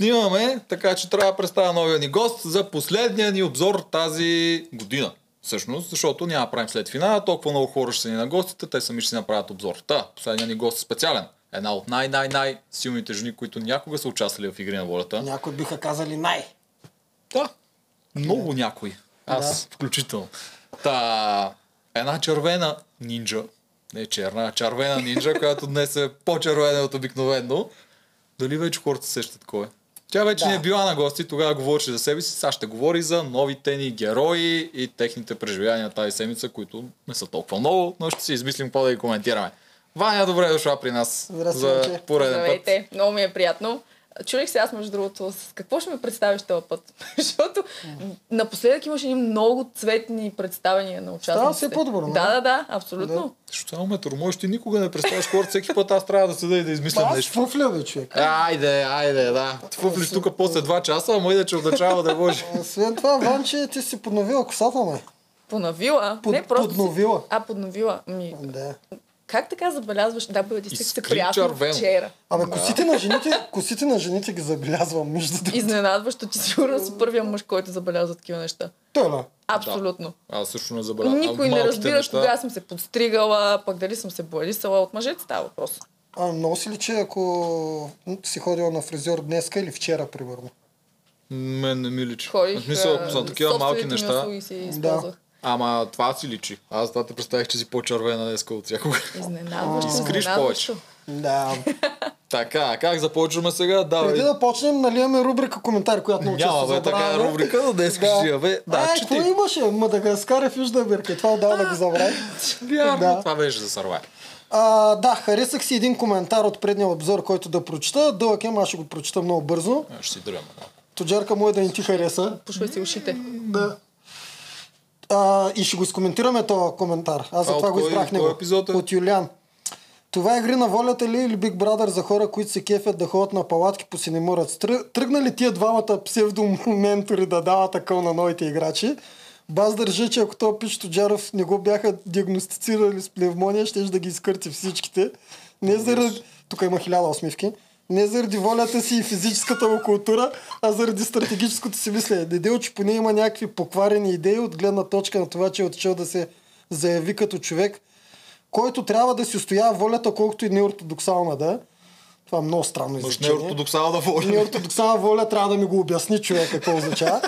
снимаме, така че трябва да представя новия ни гост за последния ни обзор тази година. Всъщност, защото няма да правим след финала, толкова много хора ще са ни на гостите, те сами ще си направят обзор. Та, последния ни гост е специален. Една от най-най-най силните жени, които някога са участвали в Игри на волята. Някои биха казали най. Да. Много някой. Аз включително. Та, една червена нинджа, не черна, червена нинджа, която днес е по-червена от обикновено. Дали вече хората се сещат кой е? Тя вече Да. не е била на гости, тогава говореше за себе си, сега ще говори за новите ни герои и техните преживявания тази седмица, които не са толкова много, но ще си измислим какво да ги коментираме. Ваня, добре дошла при нас Здрасти, за пореден път. Здравейте, много ми е приятно. Чудих се аз, между другото, с какво ще ме представиш този път? Защото напоследък имаше едни много цветни представения на участниците. все по-добро, не? Да, да, да, абсолютно. Защо само ме тормозиш, ти никога не представяш хората, всеки път аз трябва да седа и да измислям Аз нещо. фуфля, бе, човек. Айде, айде, да. Ти фуфлиш тук после 2 часа, ама иначе от начало да може. Освен това, Ванче, ти си подновила косата, ме. Понавила. Под- не, просто си- подновила. А, подновила. Ми, Да. Как така забелязваш? Да, бе, ти се Изкри приятно червено. вчера. Абе, косите на жените, косите на жените ги забелязвам, между другото. Изненадващо, че сигурно си първия мъж, който забелязва такива неща. Той, бе. Абсолютно. Аз също не забравям. Никой не разбира кога съм се подстригала, пък дали съм се боядисала. От мъжете става въпрос. А, носи ли, че ако си ходила на фризьор днеска или вчера, примерно? Мен не ми личи. Ходих, В смисъл, ако са такива малки неща. си използвах. Ама това си личи. Аз това те представих, че си по-червена днеска от всякога. Изненадващо, Искриш изненадващо. Да. така, как започваме сега? Давай. Преди да почнем, нали имаме рубрика коментари, която много често Няма бе, така е рубрика, но днес ще я бе. Да, Ай, че какво имаше? Мадагаскар е в Южна Америка. Това отдавна го забравих. Вярно, Да. това беше за Сървай. А, да, харесах си един коментар от предния обзор, който да прочита. Дълъг е, аз ще го прочита много бързо. Ще си дръма. Тоджарка му е да не ти хареса. Пушвай си ушите. Да. А, и ще го изкоментираме този коментар. Аз за това го избрах него. е? От Юлиан. Това е игри на волята ли или Big Brother за хора, които се кефят да ходят на палатки по Синеморец? Тръ- Тръгнали тия двамата псевдоментори да дават такъв на новите играчи? Баз държа, че ако този пич Тоджаров не го бяха диагностицирали с пневмония, ще да ги изкърти всичките. Не заради... Тук има хиляда усмивки. Не заради волята си и физическата му култура, а заради стратегическото си мислене. Дедел, че поне има някакви покварени идеи от гледна точка на това, че е отишъл да се заяви като човек, който трябва да си устоява волята, колкото и неортодоксална да е. Това е много странно изречение. ортодоксална воля. Неортодоксална воля трябва да ми го обясни човек какво означава.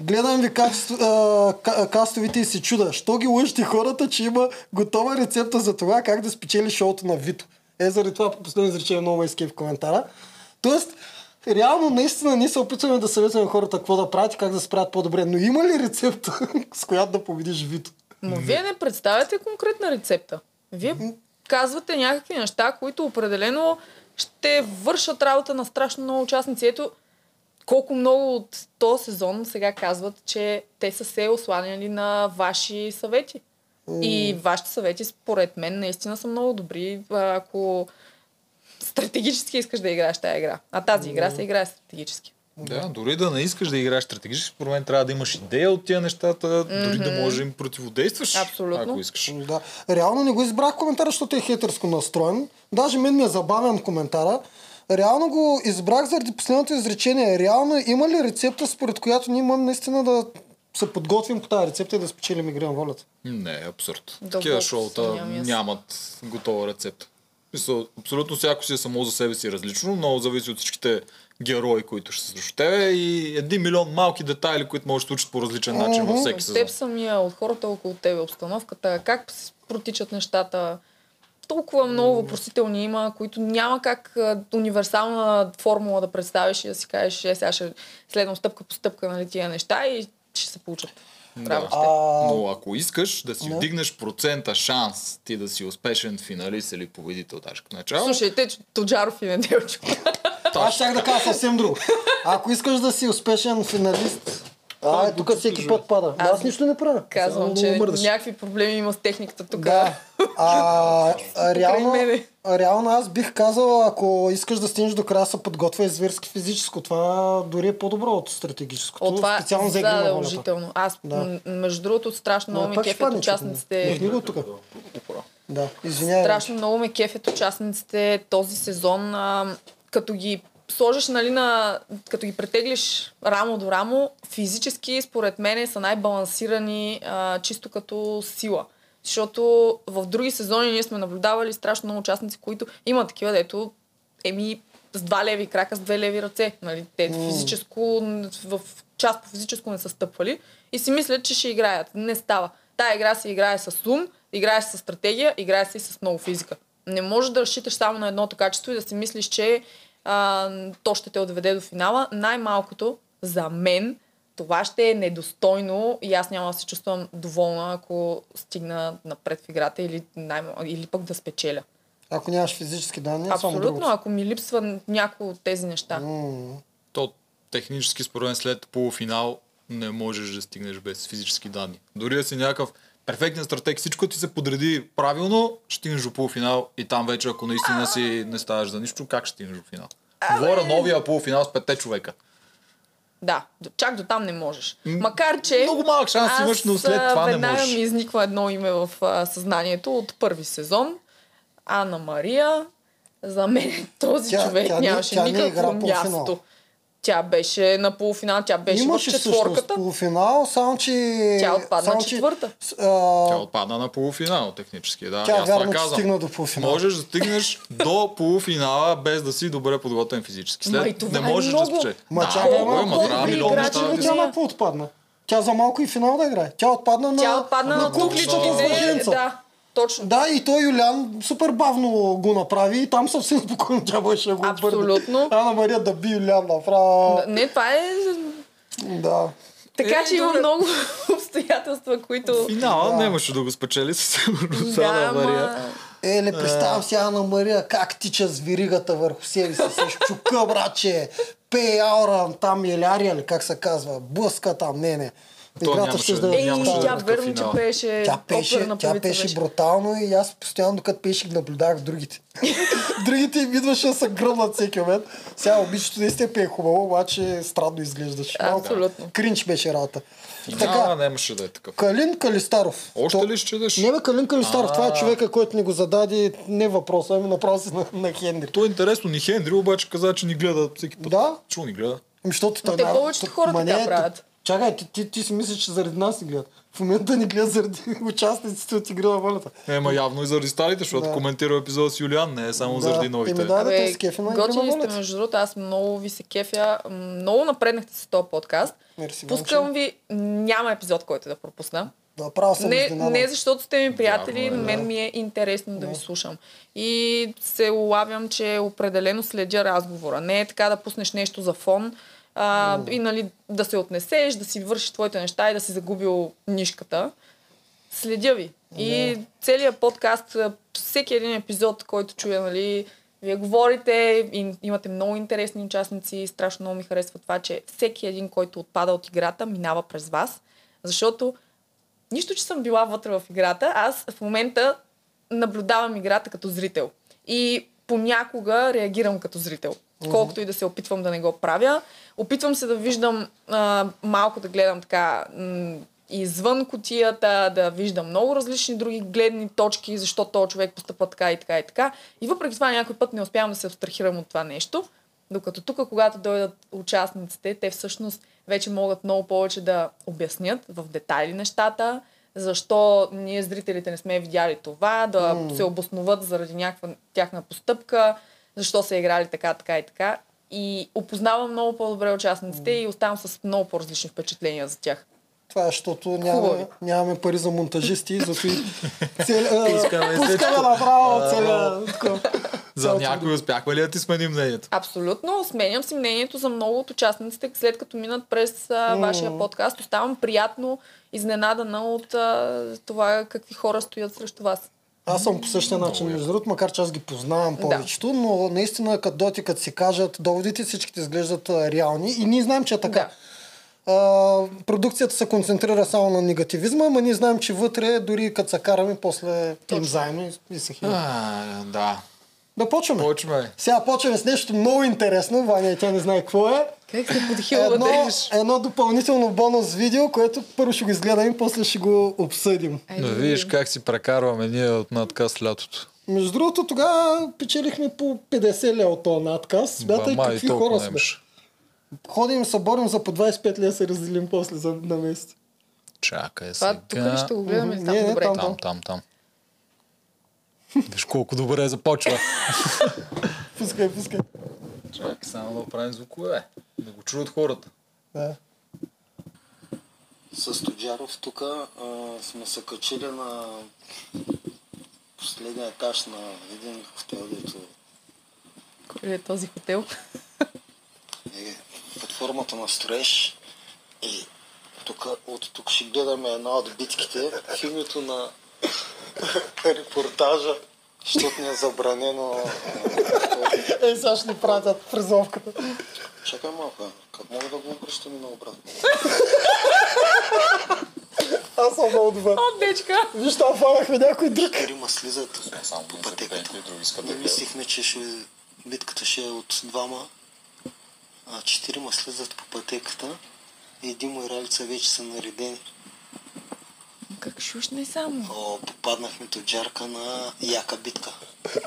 Гледам ви качество, а, ка- кастовите и се чуда. Що ги лъжите хората, че има готова рецепта за това как да спечели шоуто на Вито. Е, заради това по последно изречение много изкей в коментара. Тоест, реално наистина ние се опитваме да съветваме хората какво да правят и как да се правят по-добре. Но има ли рецепта, с която да победиш Вито? Но вие не представяте конкретна рецепта. Вие казвате някакви неща, които определено ще вършат работа на страшно много участници. Ето, колко много от този сезон сега казват, че те са се осланяли на ваши съвети. И вашите съвети, според мен, наистина са много добри, ако стратегически искаш да играеш тази игра. А тази игра се играе стратегически. Да, дори да не искаш да играеш стратегически, според мен трябва да имаш идея от тия нещата, дори да можеш да им противодействаш, Абсолютно. ако искаш. Да. Реално не го избрах коментара, защото е хетерско настроен. Даже мен ми е забавен коментара. Реално го избрах заради последното изречение. Реално има ли рецепта, според която ние имам наистина да се подготвим по тази рецепта и да спечелим игри на волята? Не, е абсурд. Дълбоко Такива шоута нямат готова рецепта. Абсолютно всяко си е само за себе си различно, много зависи от всичките герои, които ще са срещу тебе и един милион малки детайли, които може да се случат по различен начин във всеки От сезон. теб самия, от хората около тебе, обстановката, как протичат нещата. Толкова много въпросителни има, които няма как универсална формула да представиш и да си кажеш, е, сега ще следвам стъпка по стъпка на тия неща и ще се получат Да. А, Но ако искаш да си вдигнеш процента шанс ти да си успешен финалист или победител, даже като начало, Слушайте, Тоджаров и Неделчо. аз щях да кажа съвсем друго. Ако искаш да си успешен финалист, а, тук всеки път пада. Аз, Аз нищо не правя. Казвам, Само че някакви проблеми има с техниката тук. Да. А, реално, реално аз бих казал, ако искаш да стигнеш до края, се подготвя зверски физическо. Това дори е по-добро от стратегическото. От това специално за волята. задължително. Аз, Да. между другото, страшно много ще кефят участниците. Го тук. Да, извинявай. Страшно много ме кефят участниците този сезон, а, като ги сложиш, нали, на, като ги претеглиш рамо до рамо, физически, според мен, са най-балансирани а, чисто като сила. Защото в други сезони ние сме наблюдавали страшно много участници, които има такива, дето еми с два леви крака, с две леви ръце. Нали? Те физическо, в част по физическо не са стъпвали и си мислят, че ще играят. Не става. Тая игра се играе с ум, играе се с стратегия, играе се и с много физика. Не можеш да разчиташ само на едното качество и да си мислиш, че а, то ще те отведе до финала. Най-малкото за мен това ще е недостойно и аз няма да се чувствам доволна, ако стигна напред в играта или, най- или пък да спечеля. Ако нямаш физически данни, само Абсолютно, другото. ако ми липсва някои от тези неща. М, То технически според мен след полуфинал не можеш да стигнеш без физически данни. Дори да си някакъв перфектен стратег, всичко ти се подреди правилно, ще стигнеш до полуфинал и там вече, ако наистина си не ставаш за нищо, как ще стигнеш до финал? Говоря новия полуфинал с петте човека. Да, чак до там не можеш. Макар, че... много малък шанс аз, имаш, но след това не можеш. ми изниква едно име в а, съзнанието от първи сезон. Ана Мария. За мен този Тя- човек тя не- нямаше тя не игра никакво полуфинал. място. Тя беше на полуфинал, тя беше Имаше в четворката. полуфинал, само че... Тя отпадна само, че, четвърта. с- а, Тя отпадна на полуфинал, технически. Да, Тя аз вярно, казвам. стигна до полуфинал. Можеш да стигнеш до полуфинала без да си добре подготвен физически. След това не е можеш много. да спече. Ма да, чакай е, ма трябва играчи, неща Тя на отпадна? Тя за малко и финал да играе. Тя отпадна на... Тя отпадна на кукличето с тукличките. младенца. Да, точно. Да, и той Юлян супер бавно го направи и там съвсем спокойно тя беше го. Абсолютно. Ана Мария да би Юлян направо. Не, това е... Да. Така Е, че има добре. много обстоятелства, които... Финала Да. нямаше да го спечели със сигурност. Да, Ана Мария. ма... Еле, представям си Ана Мария как тича с виригата върху себе си, с чука, братче, пее аура, там елярия ли, как се казва, блъска там, не, не. То Играта ще да Ей, нямаше да е тя такъв верно, че пееше Тя пеше, тя пеше беше. брутално и аз постоянно докато наблюдавах в другите. другите им идваше да се гръмнат всеки момент. Сега обичато наистина пее хубаво, обаче странно изглеждаше. Абсолютно. Кринч беше работа. Така, нямаше да е такъв. Калин Калистаров. Още То- ли ще дадеш? Не бе, Калин Калистаров, това е А. човека, който ни го зададе не въпроса, ами направо си на, на Хенри. То е интересно, ни Хендри обаче каза, че ни гледа всеки път. Да. Чу ни гледа. Ами, защото Но те повечето хора така не, правят. Чакай, ти, ти, ти си мислиш, че заради нас ни гледат. В момента ни гледат заради участниците от Игра на волята. Е, ма явно и заради старите, защото Да. коментира епизода с Юлиан, не е само Да. заради Еми новите. да. Абе, те с кефа на Игра на готини сте, между другото, аз много ви се кефя. Много напреднахте с този подкаст. Мерси, Пускам ви, няма епизод, който да пропусна. Да, право съм Не, не защото сте ми приятели, Явно е, да. мен ми е интересно да ви слушам. И се улавям, че определено следя разговора. Не е така да пуснеш нещо за фон а, и нали, да се отнесеш, да си вършиш твоите неща и да си загубил нишката. Следя ви. И целият подкаст, всеки един епизод, който чуя, нали, вие говорите, и имате много интересни участници, страшно много ми харесва това, че всеки един, който отпада от играта, минава през вас, защото нищо, че съм била вътре в играта, аз в момента наблюдавам играта като зрител. И понякога реагирам като зрител. Колкото и да се опитвам да не го правя. Опитвам се да виждам а, малко да гледам така м- извън котията, да виждам много различни други гледни точки, защо този човек постъпва така и така и така. И въпреки това някой път не успявам да се абстрахирам от това нещо. Докато тук, когато дойдат участниците, те всъщност вече могат много повече да обяснят в детайли нещата, защо ние зрителите не сме видяли това, да mm. се обосноват заради някаква тяхна постъпка, защо са играли така, така и така. И опознавам много по-добре участниците mm. и оставам с много по-различни впечатления за тях. Това е, защото нямаме, нямаме пари за монтажисти, зато и цели, Пускаме направо целия. За някой успяхме ли да ти сменим мнението? Абсолютно. Сменям си мнението за много от участниците, след като минат през а, вашия подкаст. Оставам приятно изненадана от а, това какви хора стоят срещу вас. Аз съм по същия начин, между другото, макар че аз ги познавам повечето, но наистина като доти, като си кажат, доводите всичките изглеждат реални и ние знаем, че е така. Да. А, продукцията се концентрира само на негативизма, ама ние знаем, че вътре, дори като се караме, после им заедно и, се хиля. А, да. Да почваме. Почваме. Сега почваме с нещо много интересно. Ваня и тя не знае какво е. Как се Едно, подхилваш? едно допълнително бонус видео, което първо ще го изгледаме и после ще го обсъдим. Да видиш как си прекарваме ние от надка с лятото. Между другото, тогава печелихме по 50 лева от този надказ. Смятай Ба, май, какви хора сме. имаш. Ходим и се борим за по 25 лева се разделим после за на месец. Чакай Това сега. тук ли ще го гледаме? Там, Не, не, добре. там. Там, там, там. Виж колко добре започва. Пускай, пускай. Чакай само да правим звукове. Да го чуят хората. Да. С Тоджаров тук сме се качили на последния етаж на един хотел, дето Кой е този хотел? е под формата на строеж. И тук, от тук ще гледаме една от битките в името на репортажа, защото ни е забранено. а, Е, сега ще ни пратят фризовката. Чакай малко, как мога да го обръщам и наобратно? Аз съм много добър. О, дечка! Виж, там фанахме някой друг. Рима слизат по пътеката. Не мислихме, че ще, битката ще е от двама, а четирима слизат по пътеката и Димо и Ралица вече са наредени. Как шушне само? О, попаднахме от джарка на яка битка.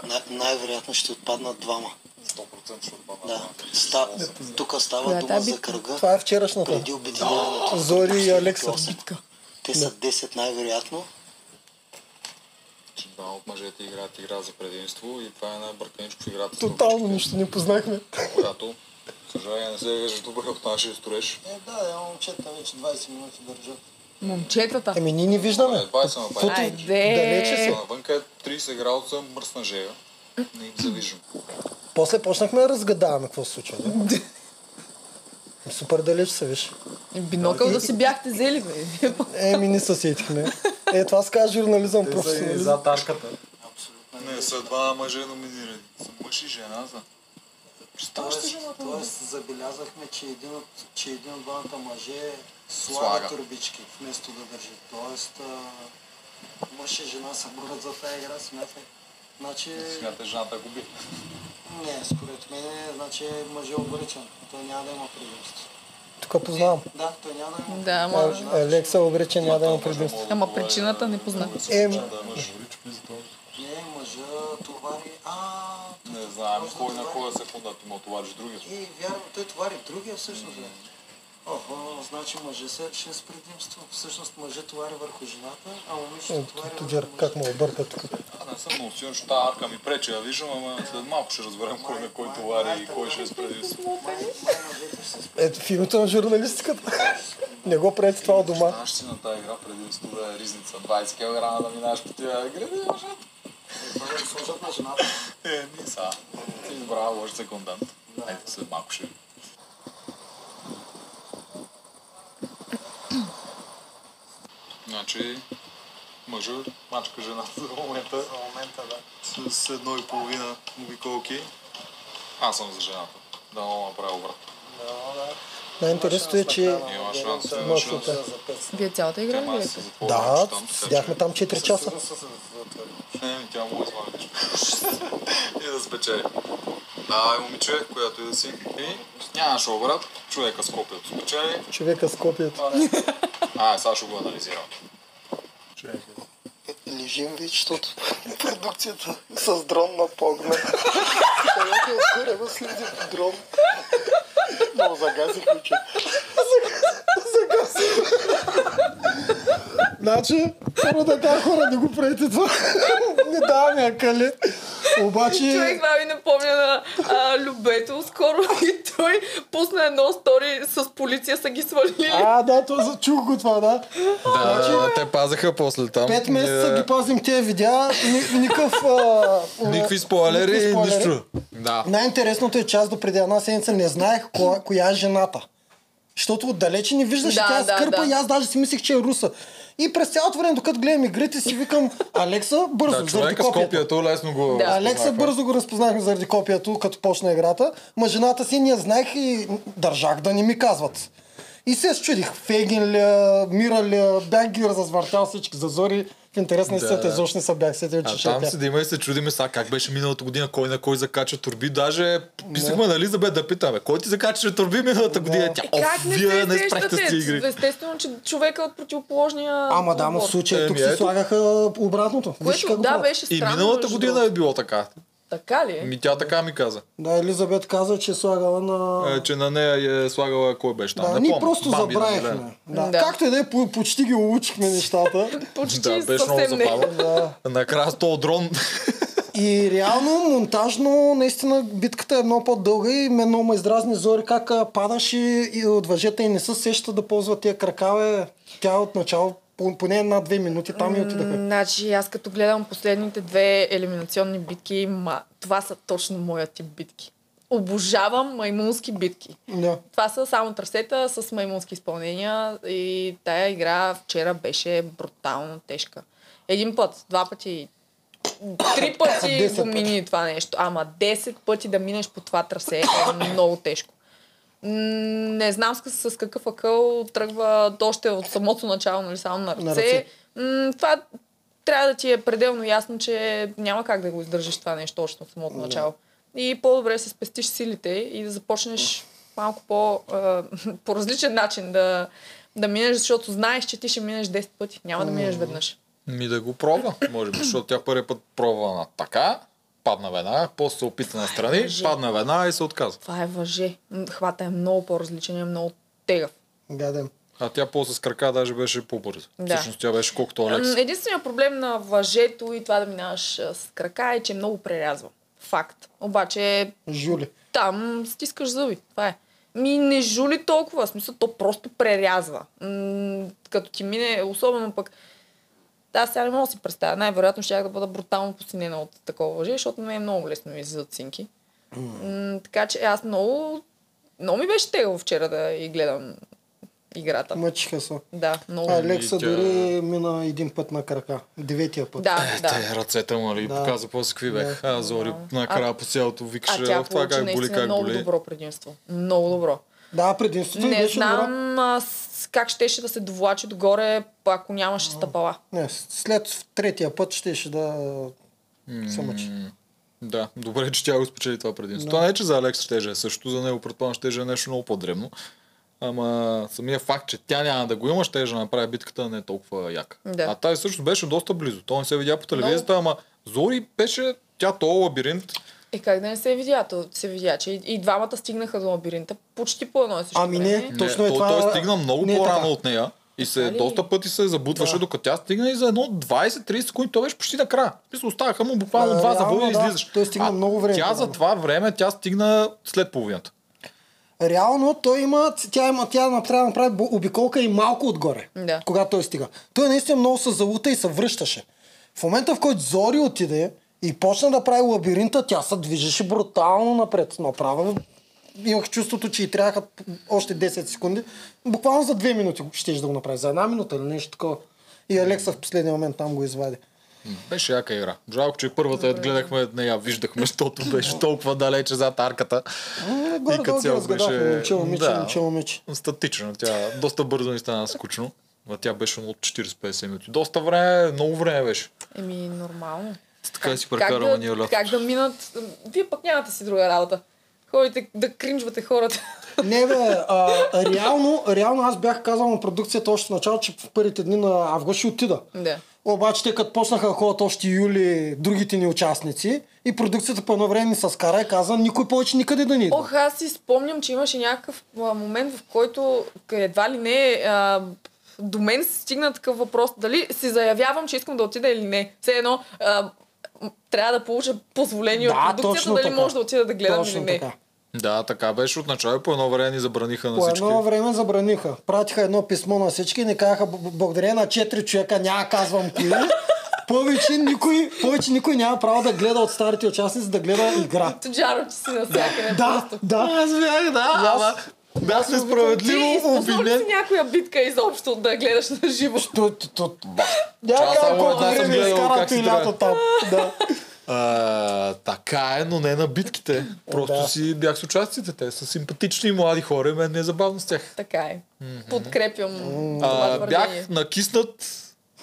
Най- най-вероятно ще отпаднат двама. 100% ще отпадна. Да. Ста... Тук става Коя е дума тази за битка? кръга Това е вчерашната. преди обединяването. Зори и Алекса. Те са 10 най-вероятно. Че Два от мъжете играят игра за предимство и това е най-бърканичко в играта. с Тотално нищо не познахме. Която, съжаление, не се вижда добре от нашия строеж. Е, да, я момчета вече 20 минути държат. Момчетата. Еми, ние не виждаме. Е, 20 на 20. Айде! далече си. Навънка е 30 градуса мръсна жега. Не им завиждам. После почнахме да разгадаваме какво се случва. Да? Супер далеч се виж. Бинокъл да си бяхте взели, бе. Еми, не се сетихме. Е, това се казва журнализъм, професионализъм. тарката. Абсолютно. Не, са два мъже номинирани. Са мъж и жена, за. Тоест, тоест забелязахме, че един от, че един от двамата мъже слага, турбички, вместо да държи. Тоест, а, мъж и жена се борят за тази игра, смятай. Значи, Смятай жената губи. не, според мен, значи мъж е обречен. Той няма да има предимство. Тук познавам. Да, той няма да има Да, ама... А, Алекса обрече няма да има предимство. Ама причината не позна. Е, мъж. Не, мъжа товари... А, Не знаем да кой на коя секунда ти му товариш другия. И вярвам, той товари другия всъщност. Охо, значи мъже се реши с предимство. Всъщност мъже товари върху жената, а момичето товари Туджер, върху как мъжа. му обърка тук. Аз не съм много сигурен, че тази арка ми пречи, я виждам, ама след малко ще разберем кой на кой товари и кой ще е ще се справят. Ето в името на журналистиката. Не го правете това у дома. Знаеш си на тази игра предимство да е ризница. 20 кг да минаш по тия гради, мъжете. Е, да жената. Е, ми са. Ти избрава лош секундант. Ето след малко ще видим. Значи, мъжа мачка жената за момента. За момента, да. С едно и половина обиколки. Аз съм за жената. Да да направя обратно. Да, да. Най-интересното е, че... Вие цялата игра ли Да, седяхме там 4 часа. Не, не, тя му извади. и да спечели. Давай, момиче, която и да си. И нямаше обрат. Човека с копието спечели. Човека с копието. А, сега ще го анализирам. Лежим ви, защото продукцията с дрон на погна. Където отгоре го следи дрон. Много загазихме, че Значи, първо така хора, не го правите това. не даваме акали. Обаче... Човек това ми напомня на а, Любето скоро и той пусна едно стори с полиция са ги свалили. А, да, то зачух го това, да. Да, да, те пазаха после там. Пет месеца ги пазим тези видеа, ни, никакъв... А, Никакви спойлери, никакви спойлери. нищо. Да. Най-интересното е, че аз до преди една седмица не знаех коя, коя е жената. Защото отдалече не виждаш, Да, тя да, скърпа да. и аз даже си мислех, че е руса. И през цялото време, докато гледам игрите, си викам, Алекса, бързо, Да, заради копието. копието лесно го Да, Алекса бързо го разпознахме заради копието, като почна играта. Ма жената си ние знаех и държах да не ми казват. И се чудих, Фегин ли, е, Мира ли, е, бях ги развъртял всички зазори. В интерес на истината, Да. изобщо не се бях сетил, че А ще е там тя. седиме и се чудиме сега как беше миналата година, кой на кой закача турби. Даже писахме на Елизабет да питаме, кой ти закача турби миналата година? Тя, Е, как не вие се не спрахте с игри. Естествено, че човека от противоположния Ама да, но в случая тук ето. слагаха обратното. Което, да, беше И странно. миналата между година е било така. Така ли? Ми тя така ми каза. Да, Елизабет каза, че е слагала на... Е, че на нея е слагала кой беше там. Да, не ние помня. просто Бамби забравихме. Да. Да. Както и да е, по- почти ги улучихме нещата. Почти Да, беше много забавно. Да. Накрая с този дрон. И реално, монтажно, наистина битката е много по-дълга и ме много ме издразни зори как падаш и, и от въжета и не се сеща да ползва тия крака, бе. Тя от начало, поне една-две минути там и отидахме. Значи аз като гледам последните две елиминационни битки, ма, това са точно моя тип битки. Обожавам маймунски битки. Да. Това са само трасета с маймунски изпълнения и тая игра вчера беше брутално тежка. Един път, два пъти, три пъти го мини това нещо. Ама 10 пъти да минеш по това трасе е много тежко. Не знам с, с какъв акъл тръгва още от самото начало, нали, само на ръце. На ръце. М, Това трябва да ти е пределно ясно, че няма как да го издържиш това нещо още от самото начало. И по-добре да се спестиш силите и да започнеш малко по, а, по различен начин да, да минеш, защото знаеш, че ти ще минеш 10 пъти. Няма да минеш веднъж. Ми да го пробва, може би, защото тя първи път пробва на така, падна веднага, после се опита на страни, Въжи. падна веднага и се отказа. Това е въже. Хвата е много по-различен и е много тегъв. Гаден. А тя после с крака даже беше по-бърза. Да. Всъщност тя беше колкото Алекс. Единственият проблем на въжето и това да минаваш с крака е, че много прерязва. Факт. Обаче Жули. там стискаш зъби. Това е. Ми не жули толкова, в смисъл то просто прерязва. М- като ти мине, особено пък да, сега не мога да си представя. Най-вероятно ще да бъда брутално посинена от такова въже, защото не е много лесно ми излизат синки. М- така че аз много, много ми беше тегаво вчера да и гледам играта. Мъчиха се. Да, много. Алекса тя- дори мина един път на крака. Деветия път. Да, Е, да. те, ръцете му, нали, Да. показа после какви бех. А, Зори Да. накрая по цялото викаше, А тя в това как боли, как много боли. добро предимство. Много добро. Да, предимството Не беше добро. знам а, с- как щеше да се довлачи догоре, ако нямаше стъпала. Не, след третия път щеше да се мъчи. Да, добре, че тя го спечели това предимство. Това не е, че за Алекс ще е също, за него предполагам ще е нещо много по-древно. Ама самия факт, че тя няма да го има, ще да направи битката не е толкова яка. Да. А тази също беше доста близо. То не се видя по телевизията, ама Зори беше тя този лабиринт. Е, как да не се видя? То се видя, че и, и двамата стигнаха до лабиринта почти по едно и също Ами време. не, Точно не, е той, това- той стигна много не е по-рано така. от нея. И се, Така ли? доста пъти се забутваше, Да. докато тя стигна и за едно 20-30 секунди, той беше почти накрая. Мисля, оставаха му буквално А, два завоя и да. излизаш. Той стигна А много време Тя за това време, тя стигна след половината. Реално той има, тя има, тя трябва да направи обиколка и малко отгоре, Да. когато той стига. Той наистина много се залута и се връщаше. В момента, в който Зори отиде и почна да прави лабиринта, тя се движеше брутално напред. Направо имах чувството, че й трябваха още 10 секунди. Буквално за 2 минути ще да го направи. За една минута или нещо такова. И Алекса в последния момент там го извади. Беше яка игра. Жалко, че първата я гледахме, не я виждахме, защото беше толкова далече зад арката. М, Горе-долу като ги цяло беше- Момче, момиче, да. момче, момиче. Статично. Тя доста бързо ни стана скучно. А тя беше от 40-50 минути. Доста време, много време беше. Еми, нормално. Така си прекарала да, ние лято. как да минат... Вие пък нямате си друга работа. Ходите да кринжвате хората. Не бе, а, реално, реално аз бях казал на продукцията още в начало, че в първите дни на август ще отида. да. Обаче те като почнаха да ходят още юли другите ни участници и продукцията по едно време се скара и каза никой повече никъде да ни идва. Ох, аз си спомням, че имаше някакъв а, момент, в който едва ли не а, до мен се стигна такъв въпрос. Дали си заявявам, че искам да отида или не. Все едно а, трябва да получа позволение Да, от продукцията, дали така. може да отида да гледам Точно или не. така. Да, така беше от начало и по едно време ни забраниха на По всички. едно време забраниха. Пратиха едно писмо на всички и ни казаха «Б- б- благодарение на четири човека, няма казвам кои. Повече никой, повече никой няма право да гледа от старите участници да гледа игра. Тоджаро, че си навсякъде. Да, просто. да. Аз бях, да, аз- ама Ти несправедливо използвал ли обвинен. си някоя битка изобщо да гледаш на живо? То, то, то, Няма колко време гледал изкара как си ти лято там. Да. А, така е, но не на битките. Просто Да. си бях с участниците. Те са симпатични млади хора и мен ми е забавно с тях. Така е. Подкрепям това А, бях накиснат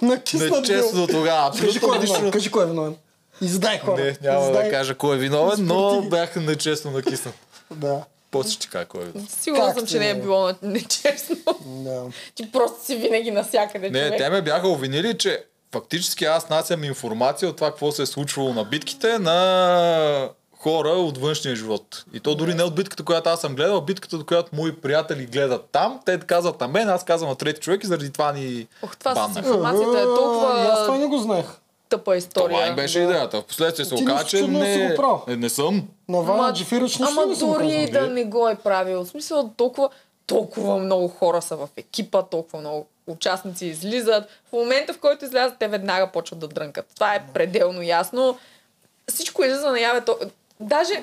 Накиснат нечестно тогава. Кажи кой е виновен. Кажи кой е виновен. Издай хора. Не, няма Издай. да кажа кой е виновен, но бях нечестно накиснат. Да. После ще кажа кой е. Сигурна съм, че не е е? било нечестно. Да. Ти просто си винаги навсякъде, Не, човек. те ме бяха обвинили, че фактически аз насям информация от това какво се е случвало на битките на хора от външния живот. И то дори не от битката, която аз съм гледал, а битката, която мои приятели гледат там. Те казват на мен, аз казвам на трети човек и заради това ни Ох, това с информацията е Е, Аз това толкова не го знаех. Тъпа история. Това им беше идеята. Впоследствие се оказа, че не, го правил. не, не съм. На Ваня ама не съм дори да Вие? не го е правил. В смисъл толкова, толкова много хора са в екипа, толкова много участници излизат. В момента, в който излязат, те веднага почват да дрънкат. Това е пределно ясно. Всичко излиза наяве. То... Даже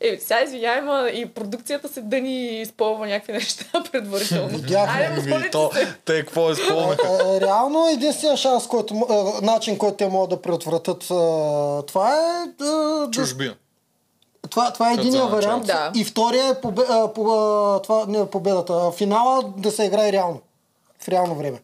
Е, сега извинявай, ма и продукцията се да ни изпълва някакви неща предварително. Видяхме. Моля то, те какво изпълнаха? Е, Реално единствения шанс, който, е, начин, който те могат да предотвратят е, това е е, да Чужбина. Това, това е единия вариант. Да. И втория е побе, а, по, а, това, не, победата. Финала да се играе реално. В реално време.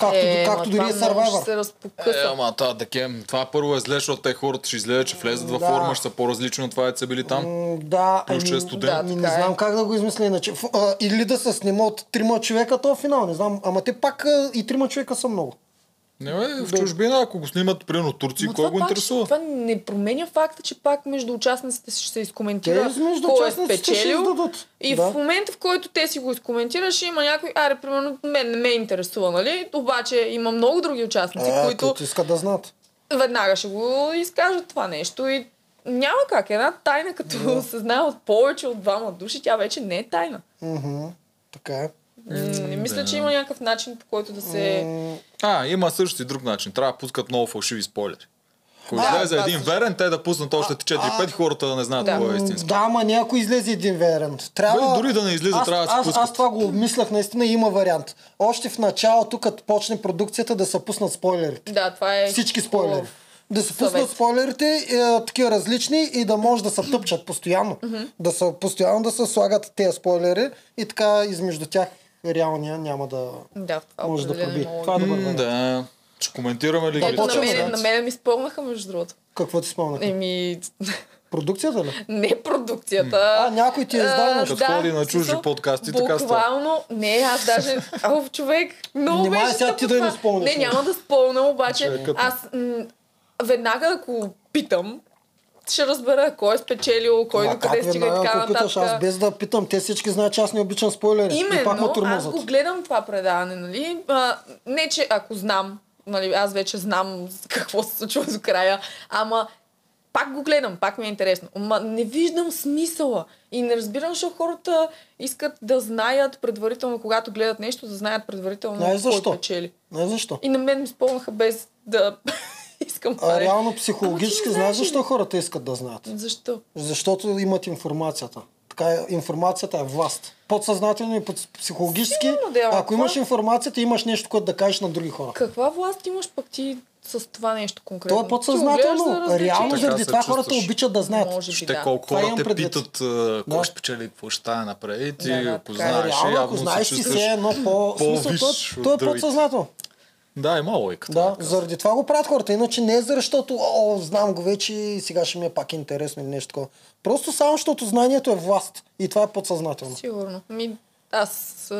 Както, е, както дори е много ще Survivor. се разпокъса. Е, ама това, декем, това първо е зле, защото те хората ще излезат, че влезат във Да. форма, ще са по-различни от това, е са били там. М, Да, Плюс, че е студент. ами не е. знам как да го измисля иначе. А, или да се снима от трима човека то финал, не знам. Ама те пак и трима човека са много. Не, бе, в чужбина, ако го снимат, примерно Турци, Но кой го пак ще- интересува? Това не променя факта, че пак между участниците ще се изкоментира Те между кой е ще спечелил. И Да. в момента, в който те си го изкоментираш, има някой, аре, примерно, мен не ме интересува, нали? Обаче има много други участници, Е, които които искат да знаят. веднага ще го изкажат това нещо и няма как. Една тайна, като се знае от повече от двама души, тя вече не е тайна. Мгм. Така е. Не мисля, че има някакъв начин, по който да се... А, има също и друг начин. Трябва да пускат много фалшиви спойлери. Ако Да, излезе това един също. верен, те да пуснат още 4-5 хората да не знаят Да. кой е истински. Да, ама някой излезе един вариант. Трябва... Бе, дори да не излиза, аз, трябва да се аз, пускат. аз това го обмислях, наистина има вариант. Още в началото, като почне продукцията, да се пуснат спойлерите. Да, това е... Всички спойлери. хубав Да се пуснат съвет. спойлерите, е, такива различни и да може да се тъпчат постоянно. Да са, постоянно да се слагат тези спойлери и така измежду тях реалния няма да Да, може да проби. Това е добър вариант. Да. Ще коментираме ли Да, на, мен, да. на мен ми спомнаха, между другото. Какво ти спомня? Еми, Продукцията ли? не продукцията. А, някой ти е издал нещо. Като ходи на чужди смисъл, подкасти, така става. Буквално, не, аз даже, ау, човек, много Внимавай беше сега ти да не спомняш Не, няма да спомня, обаче аз м- веднага ако питам, ще разбера кой е спечелил, кой до къде стига и така питаш, аз нататък. без да питам, те всички знаят, че аз не обичам спойлери. и пак ме Именно, аз го гледам това предаване, нали? А, не, че ако знам, нали, аз вече знам какво се случва до края, ама пак го гледам, пак ми е интересно. Ма не виждам смисъла. И не разбирам, защо хората искат да знаят предварително, когато гледат нещо, да знаят предварително кой защо? печели. Не защо? И на мен ми спомнаха без да искам това. А, реално ти психологически знаеш защо хората искат да знаят. Защо? Защото имат информацията. Така е, информацията е власт. Подсъзнателно и под психологически. Сигурно да е, ако имаш информацията, имаш нещо, което да кажеш на други хора. Каква власт имаш пък ти с това нещо конкретно? То е Ти подсъзнателно. Реално заради се това хората чувстваш. обичат да знаят. Може би Ще да. колко хора те предвид. питат кой Да. ще спечели, какво ще стане напред. И ти Да, да, е. познаеш. и Реално, ако се знаеш си чувстваш- все едно по... смисъл, по-висш то, от то е подсъзнателно. Да, има логика. Да, заради това го правят хората. Иначе не е защото, о, знам го вече и сега ще ми е пак интересно или нещо такова. Просто само защото знанието е власт. И това е подсъзнателно. Сигурно. Ми, аз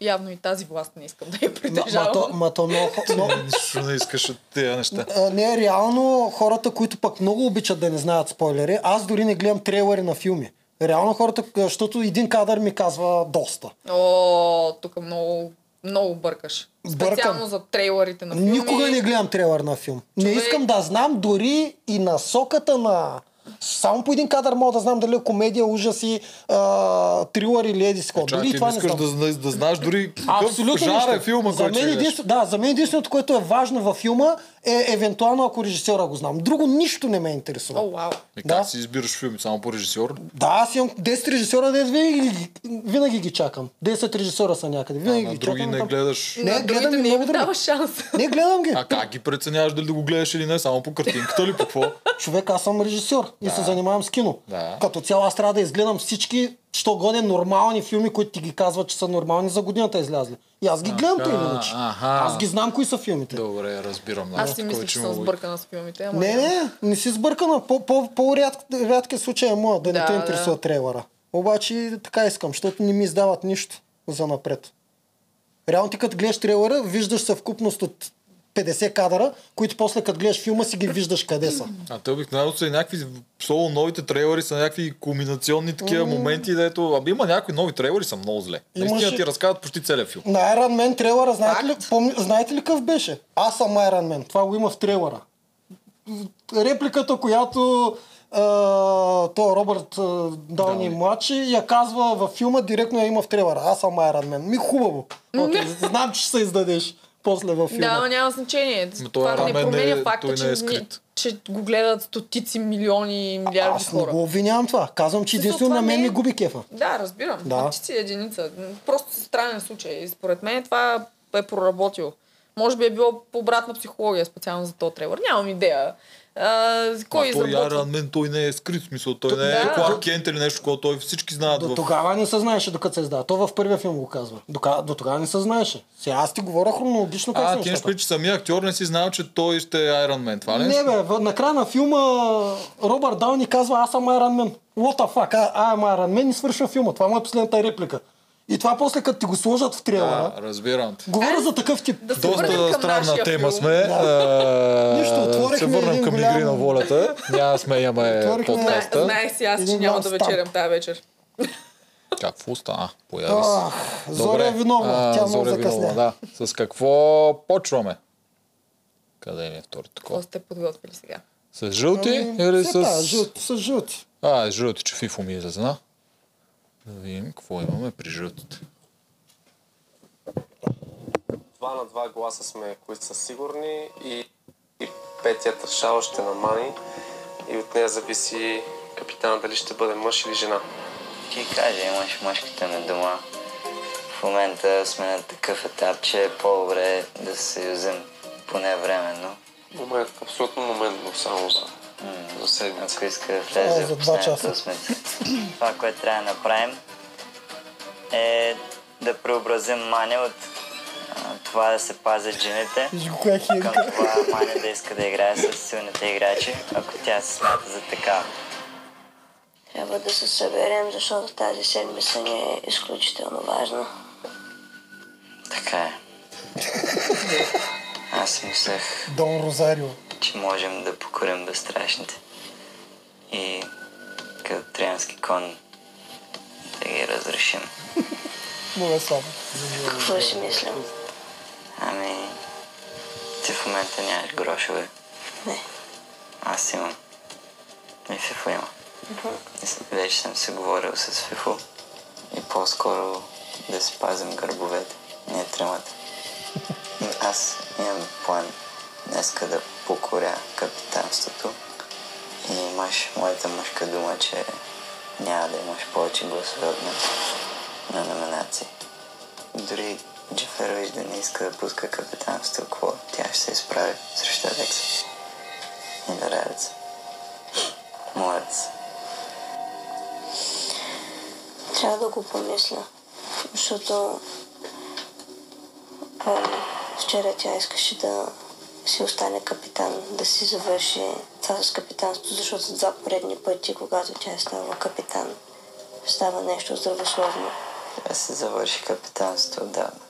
явно и тази власт не искам да я Ма, ма, притежавам. то, ма то много, но, Нищо не искаш от тези неща. не, реално хората, които пък много обичат да не знаят спойлери, аз дори не гледам трейлери на филми. Реално хората, защото един кадър ми казва доста. О, тук много, много бъркаш. Бъркам. Специално за трейлерите на филми. Никога не гледам трейлер на филм. Не Човек- искам да знам дори и насоката на Само по един кадър мога да знам дали е комедия, ужаси, а, трилър или еди си Дори ти това не не искаш знам. да, да знаеш дори какъв Абсолютно жар е филма, за мен, единствено, да, за мен единственото, което е важно във филма е евентуално ако режисьора го знам. Друго нищо не ме интересува. О, вау. И Да. как си избираш филми? Само по режисьор? Да, аз имам 10 режисьора, де винаги, ги- винаги ги чакам. 10 режисьора са някъде. Винаги На ги други чакам. не там- гледаш. Не, На гледам и не много други. дава шанс. Не, гледам ги. А как ги преценяваш дали да го гледаш или не? Само по картинката ли? По какво? Човек, аз съм режисьор и се занимавам с кино. Да. Като цяло аз трябва да изгледам всички, що годе нормални филми, които ти ги казват, че са нормални за годината излязли. И аз ги гледам тъй или иначе. Аз ги знам кои са филмите. Добре, разбирам. Аз Да, си мисля, че съм сбъркана с филмите. Ама Не, не, не си сбъркана. По, по, по-рядки случаи е моя да не Да, те да. интересува трейлера. Обаче така искам, защото не ми издават нищо за напред. Реално ти като гледаш трейлера, виждаш съвкупност от 50 кадъра, които после като гледаш филма си ги виждаш къде са. А те обикновено са и някакви соло новите трейлери са някакви кулминационни такива моменти, дето... Аби има някои нови трейлери са много зле. Наистина Имаше- ти разказват почти целия филм. На Iron Man трейлера, знаете ли, помни, знаете ли какъв беше? Аз съм Iron Man. Това го има в трейлера. Репликата, която а, то Робърт Дауни младши я казва във филма, директно я има в трейлера. Аз съм Iron Man. Ми хубаво. Okay, знам, че ще се издадеш после във филма. Да, но няма значение. Ма Това не Man променя не е- факта, че, не е скрит. че го гледат стотици, милиони и милиарди Аз не хора. го обвинявам това. Казвам, че единствено на мен не е- ми губи кефа. Да, разбирам. Да. Ти си единица. Просто странен случай. И според мен това е проработило. Може би е било по обратна психология специално за този трейлер. Нямам идея. А, кой а той? Iron Man, той не е скрит, смисъл, той То- не е да. Кларк Кент или нещо, което той всички знаят До в... тогава не се знаеше докато се издава. То в първия филм го казва. Дока- До тогава не се знаеше. Сега аз ти говоря хронологично как А, ти предвид, че самия актьор не си знал, че той ще е Iron Man, това ли? Не бе, в, накрая на филма Робърт Дауни казва аз съм Iron Man. What the fuck, I, I am Iron Man и свършва филма. Това му е последната реплика. И това после като ти го сложат в трейлера, Да, разбирам те. говоря за такъв тип. Да Доста странна тема филм. сме. А, Нищо, отворихме Се върнем към голям- игри на волята. Няма сме имаме Отворихме- подкаста. Знаех си аз, че няма да вечерям тази вечер. Какво стана? Появи се. Зоря е виновна. Тя много е закъсня. да. С какво почваме? Къде ми е Какво такова? сте подготвили сега? С жълти Ами, или с... тая, жълти, с жълти. А, с жълти, че фифо ми излезна. Да видим какво имаме при жълтите. Два на два гласа сме, които са сигурни и, и петията шал ще намани и от нея зависи капитана дали ще бъде мъж или жена. Ти каже, имаш мъжката на дома. В момента сме на такъв етап, че е по-добре да се съюзим поне временно. Момент, абсолютно моментно, само за, за седмица. Ако иска да А, влезе за в два последната часа. Това, което трябва да направим е да преобразим Маня от а, това да се пазят жените към това Маня да иска да играе с силните играчи, ако тя се смята за така. Трябва да се съберем, защото тази седмица ни е изключително важна. Така е. Аз мислех, Дон Розарио. Че можем да покорим безстрашните. И като троянски кон да ги разрешим. Много слабо. Какво си мислям? Ами, ти в момента нямаш грошове. Не. Аз имам. И Фифо има. Вече съм се говорил с Фифо. И по-скоро да си пазим гърбовете, не тримата. И аз имам план днеска да покоря капитанството. И имаш моята мъжка дума, че няма да имаш повече гласове от мен на номинации. Дори Джеферович да не иска да пуска капитанството, какво тя ще се изправи срещу Алекса. И да радица. Моят. Трябва да го помисля. Защото ам, вчера тя искаше да си остане капитан, да си завърши това с капитанството, защото за два поредни пъти, когато тя става капитан, става нещо здравословно. Трябва да се завърши капитанството отдавна.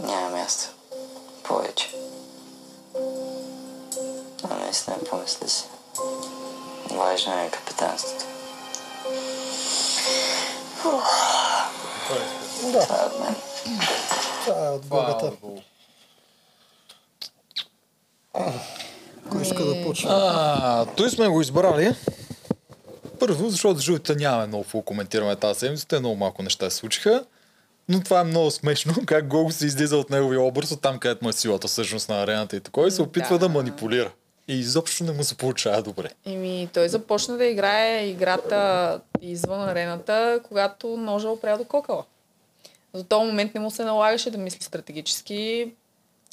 Няма място. Повече. Но наистина помисли си. Важно е капитанството. Да, Това е от мен. това е от Богата. Кой иска да почне? А, той сме го избрали. Първо, защото жълтите нямаме много какво коментираме тази седмица. Те много малко неща се случиха. Но това е много смешно, как Гого се излиза от неговия образ, от там където му е силата всъщност на арената и такова и се опитва да. Да. манипулира. И изобщо не му се получава добре. Еми, той започна да играе играта извън арената, когато ножа опря до кокала. За този момент не му се налагаше да мисли стратегически,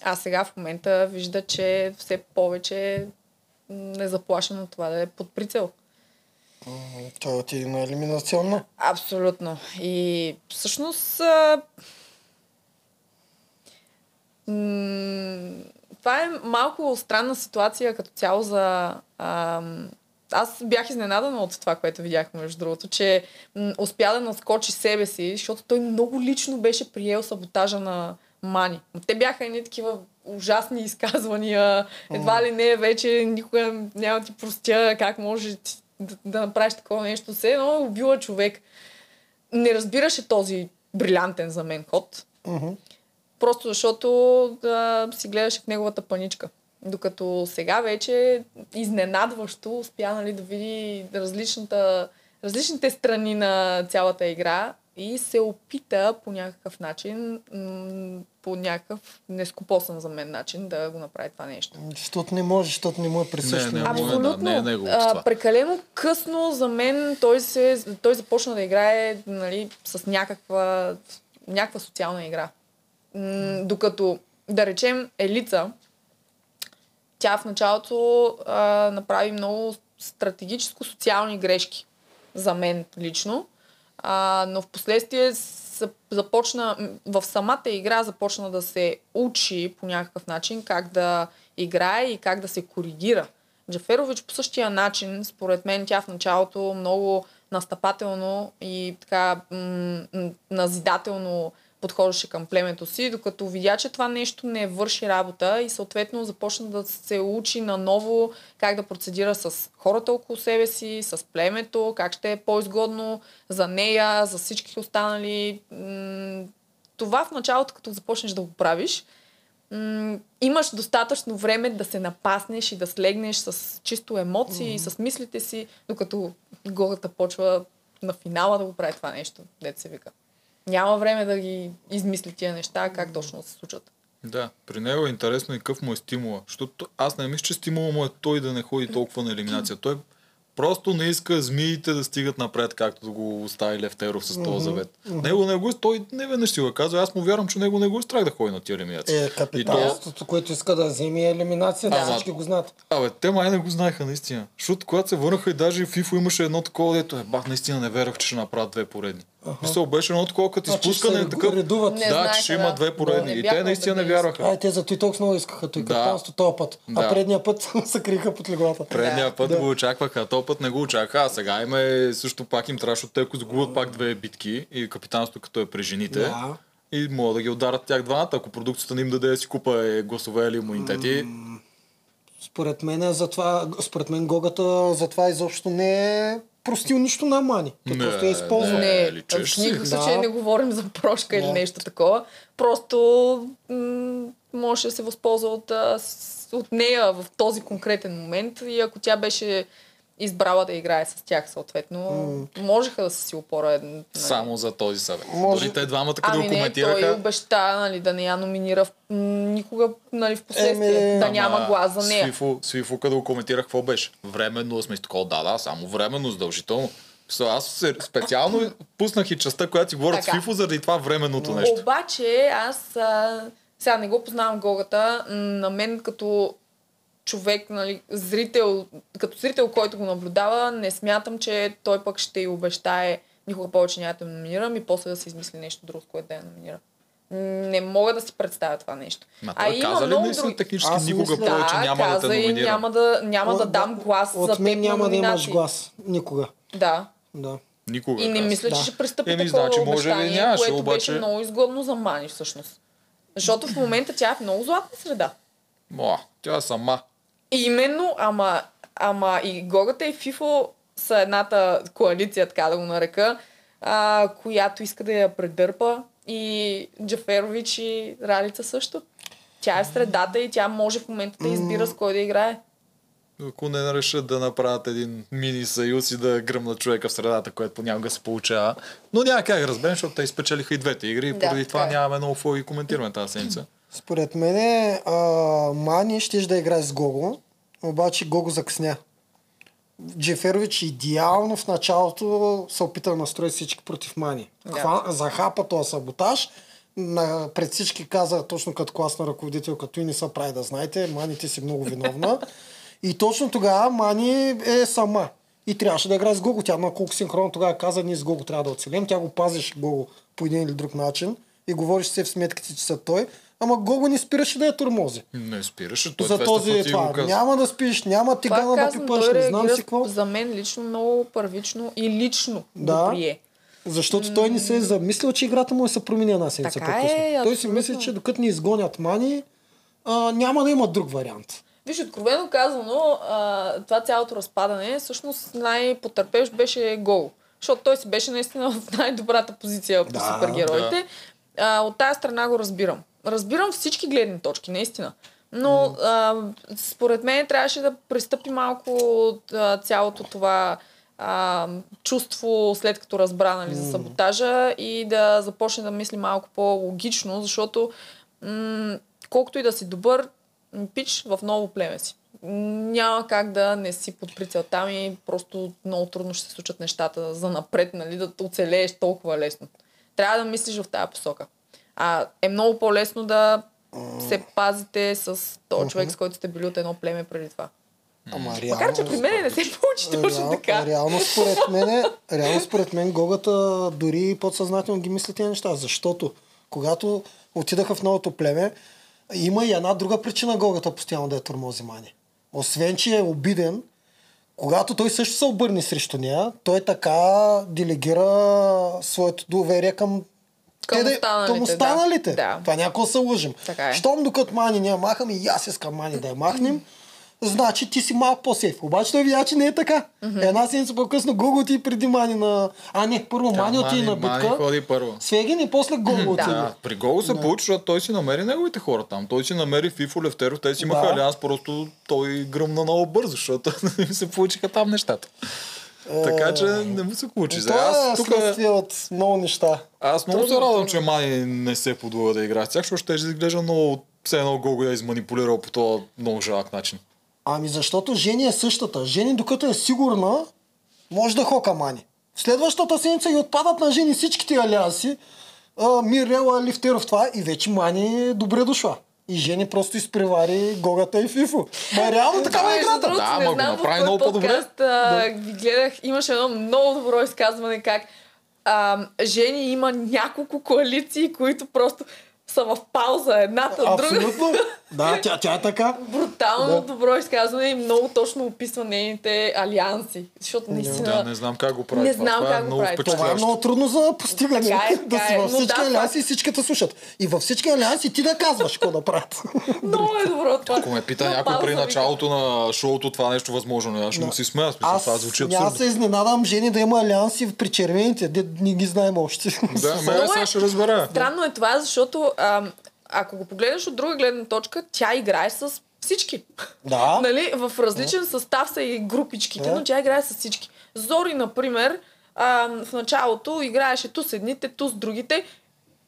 а сега в момента вижда, че все повече не заплашен от това да е под прицел. Той отиде на елиминационна. Абсолютно. И всъщност а... това е малко странна ситуация като цяло за... А... Аз бях изненадана от това, което видях, между другото, че м- успя да наскочи себе си, защото той много лично беше приел саботажа на Мани. Те бяха едни такива ужасни изказвания. Едва ли не, вече никога няма ти простя как може да, да направиш такова нещо. Все едно е убила човек. Не разбираше този брилянтен за мен ход. Просто защото да си гледаше в неговата паничка. Докато сега вече изненадващо успя нали, да види различната, различните страни на цялата игра и се опита по някакъв начин, м- по някакъв нескопосан за мен начин да го направи това нещо. Защото не може, защото не му е присъщо. Не, не, му е Абсолютно. не е а, прекалено късно за мен той, се, той започна да играе нали, с някаква, някаква социална игра. М, докато, да речем, Елица, тя в началото а, направи много стратегическо-социални грешки за мен лично, а, но в последствие започна, в самата игра започна да се учи по някакъв начин как да играе и как да се коригира. Джаферович по същия начин, според мен тя в началото много настъпателно и така м- назидателно подхождаше към племето си, докато видя, че това нещо не върши работа и съответно започна да се учи наново как да процедира с хората около себе си, с племето, как ще е по-изгодно за нея, за всички останали. Това в началото, като започнеш да го правиш, имаш достатъчно време да се напаснеш и да слегнеш с чисто емоции, mm-hmm. с мислите си, докато гората почва на финала да го прави това нещо, дете се вика. Няма време да ги измисли тия неща, как точно да се случат. Да, при него е интересно и какъв му е стимула. Защото аз не мисля, че стимула му е той да не ходи толкова на елиминация. Той просто не иска змиите да стигат напред, както го остави Левтеров с този завет. Него не го, той не веднъж си го казва. Аз му вярвам, че него не го е страх да ходи на тия елиминации. Е, И то, което иска да вземе елиминацията, Ама- всички го знаят. Абе, те май не го знаеха наистина. Защото когато се върнаха и даже в FIFA имаше едно такова, дето е, бах, наистина не вярвах, че ще направят две поредни. Мисъл, беше едно такова, като Значи изпускане се такъв. редуват. Не да, знаеха, че ще има да. две поредни. Не и те наистина не вярваха. Ай, те за той толкова много искаха той Да. капитанство този път. Да. А предния път се криха под леглата. Предния път Да. го очакваха, а този път не го очакваха, а сега им е също пак им трябваше, те ако загубят пак две битки и капитанството като е при жените. Да. И могат да ги ударат тях двамата, ако продукцията не им даде да си купа е, гласове или имунитети. Според мен, е затова, според мен Гогата затова изобщо не е простил нищо на Мани. Той Не, просто е използвал. не. Не, в никакъв Да. случай не говорим за прошка или Да. нещо такова. Просто м- може да се възползва от, от нея в този конкретен момент и ако тя беше избрала да играе с тях съответно, можеха да са си опора. нали. Само за този съвет. Може- Дори те двамата, като Ами го не, той коментираха, обеща нали, да не я номинира в, никога нали, в последствие, Еми, да Ама няма глас за нея. Свифо, Свифо, като го коментирах, какво беше? Временно сме такова, да, да, само временно, задължително. Мисля, Аз се, специално пуснах и частта, която си говорят с Така. Фифо, заради това временното нещо. Обаче аз а, сега не го познавам Гогата, на мен като човек, нали, зрител, като зрител, който го наблюдава, не смятам, че той пък ще й обещае никога повече няма да номинирам и после да се измисли нещо друго, което да я номинира. Не мога да си представя това нещо. Ма той каза ли наистина технически Аз никога мисля- повече да, няма да каза те и номинира? няма да, няма да От- дам глас за От теб мен на няма да имаш номинации. глас. Никога. Да. Да. Никога. И не каза. мисля, че Да. ще пристъпи Еми, такова значи, може обещание, нямаше, което обаче- беше много изгодно за Мани всъщност. Защото в момента тя е в много златна среда. Ма, тя е сама. Именно, ама, ама и Гогата и Фифо са едната коалиция, така да го нарека, а, която иска да я предърпа и Джаферович и Ралица също. Тя е в средата и тя може в момента да избира с кой да играе. ако не решат да направят един мини съюз и да гръмнат човека в средата, което понякога се получава. Но няма как да разберем, защото те изпечелиха и двете игри и Да, поради това така е. нямаме много какво и коментираме тази седмица. Според мен Мани ще да играе с Гого, обаче Гого закъсня. Джеферович идеално в началото се опита да настрои всички против Мани. Да. Хва, захапа този саботаж, на, пред всички каза, точно като класна ръководител, като и не са прави да знаете, Мани ти си много виновна. и точно тогава Мани е сама. И трябваше да играе с Гого. Тя на колко синхронно тогава каза, ние с Гого трябва да оцелем. Тя го пазиш Гого по един или друг начин и говориш се в сметките, че са той. Ама Гого не спираше да я тормози. Не спираше, той За 200 този това. Няма да спиш, няма Това тигана да пипаш, не знам реагира си какво. за мен лично много първично и лично Да. го прие. Защото той не се е замислил, че играта му е се промени една седмица по-късно. е, той си мисли, че докато ни изгонят мани, а, няма да има друг вариант. Виж, откровено казано, а, това цялото разпадане, всъщност най-потърпевш беше гол. Защото той си беше наистина в най-добрата позиция по Да, супергероите. А, от тази страна го разбирам. Разбирам всички гледни точки, наистина. Но а, според мен трябваше да пристъпи малко от а, цялото това а, чувство, след като разбра нали, за саботажа и да започне да мисли малко по-логично, защото м- колкото и да си добър, пич в ново племе си. Няма как да не си под прицел там и просто много трудно ще се случат нещата за напред, нали, да оцелееш толкова лесно. Трябва да мислиш в тази посока. А е много по-лесно да се пазите с този човек, с който сте били от едно племе преди това. Ама Макар, че при мен не се получи точно реал, така. реално според мен, реално според мен Гогата дори подсъзнателно ги мисли тези неща, защото когато отидаха в новото племе, има и една друга причина Гогата постоянно да е тормози Мани. Освен, че е обиден, когато той също се обърне срещу нея, той така делегира своето доверие към Към те да- останалите, към да. останалите. Да. Това някакво се лъжим. Така е. Щом докато Мани не я махаме, и аз искам Мани да я махнем, значи ти си малко по-сейф. Обаче той видя, че не е така. Една седмица по-късно Гого ти преди Мани на... А не, първо Тя, Мани отиде на Мани битка. ходи първо. С Фегин и после Гого отиде. Да, при Гол се получи, защото той си намери неговите хора там. Той си намери Фифо, Левтеров, те си имаха Да. алианс, просто той гръмна много бързо, защото се получиха там нещата. Така че не му се получи. Сега Това е аз тук следствие от много неща. Аз много се радвам, че Мани не се подлага да играе с тях, защото ще изглежда много все едно Гого я е изманипулирал по този много жалък начин. Ами защото Жени е същата. Жени, докато е сигурна, може да хока Мани. В следващата седмица и отпадат на Жени всичките алианси. Мирела, Лифтеров, това и вече Мани е добре дошла. И Жени просто изпревари Гогата и Фифо. Ма реално такава е Между играта. другото, Да, ама го направи много по-добре. подкаст а, ви гледах, имаше едно много добро изказване как а, Жени има няколко коалиции, които просто са в пауза едната, друга. Да, тя, тя е така. Брутално Да. добро изказване и много точно описва нейните алианси. Защото наистина... Да, не знам как го прави. Не това. знам това как е го прави. Това е много трудно за постигане. Така е, да така си е. във всички да, алианси и всички те слушат. И във всички алианси ти да казваш какво да правят. Много е добро това. Ако ме пита На някой при началото на шоуто това нещо възможно, аз ще му си смея. Смисъл, Аз това звучи абсурдно. се изненадам Жени да има алианси при червените, де не ги знаем още. Да, ме сега е- ще разбера. Странно е това, защото ако го погледнеш от друга гледна точка, тя играе с всички. Да. нали, в различен състав са и групичките, Да. но тя играе с всички. Зори, например, а, в началото играеше ту с едните, ту с другите.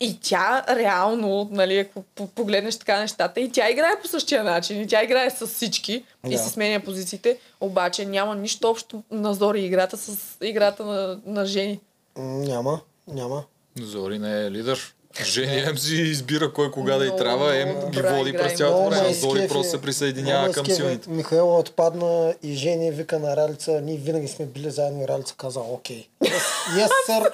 И тя реално, нали, ако по- погледнеш така нещата, и тя играе по същия начин, и тя играе с всички, и Да. си сменя позициите, обаче няма нищо общо на Зори играта с играта на, на Жени. Няма, няма. Зори не е лидер. Жени Ем си избира кой кога да Много, трябва, Ем ги води през цялото време. ме Зори изкефи. просто се присъединява към силните. Михаела отпадна и Жени вика на Ралица, ние винаги сме били заедно и Ралица каза окей. Yes sir.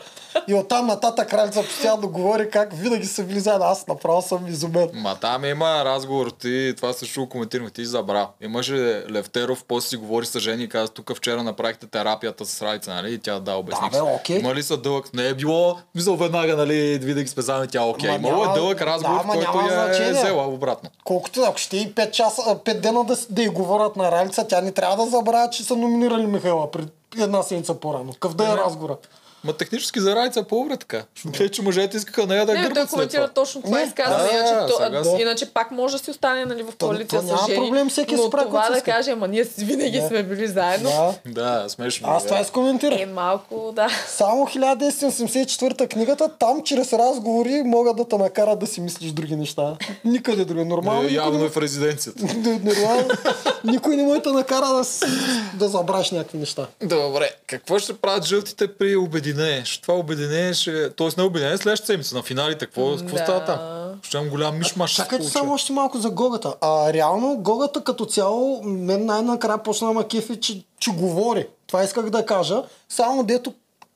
И оттам нататък Ралица постоянно говори как винаги са били заедно. Аз направо съм изумен. Ма там има разговор, ти това също го коментираме, ти забра. Имаше Левтеров, после си говори с Жени и каза, тук вчера направихте терапията с Райца, нали? И тя да, обясни. Да, бе, окей. Има ли са дълъг? Не е било, мисъл веднага, нали, винаги сме заедно, тя окей. Ма Имало е няма- дълъг да, разговор, в който я е значение. взела обратно. Колкото ако ще и 5 часа, 5 дена да, да й говорят на Ралица, тя не трябва да забравя, че са номинирали Михаела пред една седмица по-рано. Какъв да е разговора? Ма технически за Райца е по-добре така. Защото че мъжете искаха нея да Не, той гърбат след коментира това. точно това Не, изказване. да, иначе, то, сега а, си- иначе пак може да си остане нали, в коалиция то с жени. проблем, всеки но прави това да каже, ама ние си винаги Да. сме били заедно. Да. Да, смешно. Аз да. това изкоментирах. Е малко, да. Само 1984 книгата, там чрез разговори могат да те накарат да си мислиш други неща. Никъде други. Нормално. Е, явно е в резиденцията. Нормално. Никой не може да те накара да, да забраш някакви неща. Добре, какво ще правят жълтите при обединение? Ще това обединение ще... Тоест не обединение, следващата седмица на финалите. Какво, какво Да. става там? Ще имам голям мишмаш. Чакайте само още малко за Гогата. А реално Гогата като цяло, мен най-накрая почна ма кефи, че, че говори. Това исках да кажа. Само дето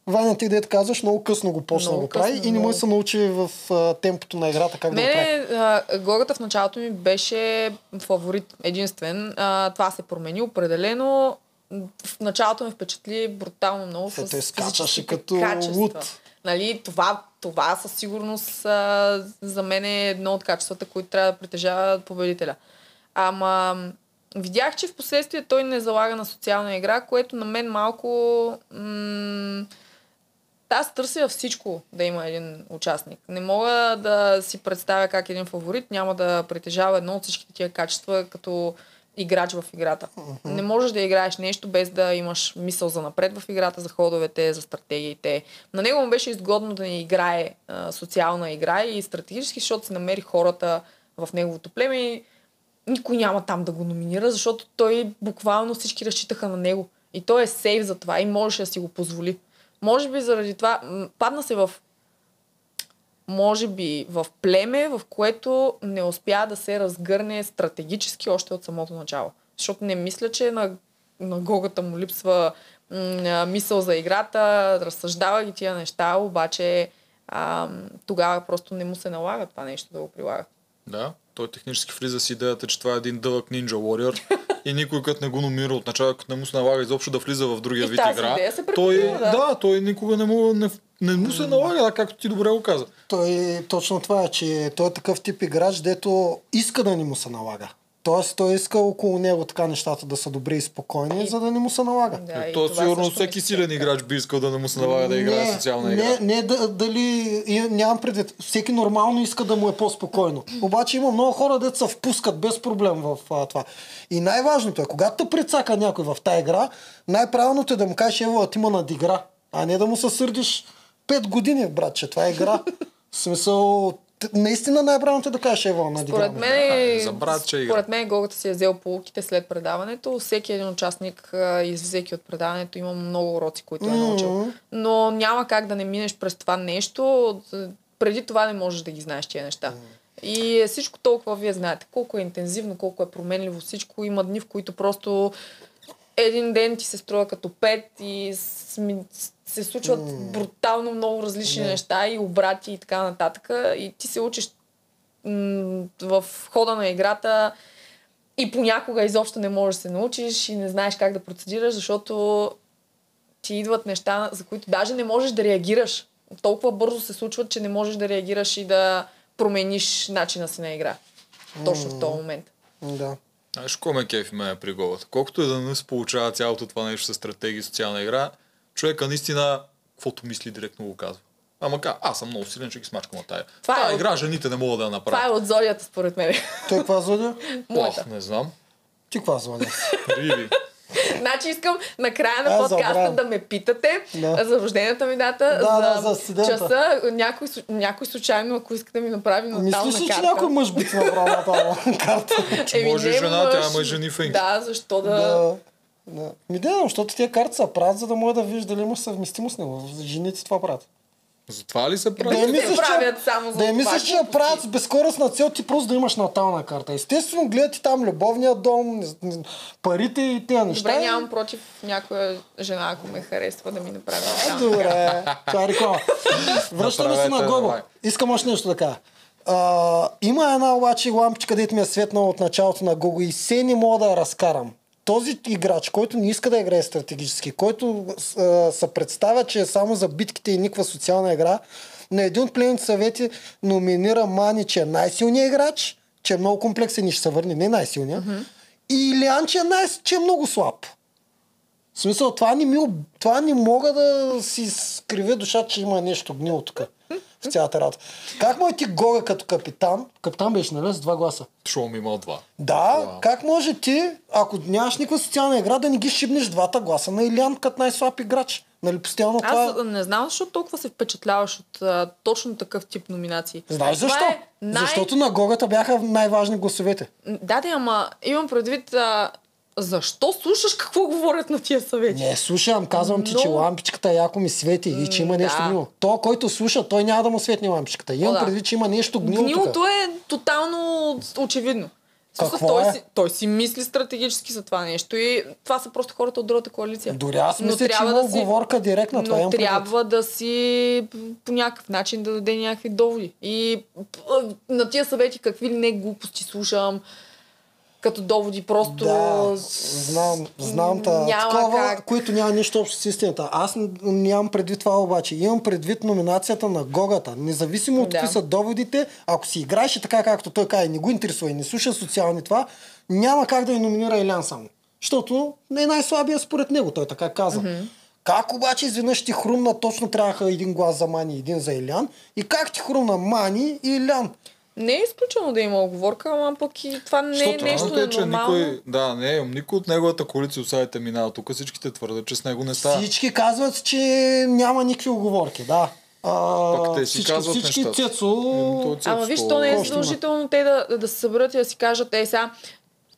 Ваня, ти дето казваш, много късно го почна да го прави късно, и не много. да се научи в а, темпото на играта как да го прави. Мене Гората в началото ми беше фаворит единствен. А, това се промени определено. В началото ме впечатли брутално много Е, с той скачаше като качества. луд. Нали, това, това със сигурност а, за мен е едно от качествата, които трябва да притежава победителя. Ама видях, че в последствие той не залага на социална игра, което на мен малко... М- аз търся всичко да има един участник. Не мога да си представя как един фаворит няма да притежава едно от всичките тия качества като играч в играта. Не можеш да играеш нещо без да имаш мисъл за напред в играта, за ходовете, за стратегиите. На него му беше изгодно да не играе а, социална игра и стратегически, защото се намери хората в неговото племе и никой няма там да го номинира, защото той буквално всички разчитаха на него. И той е сейф за това и можеше да си го позволи. Може би заради това падна се в може би в племе, в което не успя да се разгърне стратегически още от самото начало. Защото не мисля, че на, на Гогата му липсва м, мисъл за играта, разсъждава ги тия неща, обаче а, тогава просто не му се налага това нещо да го прилага. Да, той технически влиза с идеята, че това е един дълъг Ninja Warrior и никой като не го номира от начало, като не му се налага изобщо да влиза в другия И вид тази игра. идея се той, да. да, той никога не му, не, не му се налага, да, както ти добре го каза. Той точно това е, че той е такъв тип играч, дето иска да не му се налага. Тоест той иска около него така нещата да са добри и спокойни, за да не му се налага. Да, Е, и то сигурно всеки силен играч би искал да не му се налага да играе социална игра. не, не да, дали, и нямам предвид, всеки нормално иска да му е по-спокойно. Обаче има много хора, дето се впускат без проблем в а, това. И най-важното е, когато те прецака някой в тази игра, най-правилното е да му кажеш, ево, ти ма надигра, а не да му се сърдиш 5 години, братче, това е игра. В смисъл, наистина най-правилното е да кажеш, ево, надигра. Според ме. мен, братче игра. според мен Гогата си е взел полуките след предаването. Всеки един участник а, и всеки от предаването има много уроци, които е научил. Но няма как да не минеш през това нещо. Преди това не можеш да ги знаеш тия неща. И е всичко толкова, вие знаете, колко е интензивно, колко е променливо всичко. Има дни, в които просто един ден ти се струва като пет и се случват брутално много различни неща и обрати и така нататък. И ти се учиш м- в хода на играта и понякога изобщо не можеш да се научиш и не знаеш как да процедираш, защото ти идват неща, за които даже не можеш да реагираш. Толкова бързо се случват, че не можеш да реагираш и да промениш начина си на игра. Точно в този момент. Да. Знаеш, какво ме кефи ме при голата? Колкото и да не се получава цялото това нещо с стратегия и социална игра, човека наистина, каквото мисли, директно го казва. Ама ка, аз съм много силен, че ги смачкам от тая. Това Това е от- игра жените не могат да я Това е от зодията, според мен. Той каква зодия? Моята. Ох, не знам. Ти каква зодия? Риби. Значи искам на края на Аз подкаста да ме питате Да. за рождената ми дата, Да, за, да, за часа. Някой, някой случайно, ако иска да ми направи натална Мислиш ли, че карта. някой мъж би ти направил натална карта? Еми, Може не жена, тя мъж. жени фенки. Да, защо да... Да. Да. Ми да, защото тия карти са правят, за да може да видиш дали имаш съвместимост с него. Жените това правят. Затова ли се Да прави? я се мислиш, правят само за да мислиш, че че я правят с безкоръстна цел, ти просто да имаш натална карта. Естествено, гледат ти там любовния дом, парите и тези неща. Добре, нямам против някоя жена, ако ме харесва да ми направи Е, натална Добре, това е реклама. Връщаме се на Гого. Искам още нещо да кажа. А, има една обаче лампичка, където ми е светнала от началото на Гого и се не мога да я разкарам. Този играч, който не иска да играе стратегически, който а, се представя, че е само за битките и никаква социална игра, на един от пленните съвети номинира Мани, че е най-силният играч, че е много комплексен и ще се върне, не най-силният. И Илиан, че е, най- че е много слаб. В смисъл, това не, ми, това не мога да си с- криве душа, че има нещо гнило тук в цялата работа. Как може ти Гога като капитан, капитан беше, нали, с два гласа? Шоу ми има два. Да, как може ти, ако нямаш никаква социална игра, да не ги шибнеш двата гласа на Илян като най-слаб играч? Нали, постоянно това... Аз не знам защо толкова се впечатляваш от а, точно такъв тип номинации. Знаеш Това защо? е най- Защото на Гогата бяха най-важни гласовете. Да, да, ама имам предвид а, защо слушаш какво говорят на тия съвети? Не, слушам, казвам ти, че Но- лампичката яко ми свети и че има нещо да. гнило. То, който слуша, той няма да му светне лампичката. Имам да. предвид, че има нещо гнило тук. Гнилото е тотално очевидно. Какво той, е? си, той си мисли стратегически за това нещо и това са просто хората от другата коалиция. Дори аз мисля, че има да си- оговорка директна. Това Но трябва да си по някакъв начин да даде някакви доводи. И на тия съвети какви ли не глупости слушам като доводи просто... Да, знам, знам та. Няма Такова, как. които няма нищо общо с истината. Аз нямам предвид това обаче. Имам предвид номинацията на Гогата. Независимо от Да. какви са доводите, ако си играеш и така както той каже, не го интересува и не слуша социални това, няма как да я номинира Илян само. Защото не е най-слабия според него, той така каза. Как обаче изведнъж ти хрумна, точно трябваха един глас за Мани и един за Илян. И как ти хрумна Мани и Илян? Не е изключено да има оговорка, ама пък и това не е Защото нещо странното е, че ненормално. никой, да, не, никой от неговата коалиция сайта минава тук. Всичките твърдят, че с него не става. Всички казват, че няма никакви оговорки, да. А, Пък те си всички, казват всички нещата. Цецо... Ами, Ама виж, то не е задължително те да, да се съберат и да си кажат, е сега,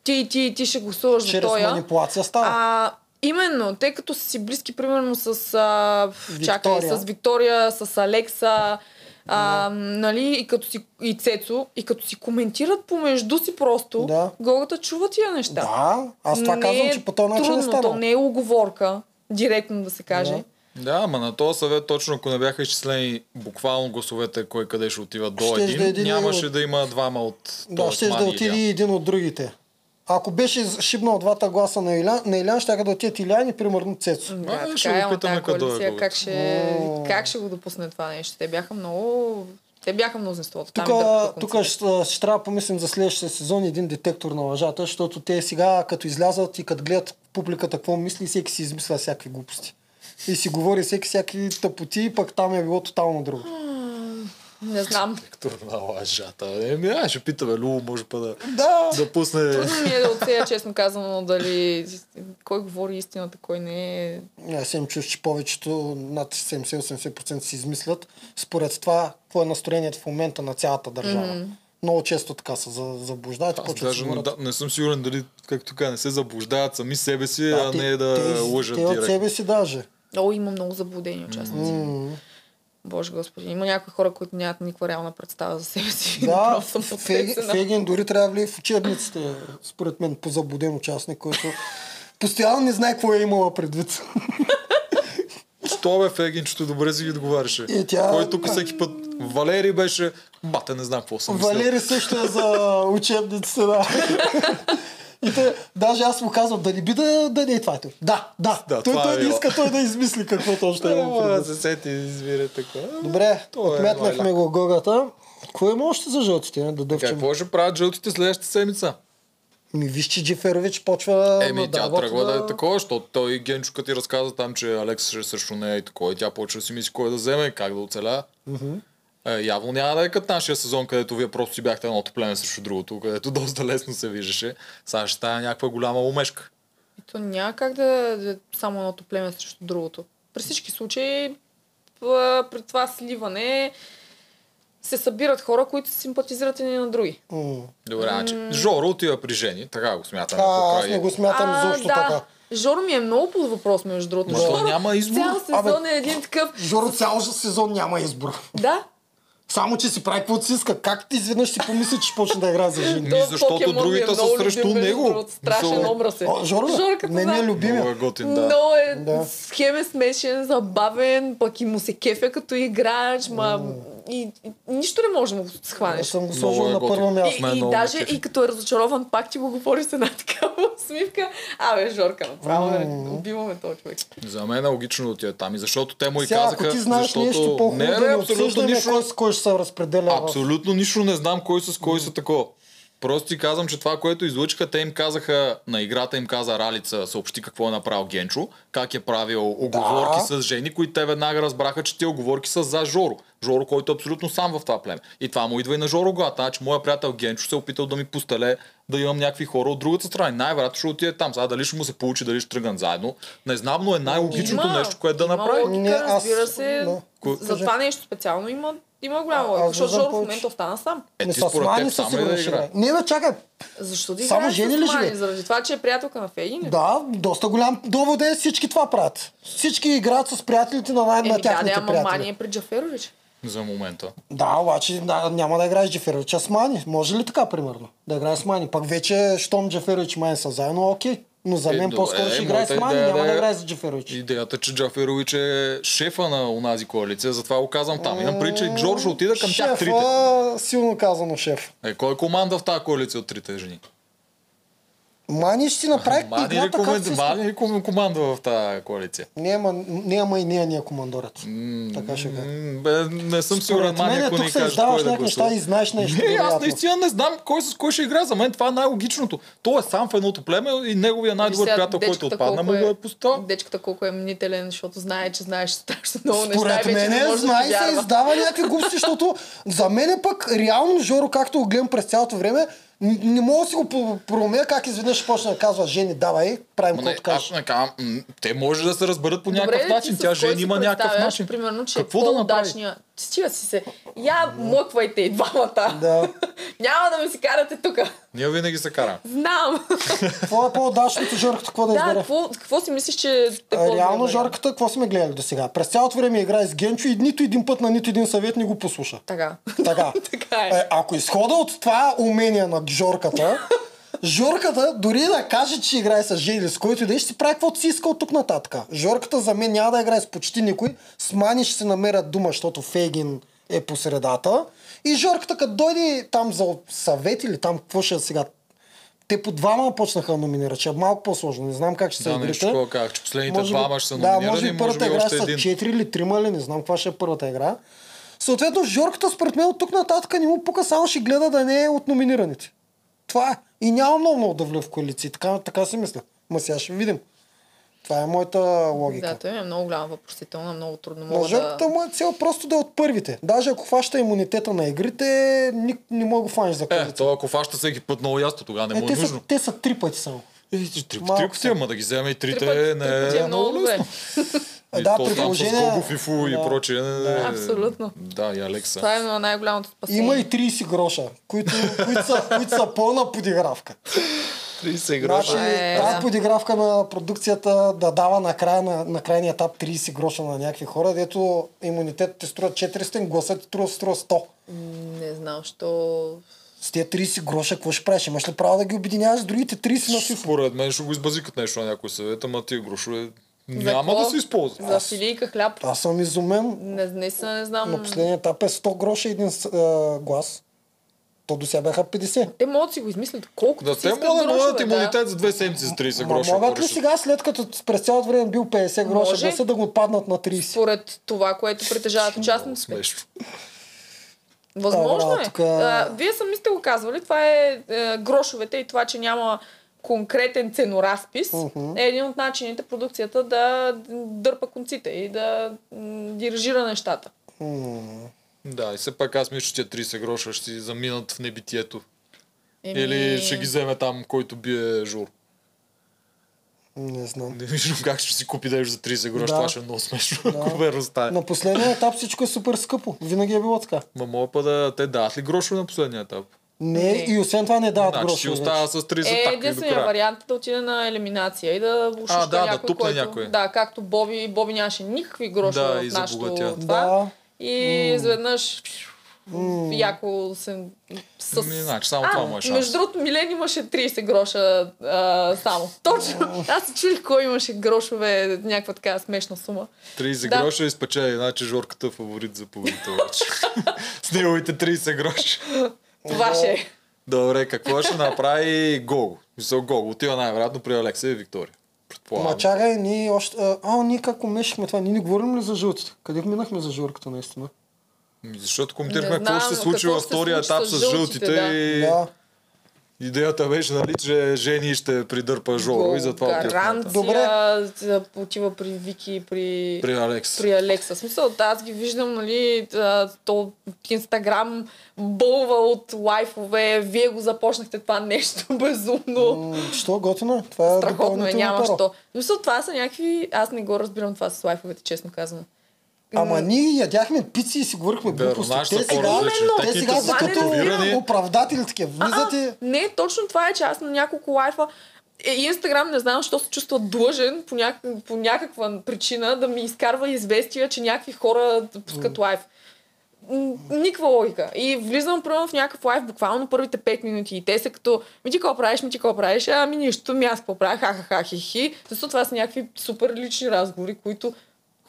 ти, ти, ти ще гласуваш за Чрез тоя. манипулация става. А, именно, тъй като са си близки, примерно с, а, чакай, Виктория. с Виктория, с Алекса, а, нали, и като си, и Цецо, и като си коментират помежду си просто, Да. Гогата чува тия неща. Да, аз това Не казвам, е че по този начин трудно, не става. То не е оговорка, директно да се каже. Да. Да, ама на този съвет, точно ако не бяха изчислени буквално гласовете, кой къде ще отива до Щеш един, да е един нямаше от- да има двама от Да, ще да отиде един от другите. Ако беше шибнал двата гласа на Илян, на Илян ще да отидат Илян и примерно Цецо. Да, А, ще така го е, питаме е коалиция как ще, О. как ще го допусне това нещо? Те бяха много... Те бяха мнозинството. Тук, тук ще, ще трябва да помислим за следващия сезон един детектор на лъжата, защото те сега, като излязат и като гледат публиката какво мисли, всеки си измисля всякакви глупости. И си говори всеки всякакви тъпоти, пък там е било тотално друго. Не знам. Директор на лъжата. Еми, ай, ще питаме, Лу, може па да, Да, да пусне... Трудно ми е да отсея, честно казано, дали кой говори истината, кой не е. Аз имам чувство, че повечето над 70-80% си измислят според това, какво е настроението в момента на цялата държава. Mm-hmm. Много често така се за- заблуждават Аз да даже да, не съм сигурен дали, както така, не се заблуждават сами себе си, Да, а те- не да те, лъжат те от себе си даже. О, има много заблудени участници. М. Боже господи, има някои хора, които нямат никаква реална представа за себе си. Да, Направо съм Феги- потресена. Фегин дори трябва да влие в учебниците, според мен, по заблуден участник, който постоянно не знае какво е имала предвид. Що бе, Фегинчето, добре си ги отговаряше. И тя- Кой тук всеки път... Валери беше... Бате, не знам какво съм. Валери също е за учебниците, да. И те, даже аз му казвам, да не би да, да не е това. Да, да. Да, той, той е не иска той да измисли какво точно е предвид. се сети, извира така. Добре, е отметнахме лайляк. го гогата. Кое има още за жълтите, не? да дъвчем? Какво ще правят жълтите следващата седмица? Ми виж, че Джиферович почва Еми, тя работа тръгва да е такова, защото той Генчука ти разказа там, че Алекс ще е срещу нея и такова. И тя почва да си мисли кой да вземе как да оцеля. Е, явно няма да е като нашия сезон, където вие просто си бяхте едното племе срещу другото, където доста лесно се виждаше. Сега ще стане някаква голяма умешка. И то няма как да да е само едното племе срещу другото. При всички случаи, при това сливане се събират хора, които симпатизират едни на други. М. Добре, значи. Жоро отива при жени, така го смятаме. А, аз не го смятам изобщо да. така. Жоро ми е много под въпрос, между другото. Защо Жоро няма избор? Цял сезон е един такъв. Жоро цял сезон няма избор. Да, Само, че си прави каквото си иска. Как ти изведнъж си помисли, че ще почне да играе за жени? Ми, защото покемон е другите са срещу любим, него. другото. Страшен образ е. О, не ми е любимия. Много е готин, да. Много е Да. хем е смешен, забавен, пък и му се кефя като играч, ма и, и, нищо не може да му Аз схванеш. съм го сложил е на първо място. И, и даже и като е разочарован, пак ти го говори с една такава усмивка. Абе, Жорка, направо ме убиваме този човек. За мен е логично да отиде там. И защото те му и казаха... ако ти знаеш защото... нещо по-хубаво не, не, не абсолютно нищо. кой с кой ще се разпределя. в- Абсолютно нищо не знам кой с кой са такова. Просто ти казвам, че това, което излучиха, те им казаха, на играта им каза Ралица, съобщи какво е направил Генчо, как е правил оговорки Да. с жени, които те веднага разбраха, че тези оговорки са за Жоро. Жоро, който е абсолютно сам в това племе. И това му идва и на Жоро главата. Значи, моя приятел Генчо се е опитал да ми постеле да имам някакви хора от другата страна. И Най-вероятно ще отиде там. Сега дали ще му се получи, дали ще тръгнат заедно. Не знам, но е най-логичното Има- нещо, което да направи. Логика, разбира се. Ко- За това нещо специално има, има голяма А- логика. Защото Жоро в момента остана сам. Е, не ти с според Мани теб със сам ли сигурност да ще играе? Не, бе, чакай. Защо да Само жени ли живее? Заради това, че е приятелка на Феги? ли? Да, доста голям довод е, всички това правят. Всички играят с приятелите на, най- на Еми да, да, тяхните ама Мани приятели. е при Джаферович. За момента. Да, обаче да, няма да играеш Джеферович, а с Мани. Може ли така, примерно? Да играеш с Мани. Пак вече, щом Джеферович и Мани са заедно, окей. Но за Е, мен добре, по-скоро ще е, играе с Мани, няма да е- играе с Джеферович. Идеята, че Джаферович е шефа на онази коалиция, затова го казвам там. Имам преди, че Джордж ще отида към тях трите. Шефа, силно казано шеф. Е, кой команда в тази коалиция от трите жени? Мани ще си направи Мани ли, играта команда, иска. Мани ли ком- командва в тази коалиция? Не, ама, не, ама и нея ни е командорът. така ще кажа. Бе, не съм сигурен, Мани, ако се кажеш издаваш кой да неща и знаеш нещо. Не, аз наистина не знам кой с кой ще играе. За мен това е най-логичното. Той е сам в едното племе и неговия най-добър приятел, който отпадна, му го е поставил. Дечката колко е мнителен, защото знае, че знаеш страшно много неща. Според не мен знае се издава някакви глупости, защото за мен е пък реално Жоро, както го гледам през цялото време, не мога да си го проумея как изведнъж ще почне да казва жени, давай, правим каквото кажеш. не казвам, те може да се разберат по някакъв начин. Тя жени има някакъв начин. Примерно, че Какво е да направи? Стига си се. Я млъквайте и двамата. Да. Няма да ми си карате тук. Ние винаги се караме. Знам. Какво е по-удачното Жорката, какво да да, избере? какво, какво си мислиш, че е А, Реално? Жорката, какво сме гледали до сега? През цялото време играе с Генчо и нито един път на нито един съвет не го послуша. Така. Така. така е. Е, ако изхода от това умение на Жорката, Жорката, дори да каже, че играе с жени, с който и да е, ще си прави каквото си иска от тук нататък. Жорката за мен няма да играе с почти никой. С Мани ще се намерят дума, защото Фейгин е по средата. И Жорката, като дойде там за съвет или там, какво ще е сега? Те по двама почнаха да номинират, че е малко по-сложно. Не знам как ще се Да, нещо игрите. казах, че последните Може двама ще са Да, номинирани, може би може първата би игра са. 4 или 3 или не знам каква ще е първата игра. Съответно, Жорката според мен от тук нататък не му пука, само ще гледа да не е от номинираните. Това е. И няма много, много да влия в коалиции. Така, така си мисля. Ма сега ще видим. Това е моята логика. Да, той е много голяма въпросителна, много трудно мога да... жертвата му е цел просто да е от първите. Даже ако фаща имунитета на игрите, ни, не мога го фаниш за Е, коалиция. то ако фаща всеки път много ясно, тогава не Е, му е те, са, нужно. те са три пъти само. Е, три, три, пъти, са. ама да ги вземе и Три трите пъти, не три пъти е е много много добре. И Да, то при там положение- С Гогов и Фу и Да. прочее. не- Абсолютно. Да, и Алекса. Това е на най-голямото спасение. Има и 30 гроша, които, които, са, които са пълна подигравка. 30 Значи, гроша. е, тази да. подигравка на продукцията да дава на, края, на, на крайния етап 30 гроша на някакви хора, дето имунитетът ти струва 400, гласът ти струва, струва 100. Не знам, що... С тези 30 гроша, какво ще правиш? Имаш ли право да ги обединяваш с другите 30 на FIFA? Според мен ще го избазикат нещо на някой съвет, ама тия грошове няма да се използват. За филийка хляб. Аз съм изумен. Не, наистина не знам. На последния етап е 100 гроша един а, глас. То до сега бяха 50. Те могат да си го измислят колкото Да си те искат могат да дадат имунитет за две седмици за 30 Ма гроша. могат ли сега, след като през цялото време бил 50 гроша Може. гласа, да го отпаднат на 30? Според това, което притежават участниците. Смешно. Възможно Да, е. тук- А, вие сами сте го казвали. Това е, е грошовете и това, че няма конкретен ценоразпис е един от начините продукцията да дърпа конците и да дирижира нещата. Да, и все пак аз мисля, че тия 30 гроша ще си заминат в небитието. Еми... Или ще ги вземе там, който бие жур. Не знам. Не виждам как ще си купи нещо за 30 гроша. Да. Това ще е много смешно, ако верно стане. На последния етап всичко е супер скъпо. Винаги е било така. Ма мога па да те дадат ли грошове на последния етап? Не, Не. и освен това не дават Значи грошове. вече. остава с 30 Е, и единствения вариант е да отиде на елиминация и да ушушка да, да някой, тупне който... някой. Да, както Боби, Боби нямаше никакви грошове Да, и в нашото това. Да. И изведнъж яко се... С... Ми, значи, само това му е шанс. Между другото, Милен имаше 30 гроша а, само. Точно. Аз се чудих кой имаше грошове, някаква така смешна сума. 30 Да. гроша изпечели, значи Жорката е фаворит за победител. С неговите 30 гроша. Това ще е. Добре, какво ще направи Гого? Мисъл Гого отива най-вероятно при Алекса и Виктория. Предполагам. Ма чакай, ние още... А, а, ние как умешахме това? Ние не говорим ли за жълтите? Къде минахме за журката наистина? Ми, Защото коментирахме Не какво ще се случи във втория етап с жълтите да. и... Да. Идеята беше, нали, че Жени ще придърпа Жоро и затова Гаранция, Добре. отива при Вики, при... При Алекс. при Алекса. Смисъл, да, аз ги виждам, нали, то Инстаграм бълва от лайфове. Вие го започнахте това нещо безумно. М, Що готино? е? Това е Страхотно е, няма що. В Смисъл, това са някакви... Аз не го разбирам това с лайфовете, честно казано. Ама ние ядяхме пици и си говорихме Да, глупости. Те сега, те сега са като оправдатели такива. Влизате... не, точно това е, че аз на няколко лайфа е, Инстаграм не знам, защо се чувства длъжен по, няк... по някаква причина да ми изкарва известия, че някакви хора пускат лайф. Никаква логика. И влизам примерно в някакъв лайф буквално първите 5 минути и те са като ми ти какво правиш, ми ти какво правиш, ами нищо, ми аз какво правя, ха-ха-ха, хи-хи. Защото това са някакви супер лични разговори, които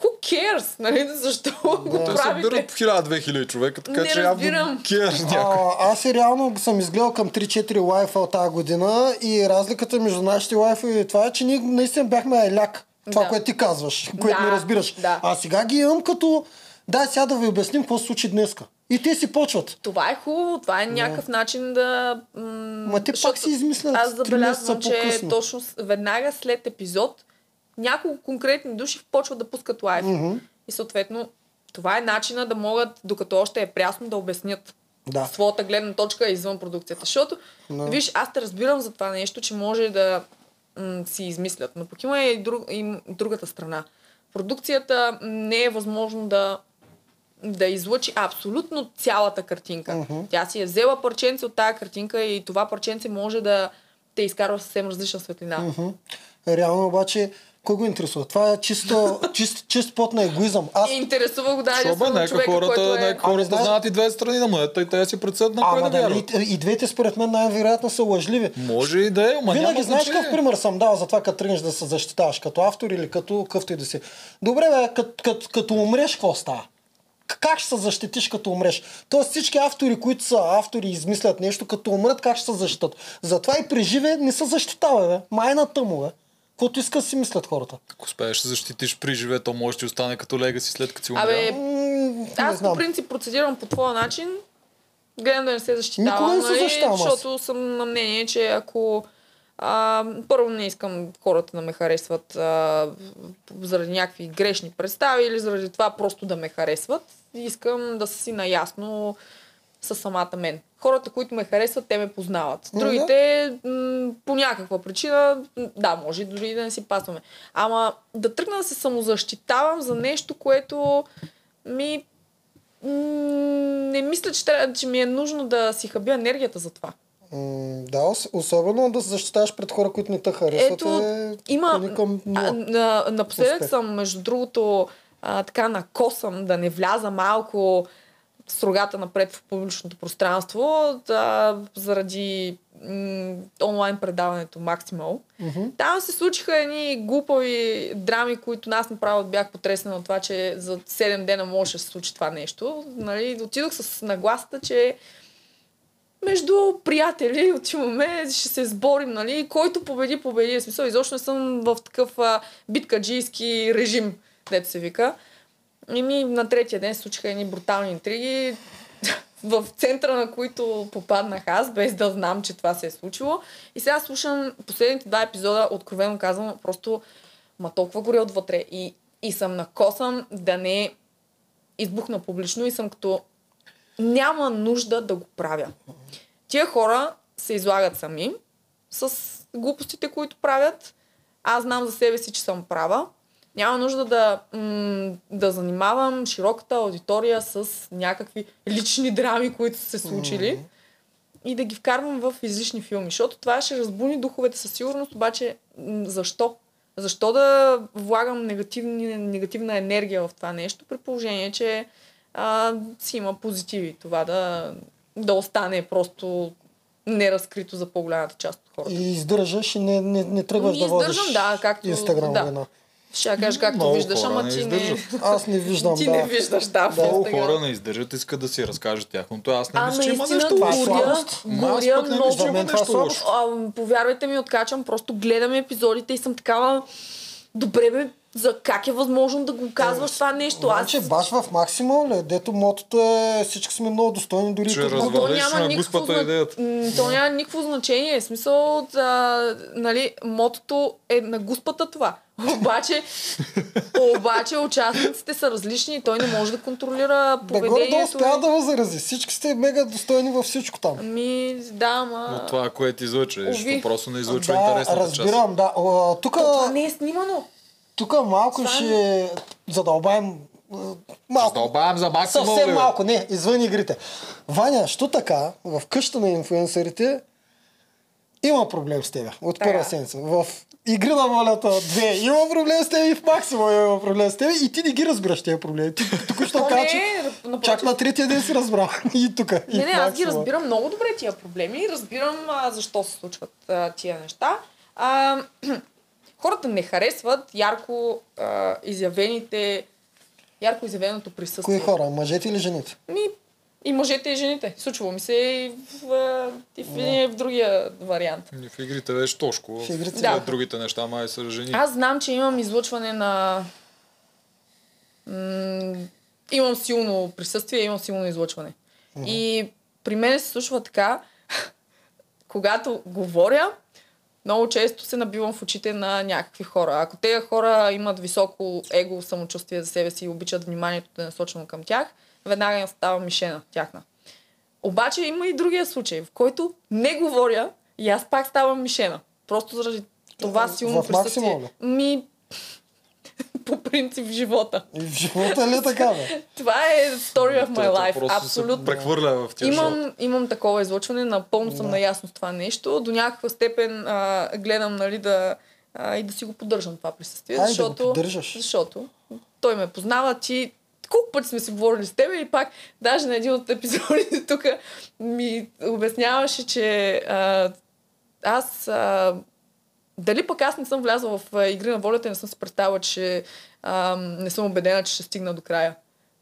who cares, нали, защо го Те правите? събират по 1000-2000 човека, така Не че явно някой. А, аз и реално съм изгледал към 3-4 лайфа от тази година и разликата между нашите лайфа и това е, че ние наистина бяхме еляк. Това, Да. което ти казваш, което Да, не разбираш. да. А сега ги имам като... Да, сега да ви обясним какво се случи днеска. И те си почват. Това е хубаво, това е някакъв начин да... М- Ма те пак си измислят Аз забелязвам, че точно веднага след епизод няколко конкретни души почват да пускат лайф. Мгм. И съответно, това е начина да могат, докато още е прясно, да обяснят Да. своята гледна точка извън продукцията. Защото, Да. виж, аз те разбирам за това нещо, че може да м- си измислят. Но пък има и, друг, и другата страна. Продукцията не е възможно да да излъчи абсолютно цялата картинка. Мгм. Тя си е взела парченце от тази картинка и това парченце може да те изкарва съвсем различна светлина. Мгм. Реално обаче, кой го интересува? Това е чисто, чист, чист плод на егоизъм. Аз И интересува го да единствено нека човека, хората, който е... нека хората знаеш- знаят и две страни на монета и те си преценят на кой да да, и, и двете според мен най-вероятно са лъжливи. Може и да е, ама Винаги няма знаеш какъв пример съм дал за това, като тръгнеш да се защитаваш като автор или като къвто и да си. Добре, бе, като, като, като умреш, какво става? Как ще се защитиш като умреш? Тоест всички автори, които са автори и измислят нещо, като умрат, как ще се защитат? Затова и при живе не се защитава, бе. Майна тъмо, бе. Каквото иска да си мислят хората. Ако успееш да защитиш при живе, то може да ти остане като легаси след като си умрял. Абе, аз по принцип процедирам по твоя начин. Гледам да не се защитавам, Никога не се нали, защитавам защото съм на мнение, че ако а, първо не искам хората да ме харесват а, заради някакви грешни представи или заради това просто да ме харесват, искам да са си наясно с самата мен. Хората, които ме харесват, те ме познават. Другите, м- по някаква причина, да, може дори и да не си пасваме. Ама да тръгна да се самозащитавам за нещо, което ми м, не мисля, че, трябва, че ми е нужно да си хабя енергията за това. Да, ос- особено да се защитаваш пред хора, които не те харесват. Ето, е има... към нула. А, на, напоследък Успех. съм, между другото, а, така накосам да не вляза малко с рогата напред в публичното пространство, да, заради м- онлайн предаването Максимал. Мгм. Там се случиха едни глупави драми, които аз направо бях потресена от това, че за 7 дена може да се случи това нещо. Нали, отидох с нагласата, че между приятели отиваме, ще се сборим, нали, който победи, победи. В смисъл, изобщо не съм в такъв а, биткаджийски режим, дето се вика. И ми на третия ден случиха едни брутални интриги, в центъра на които попаднах аз, без да знам, че това се е случило. И сега слушам последните два епизода, откровено казвам, просто ма толкова горе отвътре. И, и съм накосан да не избухна публично и съм като няма нужда да го правя. Тия хора се излагат сами с глупостите, които правят. Аз знам за себе си, че съм права. Няма нужда да, м- да занимавам широката аудитория с някакви лични драми, които са се случили и да ги вкарвам в излишни филми. Защото това ще разбуни духовете със сигурност, обаче м, защо? Защо да влагам негативни, негативна енергия в това нещо, при положение, че а, си има позитиви. Това да, да остане просто неразкрито за по-голямата част от хората. И издържаш и не, не, не тръгваш Ми да водиш да, както- Инстаграм да. война. Ще кажа както Много виждаш, ама ти не. Аз не виждам, ти да. не виждаш, да, Много хора не издържат, искат да си разкажат тяхното. Аз не А, мисля, че има нещо Това горя, аз горя не много. нещо лошо. А, повярвайте ми, откачам, просто гледам епизодите и съм такава... Добре, бе, за как е възможно да го казваш това нещо. Аз Значи баш в максимум, ли? дето мотото е всички сме много достойни, дори Че и като- то няма никакво, зна... идеята. то няма никакво значение. В смисъл, а, нали, мотото е на гуспата това. Обаче, обаче участниците са различни и той не може да контролира поведението. успя и- да възрази. Всички сте мега достойни във всичко там. Ами, да, ма... Но това, което излъчва, защото просто не излъчва да, интересната част. разбирам, да. Тук, То това не е снимано. Тук малко Това ще задълбаем малко. Задълбавам за максимум. Съвсем бе. малко, не, извън игрите. Ваня, що така, в къща на инфуенсърите има проблем с теб от първа седмица. В Игри на волята 2 има проблем с теб и в Максимум има проблем с теб и ти не ги разбираш тези проблеми. Ти току-що че напротив. чак на третия ден си разбрал. и тук. и Не, не, аз ги разбирам много добре тия проблеми. Разбирам а, защо се случват а, тия неща. А, хората не харесват ярко а, изявените ярко изявеното присъствие. Кои хора, мъжете или жените? Ми, и мъжете и жените. Случва ми се и в, и в, и в другия вариант. И В игрите беше тошко. В игрите Да. В другите неща май са жени. Аз знам, че имам излъчване на... М- имам силно присъствие, имам силно излъчване. И при мен се случва така, когато говоря, много често се набивам в очите на някакви хора. Ако тези хора имат високо его, самочувствие за себе си и обичат вниманието да е насочено към тях, веднага им става мишена тяхна. Обаче има и другия случай, в който не говоря и аз пак ставам мишена. Просто заради това силно в присъствие. максимум ли? Ми, по принцип в живота. И в живота ли е така, бе? Това е story of my life. Абсолютно. прехвърля в тия. Имам, имам такова излъчване, напълно съм Да. наясно с това нещо. До някаква степен а, гледам нали, да, а, и да си го поддържам това присъствие. Айде да го защото, поддържаш. защото той ме познава, ти колко пъти сме си говорили с теб и пак даже на един от епизодите тук ми обясняваше, че а, аз а, дали пък аз не съм влязла в а, игри на волята и не съм си представила, че а, не съм убедена, че ще стигна до края.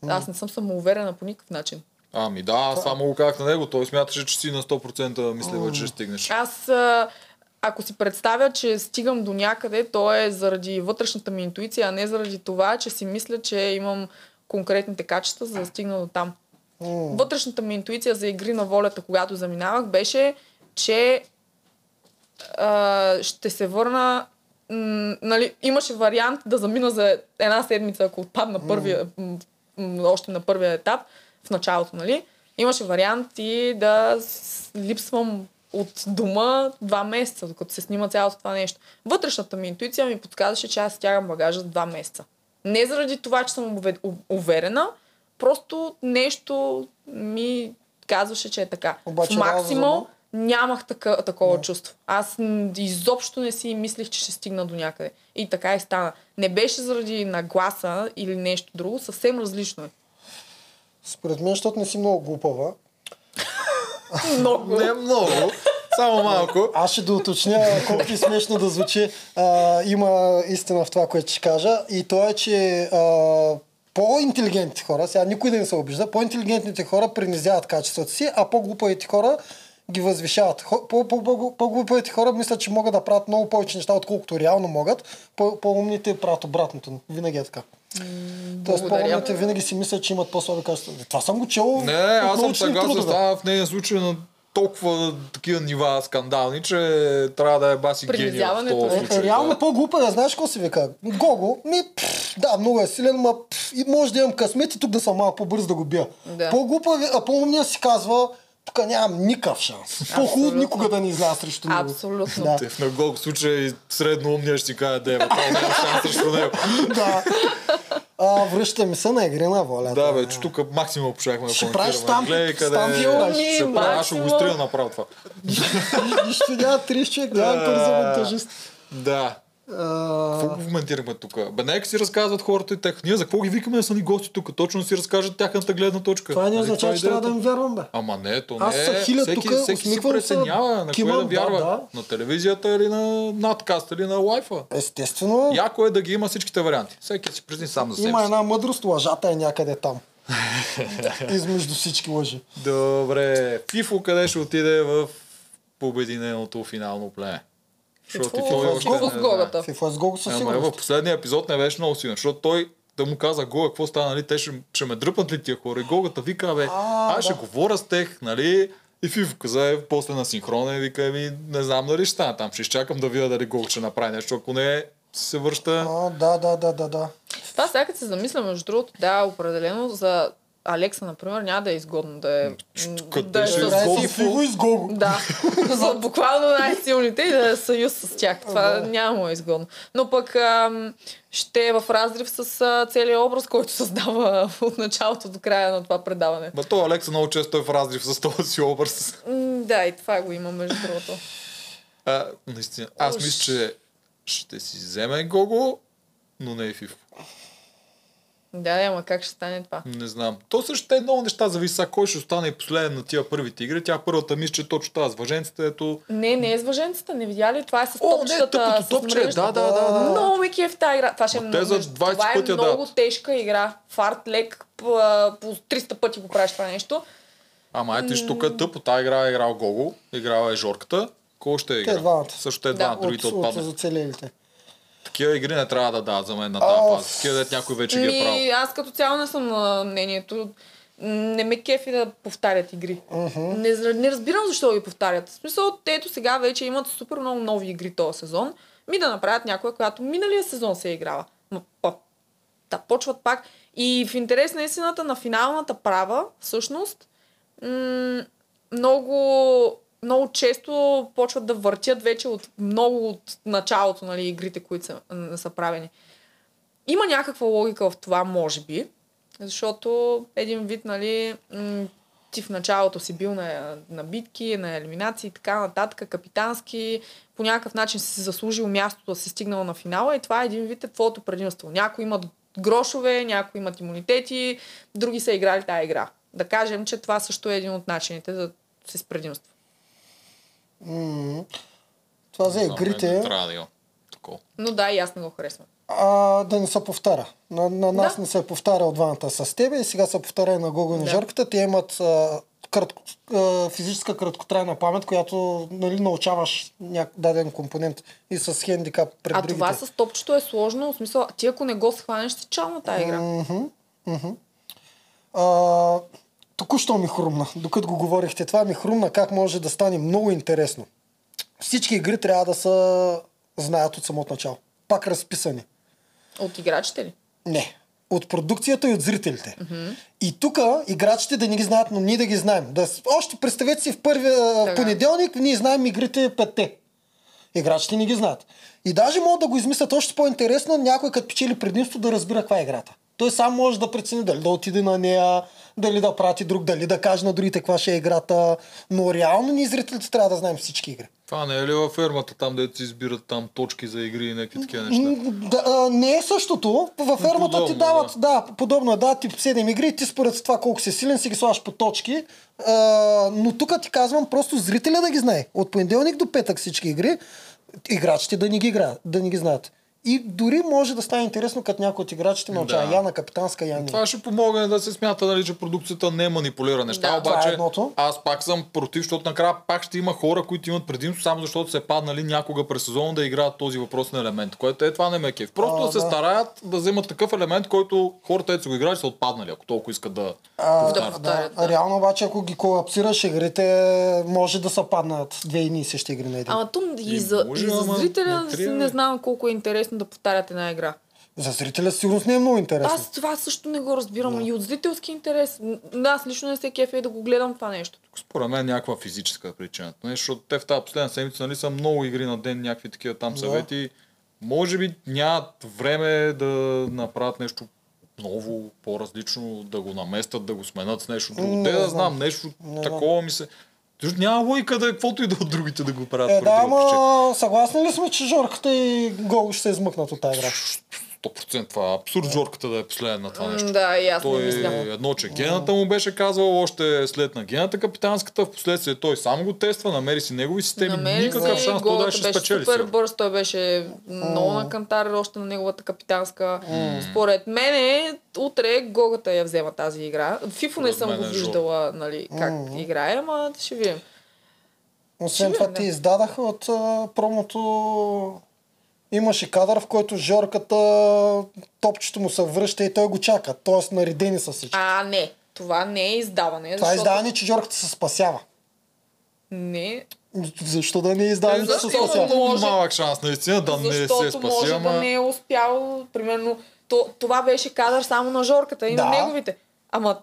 Аз не съм самоуверена по никакъв начин. Ами да, аз му го казах на него. Той смяташе, че си на 100% мислива, че ще стигнеш. Аз, а, ако си представя, че стигам до някъде, то е заради вътрешната ми интуиция, а не заради това, че си мисля, че имам конкретните качества, за да стигна до там. Вътрешната ми интуиция за игри на волята, когато заминавах, беше, че а, ще се върна. М, нали, имаше вариант да замина за една седмица, ако отпадна първия, м, м, още на първия етап, в началото, нали? Имаше вариант и да с- липсвам от дома два месеца, докато се снима цялото това нещо. Вътрешната ми интуиция ми подсказваше, че аз стягам багажа за два месеца. Не заради това, че съм уве- у- уверена, просто нещо ми казваше, че е така. Обаче в максимум разума? Нямах така, такова чувство. Аз изобщо не си мислих, че ще стигна до някъде. И така и стана. Не беше заради нагласа или нещо друго, съвсем различно е. Според мен, защото не си много глупава. Много. Не много, само малко. Аз ще да уточня, колко и смешно да звучи. А, има истина в това, което ще кажа. И то е, че а, по-интелигентните хора, сега никой да не се обижда, по-интелигентните хора принизяват качеството си, а по-глупавите хора ги възвишават. Хо- по- по- по- По-глупавите хора мислят, че могат да правят много повече неща, отколкото реално могат. По- По-умните правят обратното. Винаги е така. Тоест по-умните винаги си мислят, че имат по-слаби качества. Това съм го чел. Не, аз съм съгласен с трудове. това в нейния случай на толкова такива нива скандални, че трябва да е баси гения в този е. случай. Е, реално да. по-глупа да знаеш какво си вика. Гого, ми, пф, да, много е силен, ма пф, и може да имам късмет и тук да съм малко по-бърз да го бия. Да. По-глупа, а по-умния си казва, тук нямам никакъв шанс. По-хубаво никога да не изляза срещу него. Абсолютно. Да. Те в много случай средно умния ще си каже, дева, това няма шанс срещу него. да. А, връщаме се на игри на волята. Да, бе, че тук максимум пошахме да Ще правиш стамп- Гледай къде стамп е. филми, ще правя, аз ще го изтрия направо това. Нищо няма 30 човек, няма пари за монтажист. Да. Какво го коментирахме тук? Бе, нека си разказват хората и тех. Ние за какво ги викаме да са ни гости тук? Точно си разкажат тяхната гледна точка. това не Нали, означава, е че трябва да им вярвам, бе. Ама не, то Аз не се е. хиля всеки, тука, всеки си се, преценява на кое да да, вярва. да. На телевизията или на надкаст или на лайфа. Естествено, Яко е да ги има всичките варианти. Всеки си призни сам за себе има една мъдрост, лъжата е някъде там. Измежду всички лъжи. Добре. Фифо къде ще отиде в побединеното финално племе? Защото той още не с знае. Гогата. Фифо е с Гого със Ама в последния епизод не беше много силен, защото той да му каза Гога, какво стана, нали? Те ще, ще ме дръпнат ли тия хора? И Гогата вика, бе, А, аз ще да. говоря с тех, нали? И Фифо каза, е, после на синхрона и вика, еми, не знам дали ще стане там. Ще изчакам да видя дали Гога ще направи нещо. Ако не, се връща. А, да, да, да, да, да. Това сега като се замисля, между другото, да, определено за Алекса, например, няма да е изгодно да е, Като да е с... Фиго и с Гого. Да, за буквално най-силните и да е съюз с тях. Това Да. няма му е изгодно. Но пък ам, ще е в разрив с а, целият образ, който създава от началото до края на това предаване. Ма то Алекса много често е в разрив с този си образ. М, да, и това го има, между другото. А, наистина. Аз мисля, че ще си вземе Гого, но не и Фифо. Да, ама как ще стане това? Не знам. То също те много неща зависи кой ще остане и последен на тия първите игри. Тя първата мисля, че точно тази с въженците, ето Не, не е с въженцата, не видя ли? Това е с О, не, топчетата. тъпото с топче, мрежата. да, да, да, да. Много ме кеф тази игра. Това ще е много, те за между- 20 това е много тежка игра. Фарт лек, по, а, по 300 пъти го правиш това нещо. Ама ето виж, тук е тъпо. Тази игра е играл Гого, играла е Жорката. Кой ще е играл? двамата. Също те двамата, От, другите от, отпаднаха. от оцелелите. Такива игри не трябва да дадат за мен на тази фаза. Такива дет някой вече ги е Ми, правил. аз като цяло не съм на мнението. Не ме кефи да повтарят игри. Не, зра- не разбирам защо ги повтарят. В смисъл, те ето сега вече имат супер много нови игри този сезон. Ми да направят някоя, която миналия сезон се е играла. Па, да почват пак. И в интерес на истината на финалната права, всъщност, м- много, много често почват да въртят вече от много от началото, нали, игрите, които са, са правени. Има някаква логика в това, може би, защото един вид, нали, ти в началото си бил на, на битки, на елиминации и така нататък, капитански, по някакъв начин си заслужил мястото да си стигнал на финала и това е един вид е твоето предимство. Някои имат грошове, някои имат имунитети, други са играли тази игра. Да кажем, че това също е един от начините да си с предимство. М, Това за мен игрите, Не трябва да има такова. Но да, и аз не го харесвам. а, да не се повтаря. На, на нас Да. не се е повтаря от двамата с тебе и сега се повтаря и на Гого и на Да. Жорката. Те имат а, кратко, а, физическа краткотрайна памет, която нали, научаваш няк- даден компонент и с хендикап пред А другите. това с топчето е сложно, в смисъл, ти ако не го схванеш, си чал на тази игра. Мгм, мгм. А, току-що ми хрумна. Докато го говорихте това, ми хрумна как може да стане много интересно. Всички игри трябва да са знаят от самото начало. Пак разписани. От играчите ли? Не. От продукцията и от зрителите. И тук играчите да не ги знаят, но ние да ги знаем. Да, още представете си в първия Така. понеделник, ние знаем игрите петте. Играчите не ги знаят. И даже могат да го измислят още по-интересно, някой като печели предимство да разбира каква е играта. Той сам може да прецени дали да отиде на нея, дали да прати друг, дали да каже на другите каква ще е играта. Но реално ние зрителите трябва да знаем всички игри. Това не е ли във фермата, там дето си избират там точки за игри и някакви такива неща? Да, а, не е същото. Във фермата ти подобно, дават, да. подобно е, да, тип 7 игри ти според това колко си силен си ги слагаш по точки. А, но тук ти казвам просто зрителя да ги знае. От понеделник до петък всички игри, играчите да не ги играят, да не ги знаят. И дори може да стане интересно, като някой от играчите научава Да. я на капитанска, я не. Това ще помогне да се смята, нали, че продукцията не манипулира неща, Да, това е обаче едното. аз пак съм против, защото накрая пак ще има хора, които имат предимство, само защото се паднали някога през сезона да играят този въпросен елемент, което е това не ме е кеф. Просто А, да се да. стараят да вземат такъв елемент, който хората, които са го играли, са отпаднали, ако толкова искат да А, повтарят. повтарят, да. да. Реално обаче, ако ги колапсираш игрите, може да са паднат две и и същи игри на един. Ама то и Е, за, може, и за ама зрителя не не знам колко е интересно да повтарят една игра. За зрителя сигурно не е много интересно. Аз това също не го разбирам. И от зрителски интерес. Аз лично не се кефя и да го гледам това нещо. Според мен някаква физическа причина. Не, защото те в тази последна седмица нали, са много игри на ден, някакви такива там Да. съвети. Може би нямат време да направят нещо ново, по-различно, да го наместят, да го сменят с нещо друго. Не да знам. знам, нещо Не такова ми се... Защото няма логика да е каквото и да от другите да го правят. Е, да, ама съгласни ли сме, че Жорката и Гол ще се измъкнат от тази игра? 100% това. е Абсурд Жорката да е последен на това нещо. Да, и аз не Той мисля. едно, че гената му беше казвал, още след на гената капитанската, в последствие той сам го тества, намери си негови системи, Намери никакъв се, шанс той да ще спечели. супер бърз, той беше много на кантар още на неговата капитанска. Според мен, утре Гогата я взема тази игра. Фифо не съм го е виждала, нали, как играе, ама ще видим. Освен това ти да. издадаха от а, промото имаше кадър, в който Жорката топчето му се връща и той го чака. Тоест наредени са всички. А, не. Това не е издаване. Това е защото... издаване, че Жорката се спасява. Не, Защо да не е издаване, че се Защото спасява? може- Малък шанс наистина да не защото се спаси, може ама... да не е успял. Примерно, то, това беше кадър само на Жорката и Да. на неговите. Ама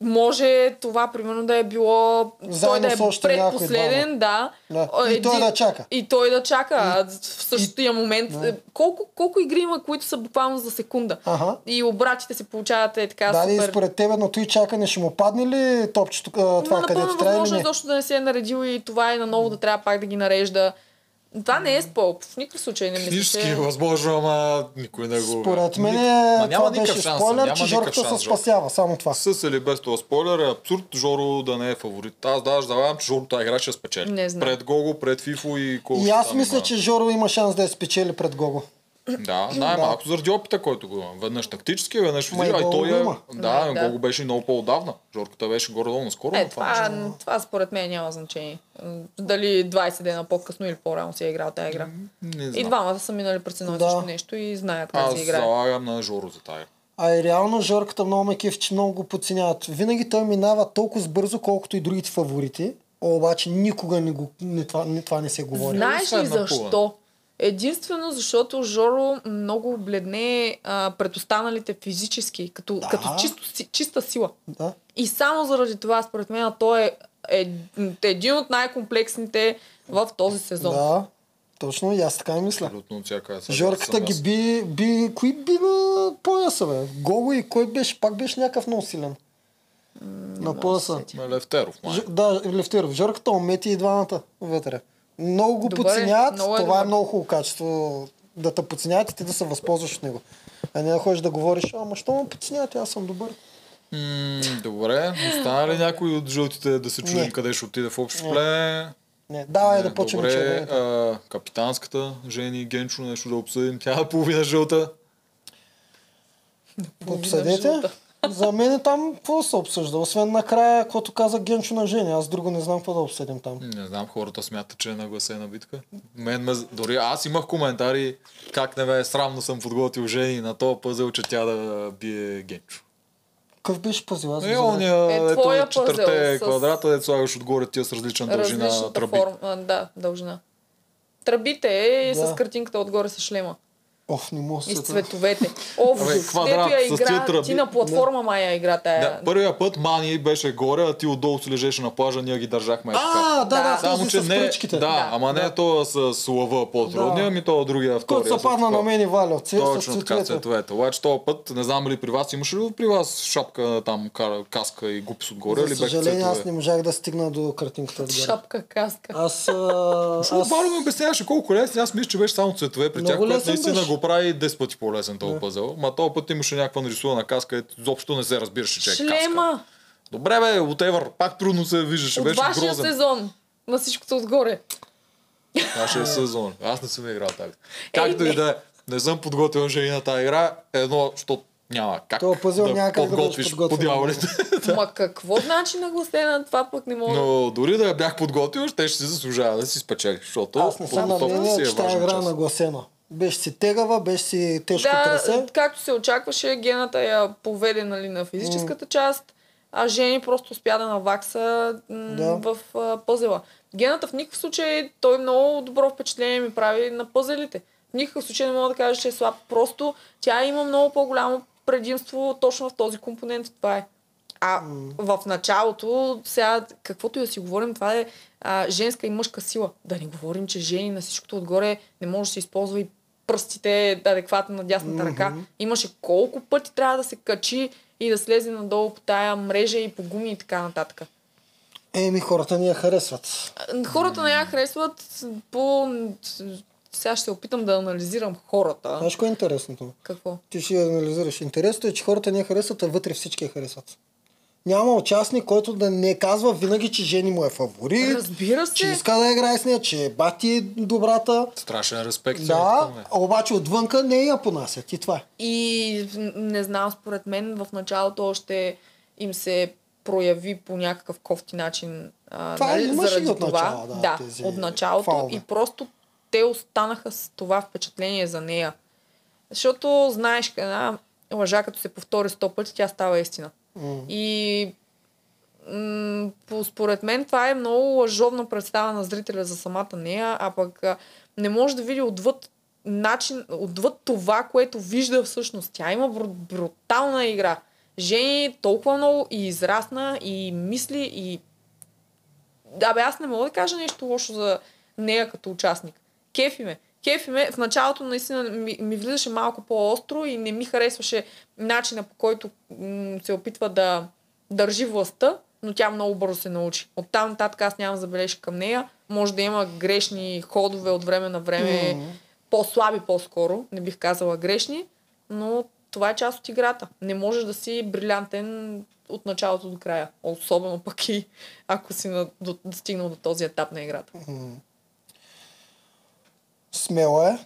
може това, примерно, да е било той да е предпоследен, да. Да. И той да чака. И той да чака. А в същия момент. е, Колко, колко игри има, които са буквално за секунда? Ага. И обратите се получават е така Да, и супер. според тебе на той чакане ще му падне ли топчето, това Ма, където напълно трябва или възможно не? е защото да не се е наредил и това е наново да трябва пак да ги нарежда. Това не е спол. В никакъв случай не мисля, Книжки е възможно, ама никой не го... Според мен Ник- е, Ма това никакъв беше шанс, спойлер, няма че Жорката шанс, се спасява. Само това. С или без този спойлер е абсурд Жоро да не е фаворит. Аз даже давам, че Жоро тази игра ще спечели. Не знам. Пред Гого, пред Фифо и колко И аз мисля, има. че Жоро има шанс да я спечели пред Гого. Да, най-малко заради опита, който го има. Веднъж тактически, веднъж и физически. А и той го е... Да, Да, да. Гого беше много по-отдавна. Жорката беше горе-долу наскоро. Е, но това това, това според мен няма значение. Дали 20 дена по-късно или по-рано си е играл тази игра. не И знам. двамата са минали през едно и Да. нещо и знаят как Аз се играе. залагам на Жоро за тая. А и реално Жорката много ме кеф, че много го подценяват. Винаги той минава толкова бързо, колкото и другите фаворити. Обаче никога не, го, не, това, не, това не се говори. Знаеш ли на защо? Единствено защото Жоро много бледне а, пред останалите физически, като, Да. като чисто, чиста сила. Да. И само заради това, според мен, той е, е един от най-комплексните в този сезон. Да, точно и аз така мисля. Абсолютно всяка Жорката ги би, би, кои би на пояса, бе? Гого и кой беше? Пак беше някакъв много силен. на пояса. Левтеров, май. Ж, да, Левтеров. Жорката умети и двамата вътре. Много го Добре, подценяват. много е това е много хубаво качество. Да те подценяват и ти да се възползваш от него. А не да ходиш да говориш, ама що ме подценявате, аз съм добър. М, добре, остана ли някой от жълтите да се чудим Не. къде ще отиде в общо племе? Не, давай Не, да почнем Добре, а, капитанската, Жени Генчо, нещо да обсъдим. Тя е половина жълта. Обсъдете. жълта. За мен е там какво се обсъжда? Освен накрая, каквото каза Генчо на Жени. Аз друго не знам какво да обсъдим там. Не знам, хората смятат, че е нагласена битка. Мен ме, дори аз имах коментари как не бе срамно съм подготвил Жени на този пъзел, че тя да бие Генчо. Какъв беше пазил? Аз Е, ония, Е, ето четирте пъзел с- квадрата, дето слагаш отгоре тия с различна дължина тръби. форма. Да, дължина. Тръбите е Да. с картинката отгоре с шлема. Ох, не мога да И с цветовете. О, Абе, квадрат я с игра, тия тръби. ти на платформа мая игра тая. Да, първия път Мани беше горе, а ти отдолу си лежеше на плажа, ние ги държахме така. А, да, да, Само, че не, да, Да. ама не то с лъва по-трудния, Да. ами то другия втория. Който се падна на мен и Валя. Точно така, цветовете. Обаче този път, не знам ли при вас, имаше ли при вас шапка, там, каска и гупис отгоре, или За беше съжаление, аз не можах да стигна до картинката. Шапка, каска. Аз, а, Защото аз, ми обясняваше колко лесно, аз мисля, че беше само цветове при тях, което лесен наистина беше. Го прави 10 пъти по-лесен този пъзел. Ма този път имаше някаква нарисувана каска, ето изобщо не се разбираше, че е каска. Шлема! Добре бе, whatever, пак трудно се виждаше, От беше вашия грозен. сезон. На всичкото отгоре. Нашия сезон. Аз не съм играл тази. Както и да е, не съм подготвил жени на тази игра, едно, защото няма как Този пъзел да няма как да бъдеш подготвиш подготвен. по дяволите. Ма какво значи нагласена? Това пък не мога да... Но дори да я бях подготвил, ще ще си заслужава да си спечели, защото аз не съм на мнение, си е че тази игра е нагласена. Беше си тегава, беше си тежко Да, трасе. както се очакваше, гената я поведе нали, на физическата част, а Жени просто успя да навакса м- Да. в а, пъзела. Гената в никакъв случай, той много добро впечатление ми прави на пъзелите. В никакъв случай не мога да кажа, че е слаб. Просто тя има много по-голямо предимство точно в този компонент. Това е. А в началото, сега, каквото и да си говорим, това е а, женска и мъжка сила. Да не говорим, че жени на всичкото отгоре не може да се използва и пръстите адекватно на дясната ръка. Имаше колко пъти трябва да се качи и да слезе надолу по тая мрежа и по гуми и така нататък. Еми, хората ни я харесват. Хората не я харесват по... Сега ще се опитам да анализирам хората. Знаеш кое е интересното? Какво? Ти ще анализираш. Интересното е, че хората не я харесват, а вътре всички я харесват. Няма участник, който да не казва винаги, че жени му е фаворит, Разбира се. че иска да играе с нея, че е бати добрата. Страшен респект. Да, нея. обаче отвънка не я понасят и това е. И не знам, според мен в началото още им се прояви по някакъв кофти начин А, Това нали, имаше заради от това, начало, да, да тези от началото фалове. и просто те останаха с това впечатление за нея. Защото знаеш, една лъжа като се повтори сто пъти, тя става истина. И м- по, според мен това е много лъжовна представа на зрителя за самата нея, а пък а, не може да види отвъд начин, отвъд това, което вижда всъщност. Тя има бру, брутална игра. Жени толкова много и израсна, и мисли, и... Да, бе, аз не мога да кажа нещо лошо за нея като участник. Кефи ме. Кефи ме. В началото наистина ми, ми влизаше малко по-остро и не ми харесваше начина по който м- се опитва да държи властта, но тя много бързо се научи. Оттам нататък аз нямам забележка към нея. Може да има грешни ходове от време на време, Мгм. по-слаби по-скоро, не бих казала грешни, но това е част от играта. Не можеш да си брилянтен от началото до края. Особено пък и ако си на, до, стигнал до този етап на играта. Смела е.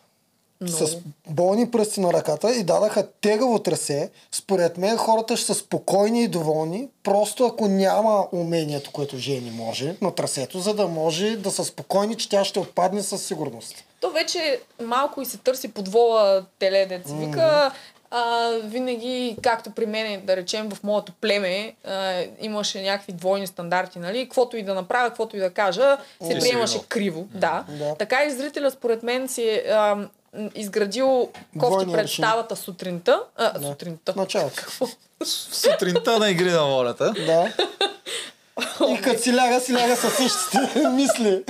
Много. С болни пръсти на ръката и дадаха тегаво трасе. Според мен хората ще са спокойни и доволни, просто ако няма умението, което Жени може на трасето, за да може да са спокойни, че тя ще отпадне със сигурност. То вече малко и се търси подвола теле, деца вика. А, винаги, както при мен, да речем, в моето племе а, имаше някакви двойни стандарти, нали? Каквото и да направя, каквото и да кажа, се Ти приемаше криво. Да. Да. Така и зрителя, според мен, си е а, изградил кофти представата сутринта. А, Да. сутринта. Началото. Какво? Сутринта на игри на волята. Да. И като си ляга, си ляга със същите мисли.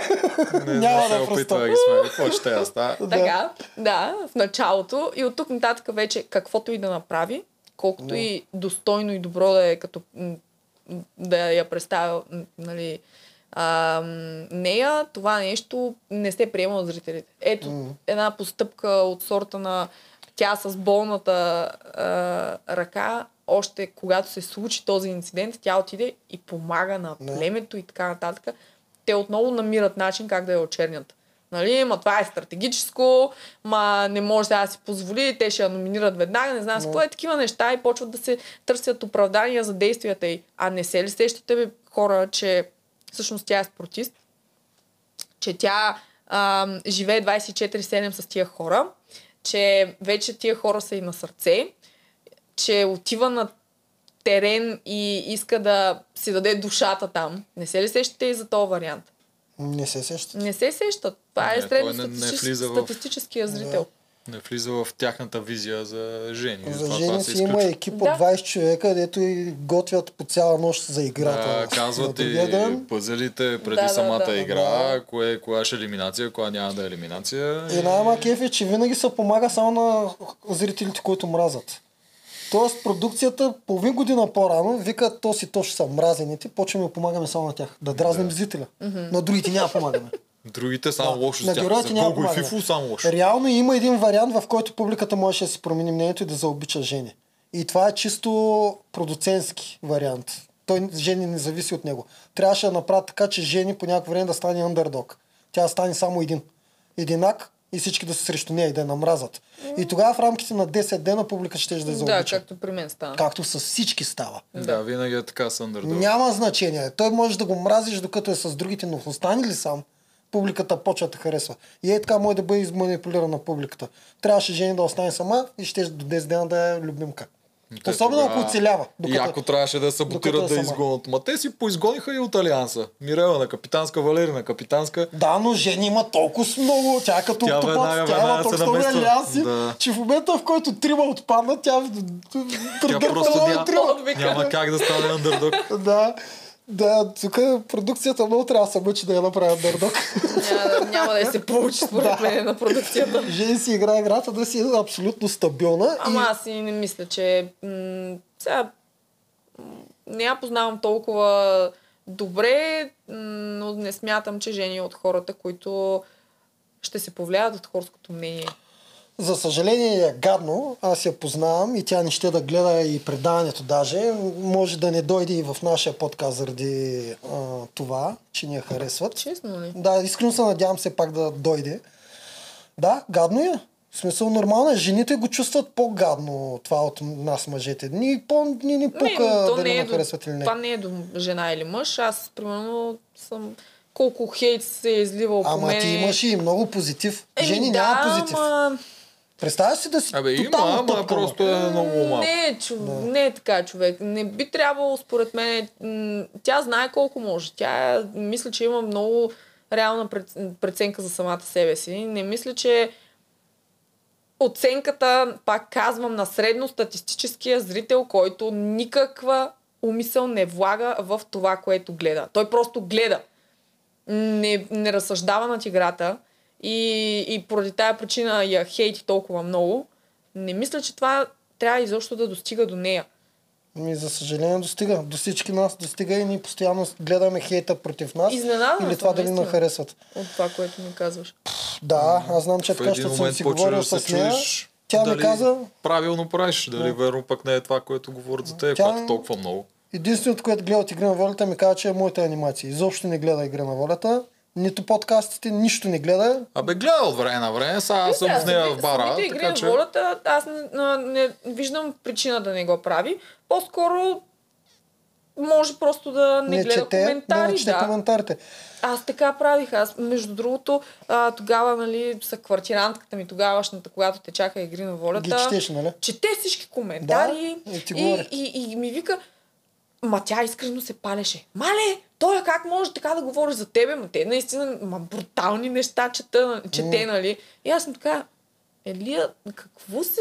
Не Няма да се опитва да ги сме. Какво ще я става? Така, да, в началото и от тук нататък вече каквото и да направи, колкото и достойно и добро да е като да я представя нали, а, нея, това нещо не се приема от зрителите. Ето една постъпка от сорта на тя с болната а, ръка, още когато се случи този инцидент, тя отиде и помага на племето и така нататък. Те отново намират начин как да я очернят. Нали, ма това е стратегическо, ма не може да си позволи, те ще я номинират веднага, не знам, no. е такива неща и почват да се търсят оправдания за действията й. А не се ли сещате бе, хора, че всъщност тя е спортист, че тя а, живее 24-7 с тия хора, че вече тия хора са и на сърце, че отива на терен и иска да си даде душата там. Не се ли сещате и за този вариант? Не се сеща. Не се сещат. Това е Не, той не- не в- статистическия зрител. Не влиза в тяхната визия за жени. За Затова жени си има екип Да. от 20 човека, дето и готвят по цяла нощ за играта. Да, казват и ден. пъзелите преди Да, да, самата да. игра, кое, коя ще е елиминация, коя няма да е елиминация. И най-ма кеф е, че винаги се помага само на зрителите, които мразят. Тоест продукцията половин година по-рано вика, то си точно са мразените, почваме да помагаме само на тях. Да дразним зрителя. На другите няма да помагаме. Другите само Да. лошо На с тях. героите За няма Гого и помагане. Фифо само лошо. Реално има един вариант, в който публиката можеше да си промени мнението и да заобича Жени. И това е чисто продуцентски вариант. Той Жени не зависи от него. Трябваше да направят така, че Жени по някакво време да стане андердог. Тя да стане само един. Единак и всички да са срещу нея и да я намразат. И тогава в рамките на 10 дена публика ще да я Да, както при мен стана. Както с всички става. Да, винаги е така с Underdog. Няма значение. Той може да го мразиш докато е с другите, но остане ли сам, публиката почва да харесва. И е така може да бъде изманипулирана публиката. Трябваше Жени да остане сама и ще до 10 дена да е любимка. Те Особено тогава- ако оцелява. И ако трябваше да саботират е да сама. изгонят. Ма те си поизгониха и от Алианса. Мирела на капитанска, Валери на капитанска. Да, но Жени има толкова много. Тя е като Тя октопод, веднага- тя има веднага се толкова много алианси, Да. че в момента в който трима отпаднат, тя Тя просто няма, няма как да стане андердог. Да. Да, тук продукцията много трябва да се мъчи да я направят дърдок. Няма, няма да се получи според мен на продукцията. Жени си играе играта да си е абсолютно стабилна. Ама и... аз и не мисля, че м- сега не я познавам толкова добре, но не смятам, че Жени е от хората, които ще се повлияят от хорското мнение. За съжаление е гадно, аз я познавам и тя не ще да гледа и предаването даже. Може да не дойде и в нашия подкаст заради а, това, че ни я харесват. Честно ли? Да, искрено се надявам се пак да дойде. Да, гадно е. В смисъл нормално е, жените го чувстват по-гадно това от нас мъжете. Ни, по, ни, ни пука не, то дали не е до, харесват или не. това не е до жена или мъж. Аз, примерно, съм колко хейт се е изливал по Ама мен. ти имаш и много позитив. Еми, Жени да, няма позитив. Ама... Представяш си да си Абе, има, ама тъпкава. просто е много малко. Не, е чу... не е така човек. Не би трябвало, според мен, тя знае колко може. Тя мисля, че има много реална преценка за самата себе си. Не мисля, че оценката, пак казвам, на средностатистическия зрител, който никаква умисъл не влага в това, което гледа. Той просто гледа. Не, не разсъждава над играта и, и поради тая причина я хейти толкова много. Не мисля, че това трябва изобщо да достига до нея. Ми, за съжаление достига. До всички нас достига и ние постоянно гледаме хейта против нас. Изненадана Или това дали ни наистина. харесват. От това, което ми казваш. Да, аз знам, че В така, защото съм си говорил да се с нея. чуеш Тя дали ми каза, правилно правиш, дали верно пък не е това, което говорят за теб, Тя- когато толкова много. единственото, което гледа от Игра на волята, ми каза, че е моите анимации. Изобщо не гледа Игра на волята. Нито подкастите, нищо не гледа. Абе, гледа от време на време, сега аз съм с нея в бара, самите игри така на че... волята, аз не, не, не виждам причина да не го прави. По-скоро може просто да не, гледа чете, коментари. да не чете да. коментарите. Аз така правих. Аз, между другото, а, тогава, нали, са квартирантката ми тогавашната, когато те чака игри на волята. Ги четеш, нали? Чете всички коментари. Да, и ти и, говори. и, и, ми вика, ма тя искрено се палеше. Мале, той как може така да говори за тебе? Ма те наистина ма, брутални неща чета, чете, нали? И аз съм така, Елия, какво се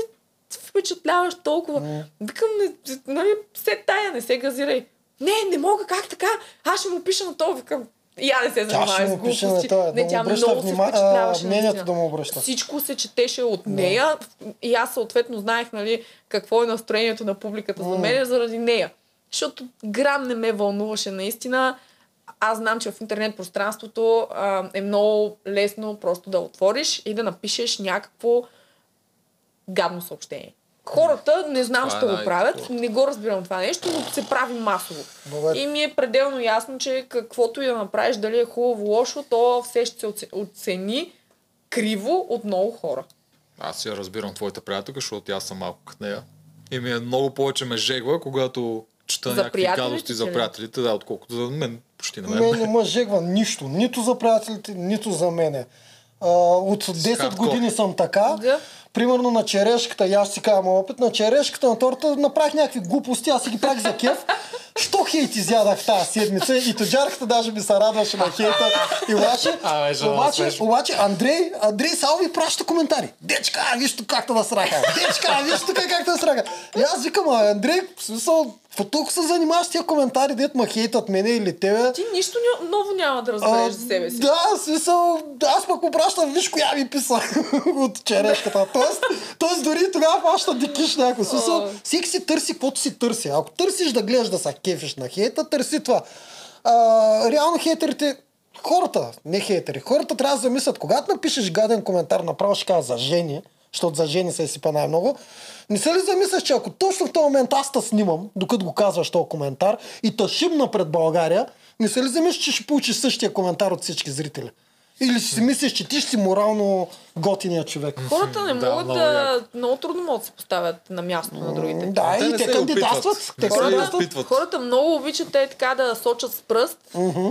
впечатляваш толкова? Викам, не, нали, се тая, не се газирай. Не, не мога, как така? Аз ще му пиша на това, викам. Я не се занимавай ще с глупости. да Не, тя много се внима- а, впечатляваше. мнението да му обръща. Всичко се четеше от нея и аз съответно знаех нали, какво е настроението на публиката за мен заради нея. Защото грам не ме вълнуваше наистина. Аз знам, че в интернет пространството а, е много лесно просто да отвориш и да напишеш някакво гадно съобщение. Хората не знам, Това е що го правят, не го разбирам това нещо, но се прави масово. Добре. И ми е пределно ясно, че каквото и да направиш, дали е хубаво, лошо, то все ще се оце- оцени криво от много хора. Аз я разбирам твоята приятелка, защото аз съм малко като нея. И ми е много повече ме жегва, когато чета За някакви гадости ти за ли? приятелите, да, отколкото за мен. Почти на Мен не ме жегва нищо. Нито за приятелите, нито за мене. А, от 10 хардкор. години съм така. Да. Примерно на черешката, и аз си казвам опит, на черешката на торта направих някакви глупости, аз си ги правих за кеф. Що хейт изядах тази седмица и тоджарката даже ми се радваше на хейта и обаче, обаче, обаче Андрей, Андрей само ви праща коментари. Дечка, виж тук как те насраха. Дечка, виж тук как те насраха. И аз викам, а Андрей, в смисъл, какво толкова се занимаваш с тия коментари, дет ма хейтат мене или тебе? Ти нищо ново няма да разбереш за себе си. Да, смисъл, аз пък попращам, виж коя ми писа от черешката. Тоест, тоест дори тогава фаща дикиш някой. Смисъл, всеки си търси каквото си търси. Ако търсиш да гледаш да се кефиш на хейта, търси това. А, реално хейтерите, хората, не хейтери, хората трябва да замислят, когато напишеш гаден коментар, направо ще кажа за жени, защото за жени се изсипа най-много, не се ли замисляш, че ако точно в този момент аз те снимам, докато го казваш този коментар и те шибна пред България, не се ли замислиш, че ще получиш същия коментар от всички зрители? Или си мислиш, че ти ще си морално готиния човек? Хората не Да, могат много да... яко. Много трудно могат да се поставят на място на другите. Да, Те и те кандидатстват. Те опитват. Хората много обичат те така да сочат с пръст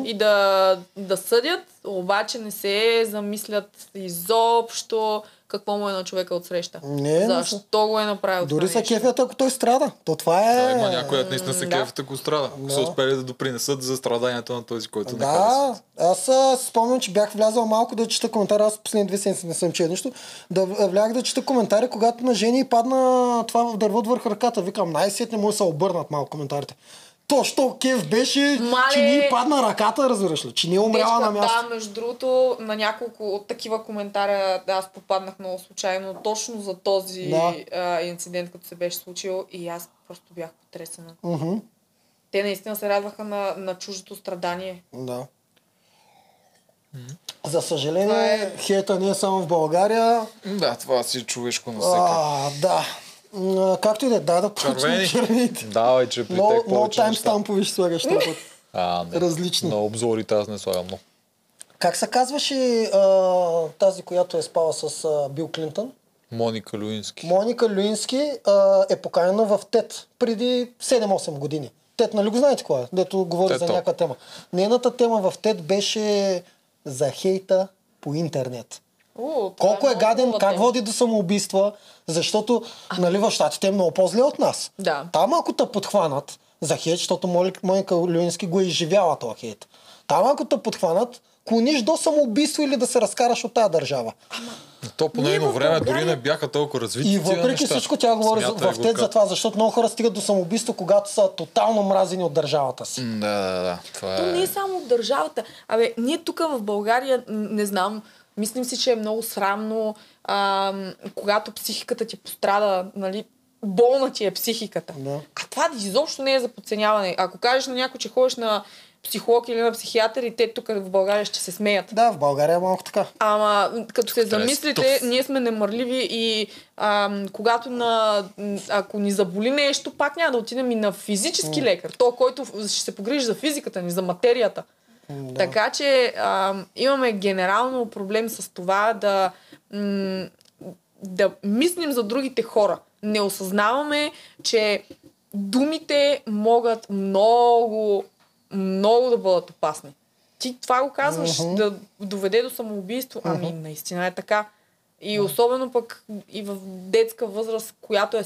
и да, да съдят, обаче не се замислят изобщо какво му е на човека от среща. Не, не Защо го е направил Дори това са кефят, ако той страда. То това е... Да, има някои, дето наистина се да. кефят, ако страда. Ако са успели да допринесат за страданието на този, който не Да, харесва. аз спомням, че бях влязал малко да чета коментари. Аз последните две седмици не съм чел нищо. Да влях да чета коментари, когато на жени падна това в дърво върху ръката. Викам, най-сетне му се обърнат малко коментарите. То, що кеф беше, Мале! че ни падна ръката, разбираш ли? Че не е умряла на място. Да, между другото, на няколко от такива коментаря да, аз попаднах много случайно, точно за този Да. а, инцидент, като се беше случил и аз просто бях потресена. Мгм, Те наистина се радваха на, на чуждото страдание. Да. За съжаление, е- хейта не е само в България. Да, това си човешко на всеки. А, да. Както и да е, дай да почнем Червени. червените. Давай, че при повече неща. таймстампови ще слагаш този път. А, не. различни. На обзорите аз не слагам много. Как се казваше а, тази, която е спала с а, Бил Клинтън? Моника Люински. Моника Люински а, е поканена в ТЕТ преди 7-8 години. ТЕТ, нали го знаете кой е? Дето говори за Тето. някаква тема. Нейната тема в ТЕТ беше за хейта по интернет. О, Колко е много гаден, как тема. води до самоубийства, защото нали, в щатите е много по-зле от нас. Да. Там ако те подхванат за хейт, защото Моника Люински го е изживяла този хейт. Там ако те подхванат, клониш до самоубийство или да се разкараш от тази държава. То по в време дори не бяха толкова развити. И въпреки неща. всичко тя говори за, в ТЕД за това, защото много хора стигат до самоубийство, когато са тотално мразени от държавата си. Да, да, да. Това То не е... е само в държавата. Абе, ние тук в България, не знам, мислим си, че е много срамно, а, когато психиката ти пострада, нали, болна ти е психиката. Да. А това изобщо не е за подценяване. Ако кажеш на някой, че ходиш на психолог или на психиатър и те тук в България ще се смеят. Да, в България е малко така. Ама, като се замислите, ние сме немърливи и ам, когато на, ако ни заболи нещо, пак няма да отидем и на физически лекар. То, който ще се погрижи за физиката ни, за материята. Да. Така че ам, имаме генерално проблем с това да, м, да мислим за другите хора. Не осъзнаваме, че думите могат много, много да бъдат опасни. Ти това го казваш, Мгм. да доведе до самоубийство. Ами, наистина е така. И особено пък и в детска възраст, която е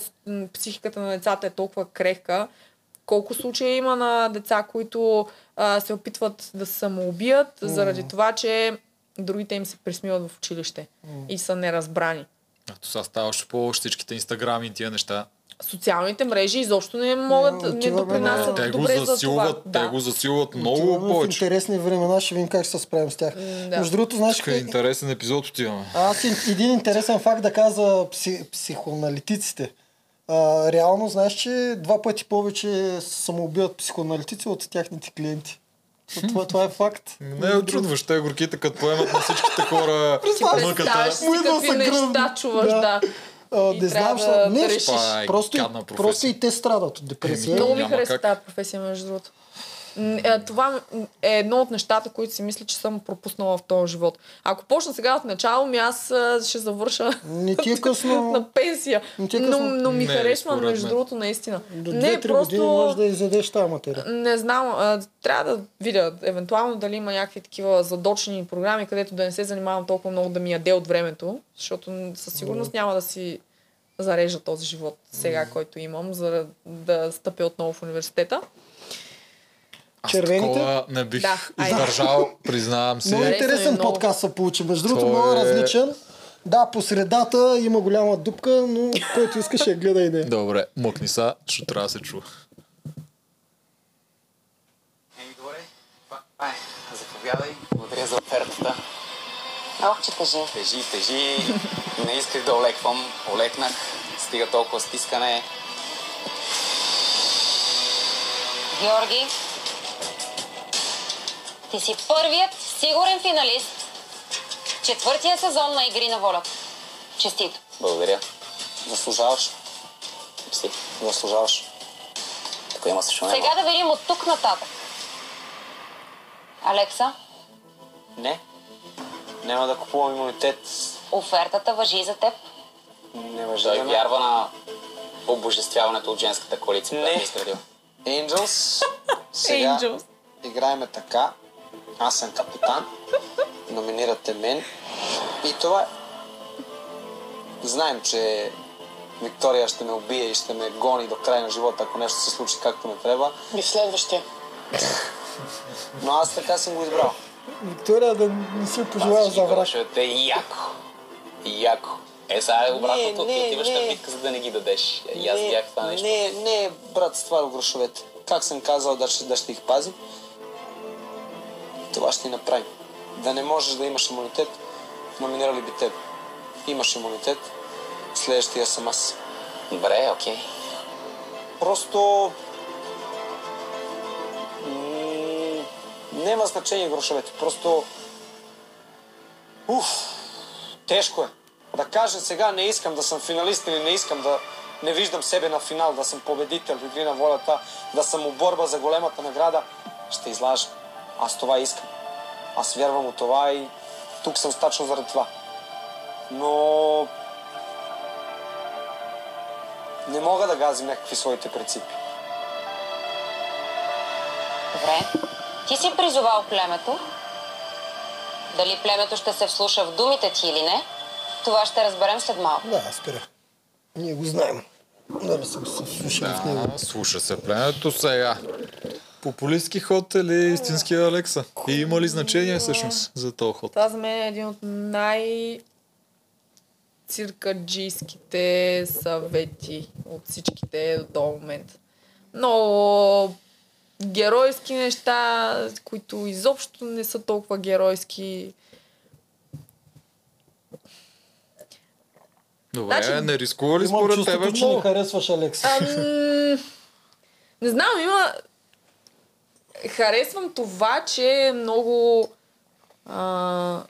психиката на децата е толкова крехка, колко случаи има на деца, които а, се опитват да се самоубият заради това, че другите им се присмиват в училище и са неразбрани. Ато сега ставаше по всичките инстаграми и тия неща. Социалните мрежи изобщо не могат, Не, не допринасят на- Те го добре за това. засилват, те Да. го засилват много Отиваме повече. В интересни времена ще видим как ще се справим с тях. да. Между другото, знаеш, Тук е интересен епизод отиваме. Аз един интересен факт да кажа за пси, психоаналитиците. А, реално знаеш, че два пъти повече се самоубиват психоаналитици от тяхните клиенти. Това, това е факт. Не е очудващо, те горките, като поемат на всичките хора Ти представяш мъката. си Му идва са неща чуваш, Да. не знам, да- Не, решиш. Е просто, просто и те страдат от депресия. Много ми хареса тази професия, между другото. Е, Това е едно от нещата, които си мисля, че съм пропуснала в този живот. Ако почна сега от начало, ми аз ще завърша Не ти е късно. на пенсия. Не ти е Но, късно. но ми Не, харесва, между другото, наистина. До не, 2-3 години можеш да изядеш тази материя. Не знам, а, трябва да видя евентуално дали има някакви такива задочени програми, където да не се занимавам толкова много да ми яде от времето, защото със сигурност няма да си зарежа този живот сега, който имам, за да стъпя отново в университета. Аз Червените? такова не бих Да, издържал, признавам си. Много интересен подкаст се получи. Между другото, много е- различен. Да, по средата има голяма дупка, но който иска ще я гледа и не. Добре, мъкни са, ще трябва да се чува. Еми, добре. Ай, заповядай. Благодаря за офертата. Ох, че тежи. Тежи, тежи. Не исках да олеквам. Олекнах. Стига толкова стискане. Георги, ти си първият сигурен финалист четвъртия сезон на Игри на волята. Честито! Благодаря. Заслужаваш. Си, заслужаваш. Тук има също Сега да видим от тук нататък. Алекса, Не. Няма да купувам имунитет. офертата въжи за теб. Не въжи. Той вярва на обожествяването от женската коалиция, която е изградил. Angels. Сега Angels. играеме така. Аз съм капитан. Номинирате мен. И това е. Знаем, че Виктория ще ме убие и ще ме гони до края на живота, ако нещо се случи както не трябва. И следващия. Но аз така съм го избрал. Виктория да не си пожелая за враг. Ще те яко. Яко. Е, сега е обратното. Ти отиваш на битка, за да не ги дадеш. И аз видях това нещо. Не, не, брат, с това е грошовете. Как съм казал да ще, да ще их пазим, това ще ни направим. Да не можеш да имаш имунитет, номинирали би теб. Имаш имунитет, следващия съм аз. Добре, окей. Просто... м, Няма значение грошовете. Просто... Уф, тежко е. Да кажа сега не искам да съм финалист или не искам да не виждам себе на финал, да съм победител в игри на волята, да съм у борба за големата награда, ще излажа. Аз това искам. Аз вярвам от това и тук съм стачно заради това. Но не мога да газим някакви своите принципи. Добре. Ти си призовал племето. Дали племето ще се вслуша в думите ти или не, това ще разберем след малко. Да, спира. Ние го знаем. Да се слушаме в него. Да, слуша се племето сега. Популистски ход или истинския Алекса? И има ли значение всъщност за този ход? Това за мен е един от най циркаджийските съвети от всичките до този момент. Но геройски неща, които изобщо не са толкова геройски. Добре, Значи- не рискува ли Имам според чувството, тебе че не много? харесваш Алекса. Ам, не знам, има... Харесвам това, че е много... А,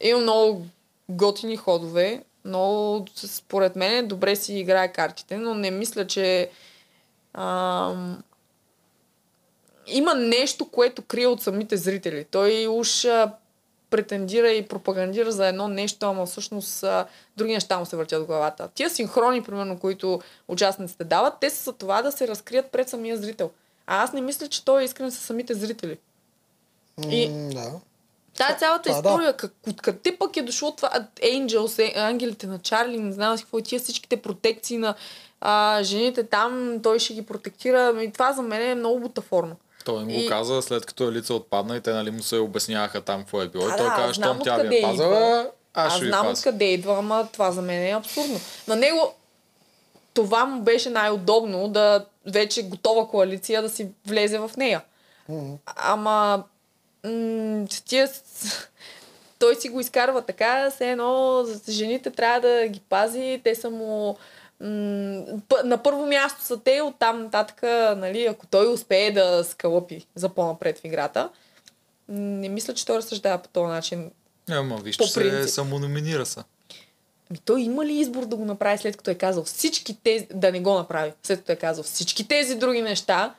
има много готини ходове. Много, според мен, добре си играе картите, но не мисля, че... Ам, има нещо, което крие от самите зрители. Той уж а, претендира и пропагандира за едно нещо, ама всъщност а, други неща му се въртят в главата. Тия синхрони, примерно, които участниците дават, те са за това да се разкрият пред самия зрител. А аз не мисля, че той е искрен със самите зрители. И М, Да. Тая цялата да. история, как, откъде пък е дошло това а, Angels, е, ангелите на Чарли, не знам си какво, и тия всичките протекции на а, жените там, той ще ги протектира. И това за мен е много бутафорно. Той им го И- каза след като Елица отпадна и те нали му се обясняваха там какво е било. А, и той да, каза, щом тя ви е пазала, аз Аз знам откъде идва, ама това за мен е абсурдно. На него това му беше най-удобно да вече готова коалиция да си влезе в нея. Ама м- тия... Той си го изкарва така, все едно за- жените трябва да ги пази, те са му на първо място са те, оттам нататък, нали, ако той успее да скалъпи за по-напред в играта, не мисля, че той разсъждава по този начин. Ама виж, По че се самономинира са. Ами той има ли избор да го направи след като е казал всички тези, да не го направи, след като е казал всички тези други неща,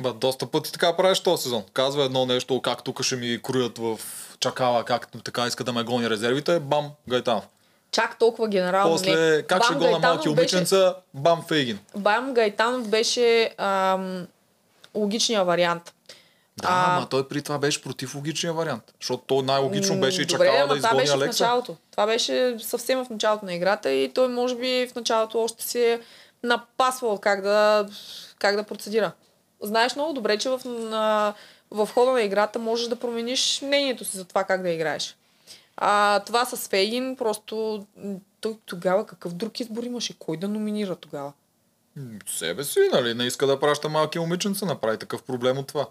Ба, доста пъти така правиш този сезон. Казва едно нещо, как тук ще ми кроят в чакала, как така иска да ме гони резервите, бам, Гайтанов. чак толкова генерално После, не. как ще Бам го на Гайтанов малки беше- обиченца, бам, Фейгин. Бам Гайтанов беше ам, логичният вариант. Да, ама той при това беше против логичния вариант. Защото то най-логично беше и Добре, чакала да изгони беше в Алекса. началото. Това беше съвсем в началото на играта и той може би в началото още си е напасвал как да, как да процедира. Знаеш много добре, че в, на, в хода на играта можеш да промениш мнението си за това как да играеш. А това с Фейгин просто той тогава какъв друг избор имаше? Кой да номинира тогава? Себе си, нали? Не иска да праща малки момиченца, направи такъв проблем от това.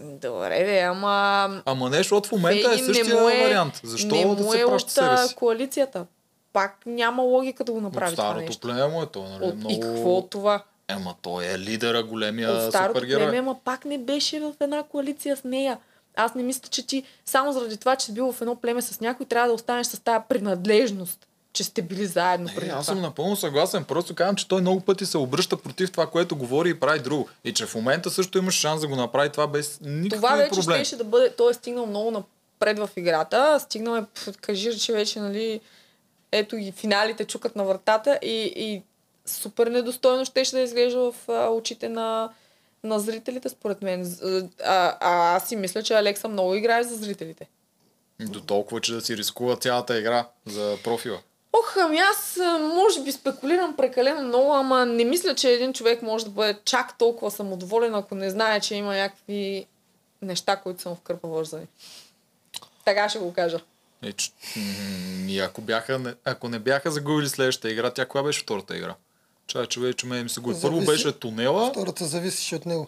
Добре, де, ама... Ама не, защото в момента е не същия му е, вариант. Защо не да му се е от себе си? коалицията. Пак няма логика да го направи От това старото нещо. племе му е то, нали? От, много... И какво от това? Ема той е лидера, големия от старото супергерой. племе, ама пак не беше в една коалиция с нея. Аз не мисля, че ти само заради това, че си бил в едно племе с някой, трябва да останеш с тази принадлежност, че сте били заедно преди аз това. съм напълно съгласен. Просто казвам, че той много пъти се обръща против това, което говори и прави друго. И че в момента също имаш шанс да го направи това без никакви Това вече проблеми. щеше да бъде, той е стигнал много напред в играта, стигнал е, кажи, че вече, нали, ето и финалите чукат на вратата и, и супер недостойно щеше да изглежда в а, очите на, на зрителите, според мен. А, а, аз си мисля, че Алекса много играе за зрителите. До толкова, че да си рискува цялата игра за профила. Ох, ами аз може би спекулирам прекалено много, ама не мисля, че един човек може да бъде чак толкова самодоволен, ако не знае, че има някакви неща, които са му в кърпа вързани. Така ще го кажа. Е, че, м, и ако, бяха, не- ако не бяха загубили следващата игра, тя коя беше втората игра? Чай, че вече ме ми се губи. Първо беше тунела. Втората зависеше от него.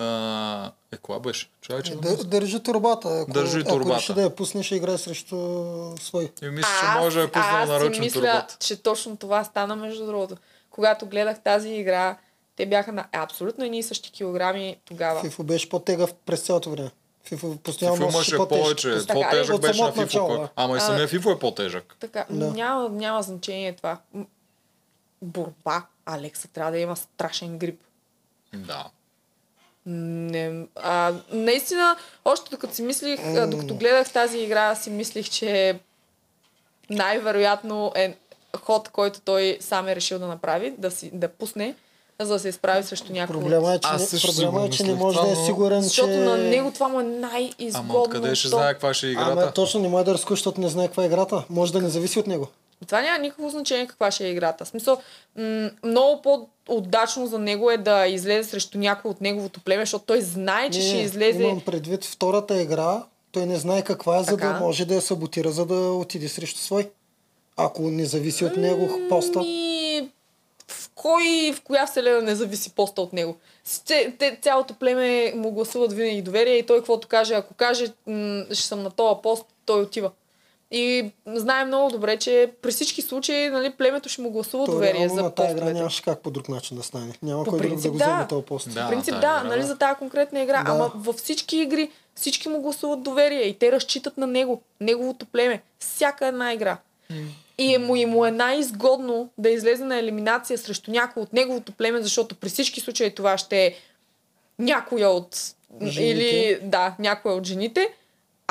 А, е, коя беше? Чай, че... Дър, държи турбата. Ако, Държи ако турбата. реши да я пусне, ще играе срещу свой. И мисля, че може да е пуснал аз си нарочно мисля, турбата. че точно това стана между другото. Когато гледах тази игра, те бяха на абсолютно едни и същи килограми тогава. Фифо беше по-тегав през цялото време. Фифо постоянно Фифо имаше по-тежък. повече. По-тежък От беше на Фифо. начало. Ама и самия Фифо е по-тежък. Така, Да. няма, няма значение това. Борба. Алекса трябва да има страшен грип. Да. Не, а, наистина, още докато си мислих, а, докато гледах тази игра, си мислих, че най-вероятно е ход, който той сам е решил да направи, да, си, да пусне, за да се изправи срещу някой. Проблема е, че, Аз не, проблема е, че не може това, да е сигурен, Защото че... на него това му е най-изгодно. Ама откъде ще знае каква ще е играта? Ама точно не може да разкуш, защото не знае каква е играта. Може да не зависи от него. Това няма никакво значение каква ще е играта. В смисъл, м- много по-удачно за него е да излезе срещу някой от неговото племе, защото той знае, че Не, ще излезе... Имам предвид втората игра, той не знае каква е, за Така. да може да я саботира, за да отиде срещу свой. Ако не зависи от него поста. Ми, в кой, в коя вселена не зависи поста от него. Те, те, цялото племе му гласуват винаги доверие и той каквото каже, ако каже, м- ще съм на този пост, той отива. И знае много добре, че при всички случаи нали, племето ще му гласува То доверие реално за на тази игра нямаше как по друг начин да стане. Няма По кой друг да принцип, го да. вземе този пост. Да, В принцип, да, игра, нали, да. за тази конкретна игра. Да. Ама във всички игри всички му гласуват доверие и те разчитат на него, неговото племе. Всяка една игра. И е му, и му е най-изгодно да излезе на елиминация срещу някой от неговото племе, защото при всички случаи това ще е някоя от... Жените. Или, да, някоя от жените.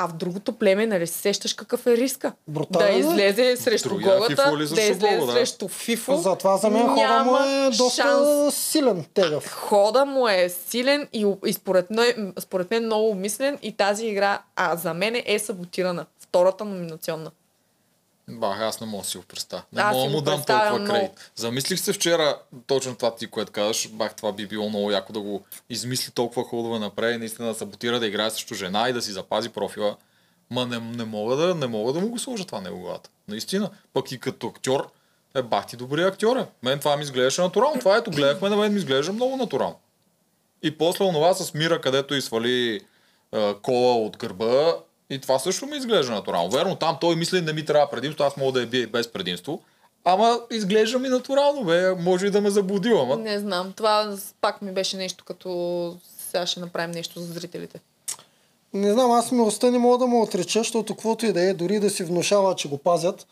А в другото племе, нали се сещаш какъв е риска? Брутален да е. излезе срещу Другия или да излезе да. срещу Фифо. Затова за мен хода му е доста шанс. силен, тегъв. Хода му е силен и, и според, мен, според мен много умислен и тази игра, а за мен е саботирана. Втората номинационна. Бах, аз не мога да си го представя. Не мога да го му дам толкова много. кредит. Замислих се вчера точно това ти, което казваш. Бах, това би било много яко да го измисли толкова ходове напред и наистина да саботира да играе срещу жена и да си запази профила. Ма не, не, мога да, не мога да му го сложа това него главата. Наистина. Пък и като актьор, е бах ти добри актьор е. Мен това ми изглеждаше натурално. Това ето гледахме, на мен ми изглежда много натурално. И после онова с Мира, където изсвали е, кола от гърба, и това също ми изглежда натурално. Верно, там той мисли, не ми трябва предимство, аз мога да я бия и без предимство. Ама изглежда ми натурално, бе. Може и да ме заблуди, ама. Не знам, това пак ми беше нещо като сега ще направим нещо за зрителите. Не знам, аз смелостта не мога да му отреча, защото каквото и да е, дори да си внушава, че го пазят,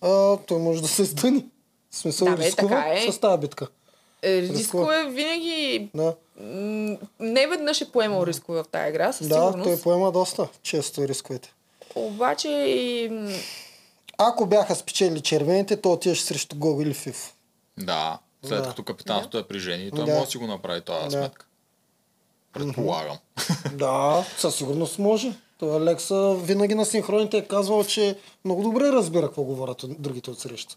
а, той може да се стъни. В смисъл Да, бе, рискува така е. с тази битка. Е, Рискува. рискове винаги... Да, Не веднъж е поемал рискове в тази игра, със да сигурност. той поема доста често рисковете. Обаче и... Ако бяха спечели червените, то отиваш срещу Гого или Фиф. Да. След Да. като капитанството е при жени, той Да. може да си го направи тази Да. сметка. Предполагам. Да, със сигурност може. Той Алекса винаги на синхроните е казвал, че много добре разбира какво говорят другите от среща.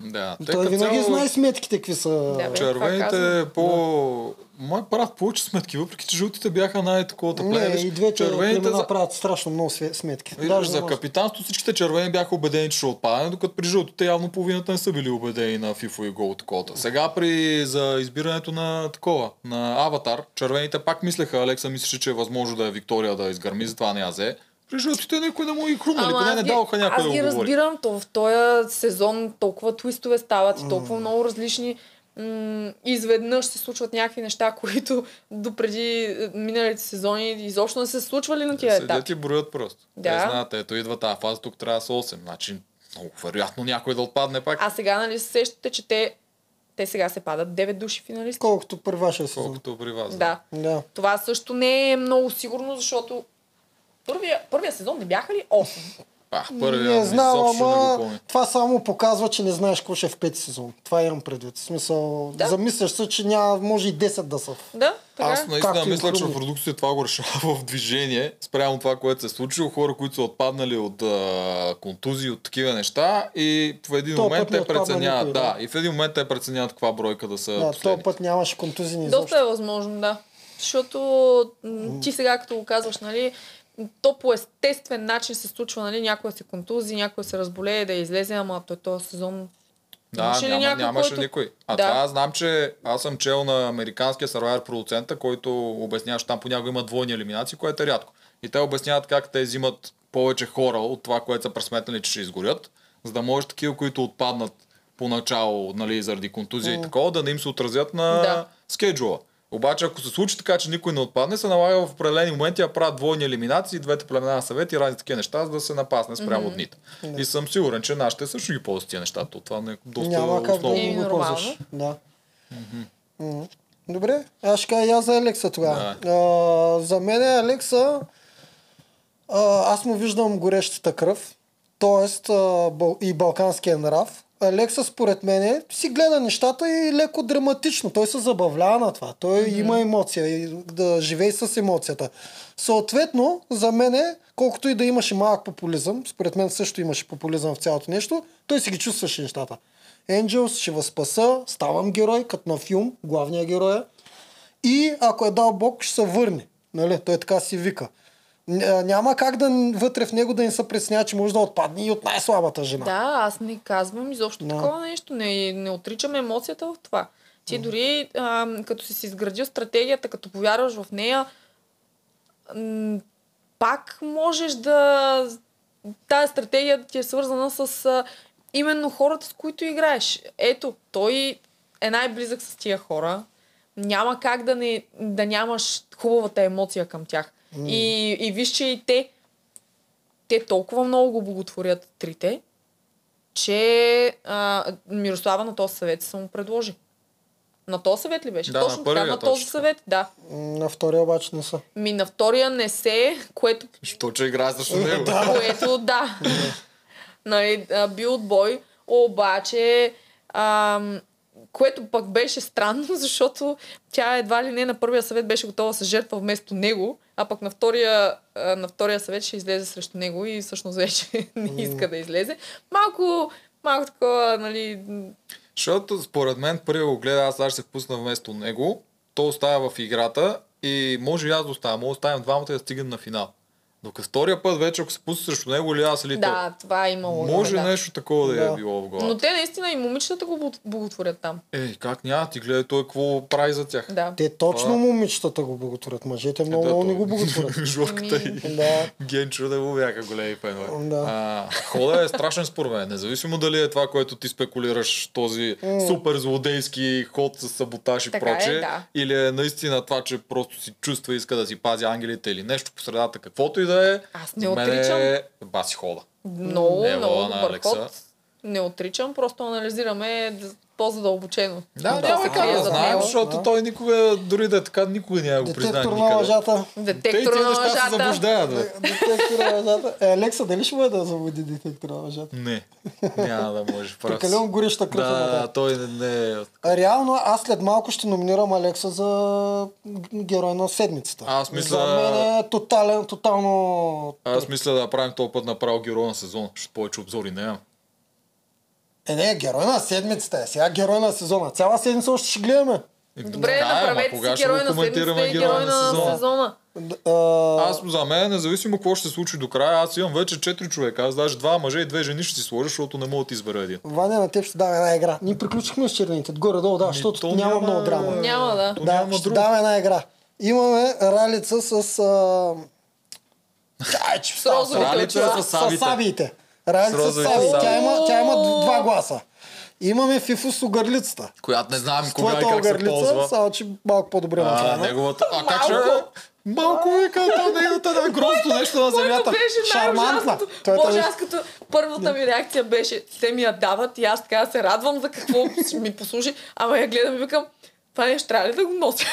Да. Той като винаги цяло- знае сметките какви са. Да, бе. Червените по... Мой правят повече сметки, въпреки че жълтите бяха най-таковата Не, племе. и двете червените за... правят страшно много сметки. Виждаш, Даже не за капитанство всичките червени бяха убедени, че ще отпадне, докато при жълтите явно половината не са били убедени на FIFO и Гол таковата. Сега при за избирането на такова, на аватар, червените пак мислеха, Алекса мислеше, че е възможно да е Виктория да изгърми, затова не я взе. При жълтите никой не му и хрумнали, поне аз не даваха някой Аз да ги го говори. разбирам, то в този сезон толкова твистове стават и толкова много различни м- изведнъж се случват някакви неща, които допреди е, миналите сезони изобщо не се случвали на тия Седят етапи. и броят просто. Да. Те знаят, ето идва тази фаза, тук трябва да са 8. Значи, много вероятно някой да отпадне пак. А сега, нали, се сещате, че те, те сега се падат 9 души финалисти. Колкото при вашия сезон. Колкото при вас. Да. Да. Това също не е много сигурно, защото първия, първия сезон не бяха ли 8? А, първия Не знам, ама това само показва, че не знаеш какво ще е в пети сезон. Това имам предвид. В смисъл, Да. замисляш се, че няма, може и 10 да са. Да, така Аз е. наистина Както мисля, че хрумне. продукцията това го решава в движение, спрямо това, което се е случило. Хора, които са отпаднали от а, контузии, от такива неща и в един Този момент те преценяват. никой, да. да. и в един момент те преценяват каква бройка да са Да, този път нямаше контузини изобщо. Доста е възможно, да. Защото ти сега, като го казваш, нали, то по естествен начин се случва, нали, някой се контузи, някой се разболее да излезе, ама той този сезон Да, ли няма, някой, нямаше който- никой. А Да. това аз знам, че аз съм чел на американския сървайер продуцента, който обяснява, че там понякога има двойни елиминации, което е рядко. И те обясняват как те взимат повече хора от това, което са пресметнали, че ще изгорят, за да може такива, които отпаднат поначало, нали, заради контузия и такова, да не им се отразят на Да. скеджула. Обаче, ако се случи така, че никой не отпадне, се налага в определени моменти да правят двойни елиминации, двете племена на съвет и разни такива неща, за да се напасне спрямо mm-hmm. дните. И съм сигурен, че нашите също ги ползват тия неща. То Това не е доста Няма как да основно. Е го нормално. ползваш. Да. Мгм. Добре, аз ще кажа и аз за Алекса тогава. А, за мен е Алекса, а, аз му виждам горещата кръв, т.е. и балканския нрав, Алекса според мен си гледа нещата и леко драматично. Той се забавлява на това. Той mm-hmm. има емоция и да живее с емоцията. Съответно, за мен, колкото и да имаше малък популизъм, според мен също имаше популизъм в цялото нещо, той си ги чувстваше нещата. Angels ще възпаса, ставам герой, като на филм, главния герой. И ако е дал Бог, ще се върне. Нали? Той така си вика. Няма как да вътре в него да ни се пресня, че може да отпадне и от най-слабата жена. Да, аз не казвам изобщо Да. такова нещо. Не, не отричам емоцията в това. Ти дори а, като си си изградил стратегията, като повярваш в нея, м, пак можеш да... Тая стратегия ти е свързана с а, именно хората, с които играеш. Ето, той е най-близък с тия хора. Няма как да, не, да нямаш хубавата емоция към тях. М. И, и виж, че и те, те толкова много го благотворят трите, че а, Мирослава на този съвет се му предложи. На този съвет ли беше? Да, на точно така, първия на този точно. съвет, да. На втория обаче не са. Ми на втория не се, което Що, че играе срещу него? което да. нали, бил отбой, обаче ам, което пък беше странно, защото тя едва ли не на първия съвет беше готова да се жертва вместо него, а пък на втория, на втория съвет ще излезе срещу него и всъщност вече не иска да излезе. Малко, малко такова, нали, Защото според мен първият го гледа, аз сега ще се впусна вместо него, то остава в играта и може и аз да оставя, може да оставим двамата и да стигнем на финал. Докато втория път вече, ако се пусне срещу него или аз или той. да, това е имало. Може да. нещо такова да, Да. е било в главата. Но те наистина и момичетата го благотворят там. Ей, как няма? Ти гледай той какво прави за тях. Да. Те точно Това- момичетата го благотворят. Мъжете много, Да, много не го благотворят. Жлътката и да. Генчо да му бяха големи фенове. Да. А, хода е страшен според мен. Независимо дали е това, което ти спекулираш, този М. супер злодейски ход с саботаж и Така е, прочее, да. или е наистина това, че просто си чувства и иска да си пази ангелите или нещо по средата, каквото и да е. Аз не отричам. Е баси хода. Много, Не, много добър Алекса. ход. Не отричам, просто анализираме по-задълбочено. Да, Да, крие да зад знаем, защото той никога, дори да е така, никога няма го признае Детектор на лъжата. Детектор на неща се лъжата. заблуждаят, бе. Детектор на лъжата. Е, Алекса, дали ще бъде да заводи детектор на лъжата? Не, няма да може. прав. Прекалено гореща кръв. Да, да, той не, е... А Реално, аз след малко ще номинирам Алекса за герой на седмицата. Аз мисля- За мен е тотален, тотално... Аз мисля да направим този път направо герой на сезона, защото повече обзори няма. Е, не, герой на седмицата е. Сега герой на сезона. Цяла седмица още ще гледаме. Добре, Да, направете си герой на седмицата и герой на на сезона? сезона. А, Аз за мен, независимо какво ще се случи до края, аз имам вече 4 човека. Аз даже два мъже и две жени ще си сложа, защото не мога да ти избера един. Ваня на теб ще дам една игра. Ние приключихме с черните. Горе-долу, да, защото то няма няма- много драма. Няма, да. То Да, няма ще друго. дам една игра. Имаме ралица с... А... Ай, че С розовите Ралица с с сабите. Ралица С с розовите саби. саби. Тя има, тя има два гласа. Имаме Фифо с огърлицата. Която не знаем кога и как се ползва. само че малко по-добре А, направена. неговата... А как ще... Малко. Вика, то нейната на грозното нещо на земята. Беше Шармантна. Той е Боже, аз като първата ми реакция беше, те ми я дават и аз така се радвам за какво ми послужи, ама я гледам и викам, това нещо трябва ли да го нося?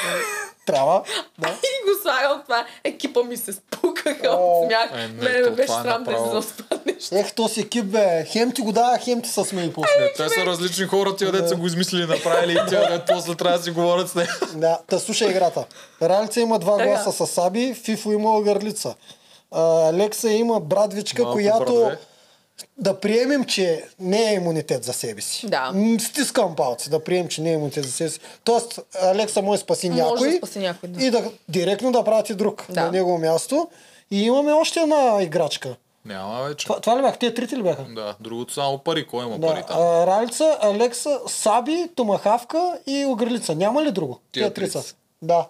Трябва. Да. и го слагам това. Екипа ми се спукаха О. от смях. Е, не, Мене ме беше е срам да заспаднеш. Ех, този екип, бе. Хем ти го дава, хем ти се смеи после. Те са различни хора, тия деца го измислили, направили и тия дет после трябва да си говорят с нея. Да, та слушай играта. Ралица има два Така. гласа с Саби, Фифо има огърлица. А, Алекса има брадвичка, Малко която брадве. Да приемем, че не е имунитет за себе си. Да. Стискам палци да приемем, че не е имунитет за себе си. Тоест, Алекса може да спаси Може някой, да спаси някой, да. и да директно да прати друг Да. на негово място. И имаме още една играчка. Няма вече. Това, това ли бяха? Те трите ли бяха? Да, другото само пари. Кой има пари Да, там? а, Ралица, Алекса, Саби, Томахавка и Огърлица. Няма ли друго? Тия три са. Да.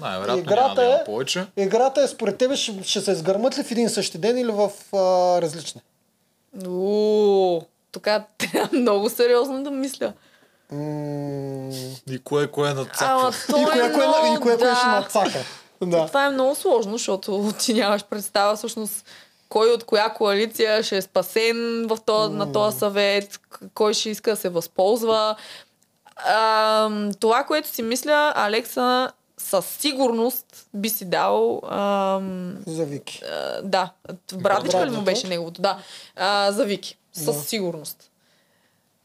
Най-вероятно няма Играта да има е, повече. играта е според тебе ще, ще се изгърмат ли в един същи ден или в а, различни? Уу, тук трябва много сериозно да мисля. И кое, кое Ама надцаква. и е кое, кое, много, и кое, кое ще да. надцака? Да. Това е много сложно, защото ти нямаш представа всъщност кой от коя коалиция ще е спасен в то, на този съвет, кой ще иска да се възползва. А, това, което си мисля, Алекса със сигурност би си дал ам, За Вики. а, да, братвичка ли му беше неговото? Да, а, за Вики. Със Да. сигурност.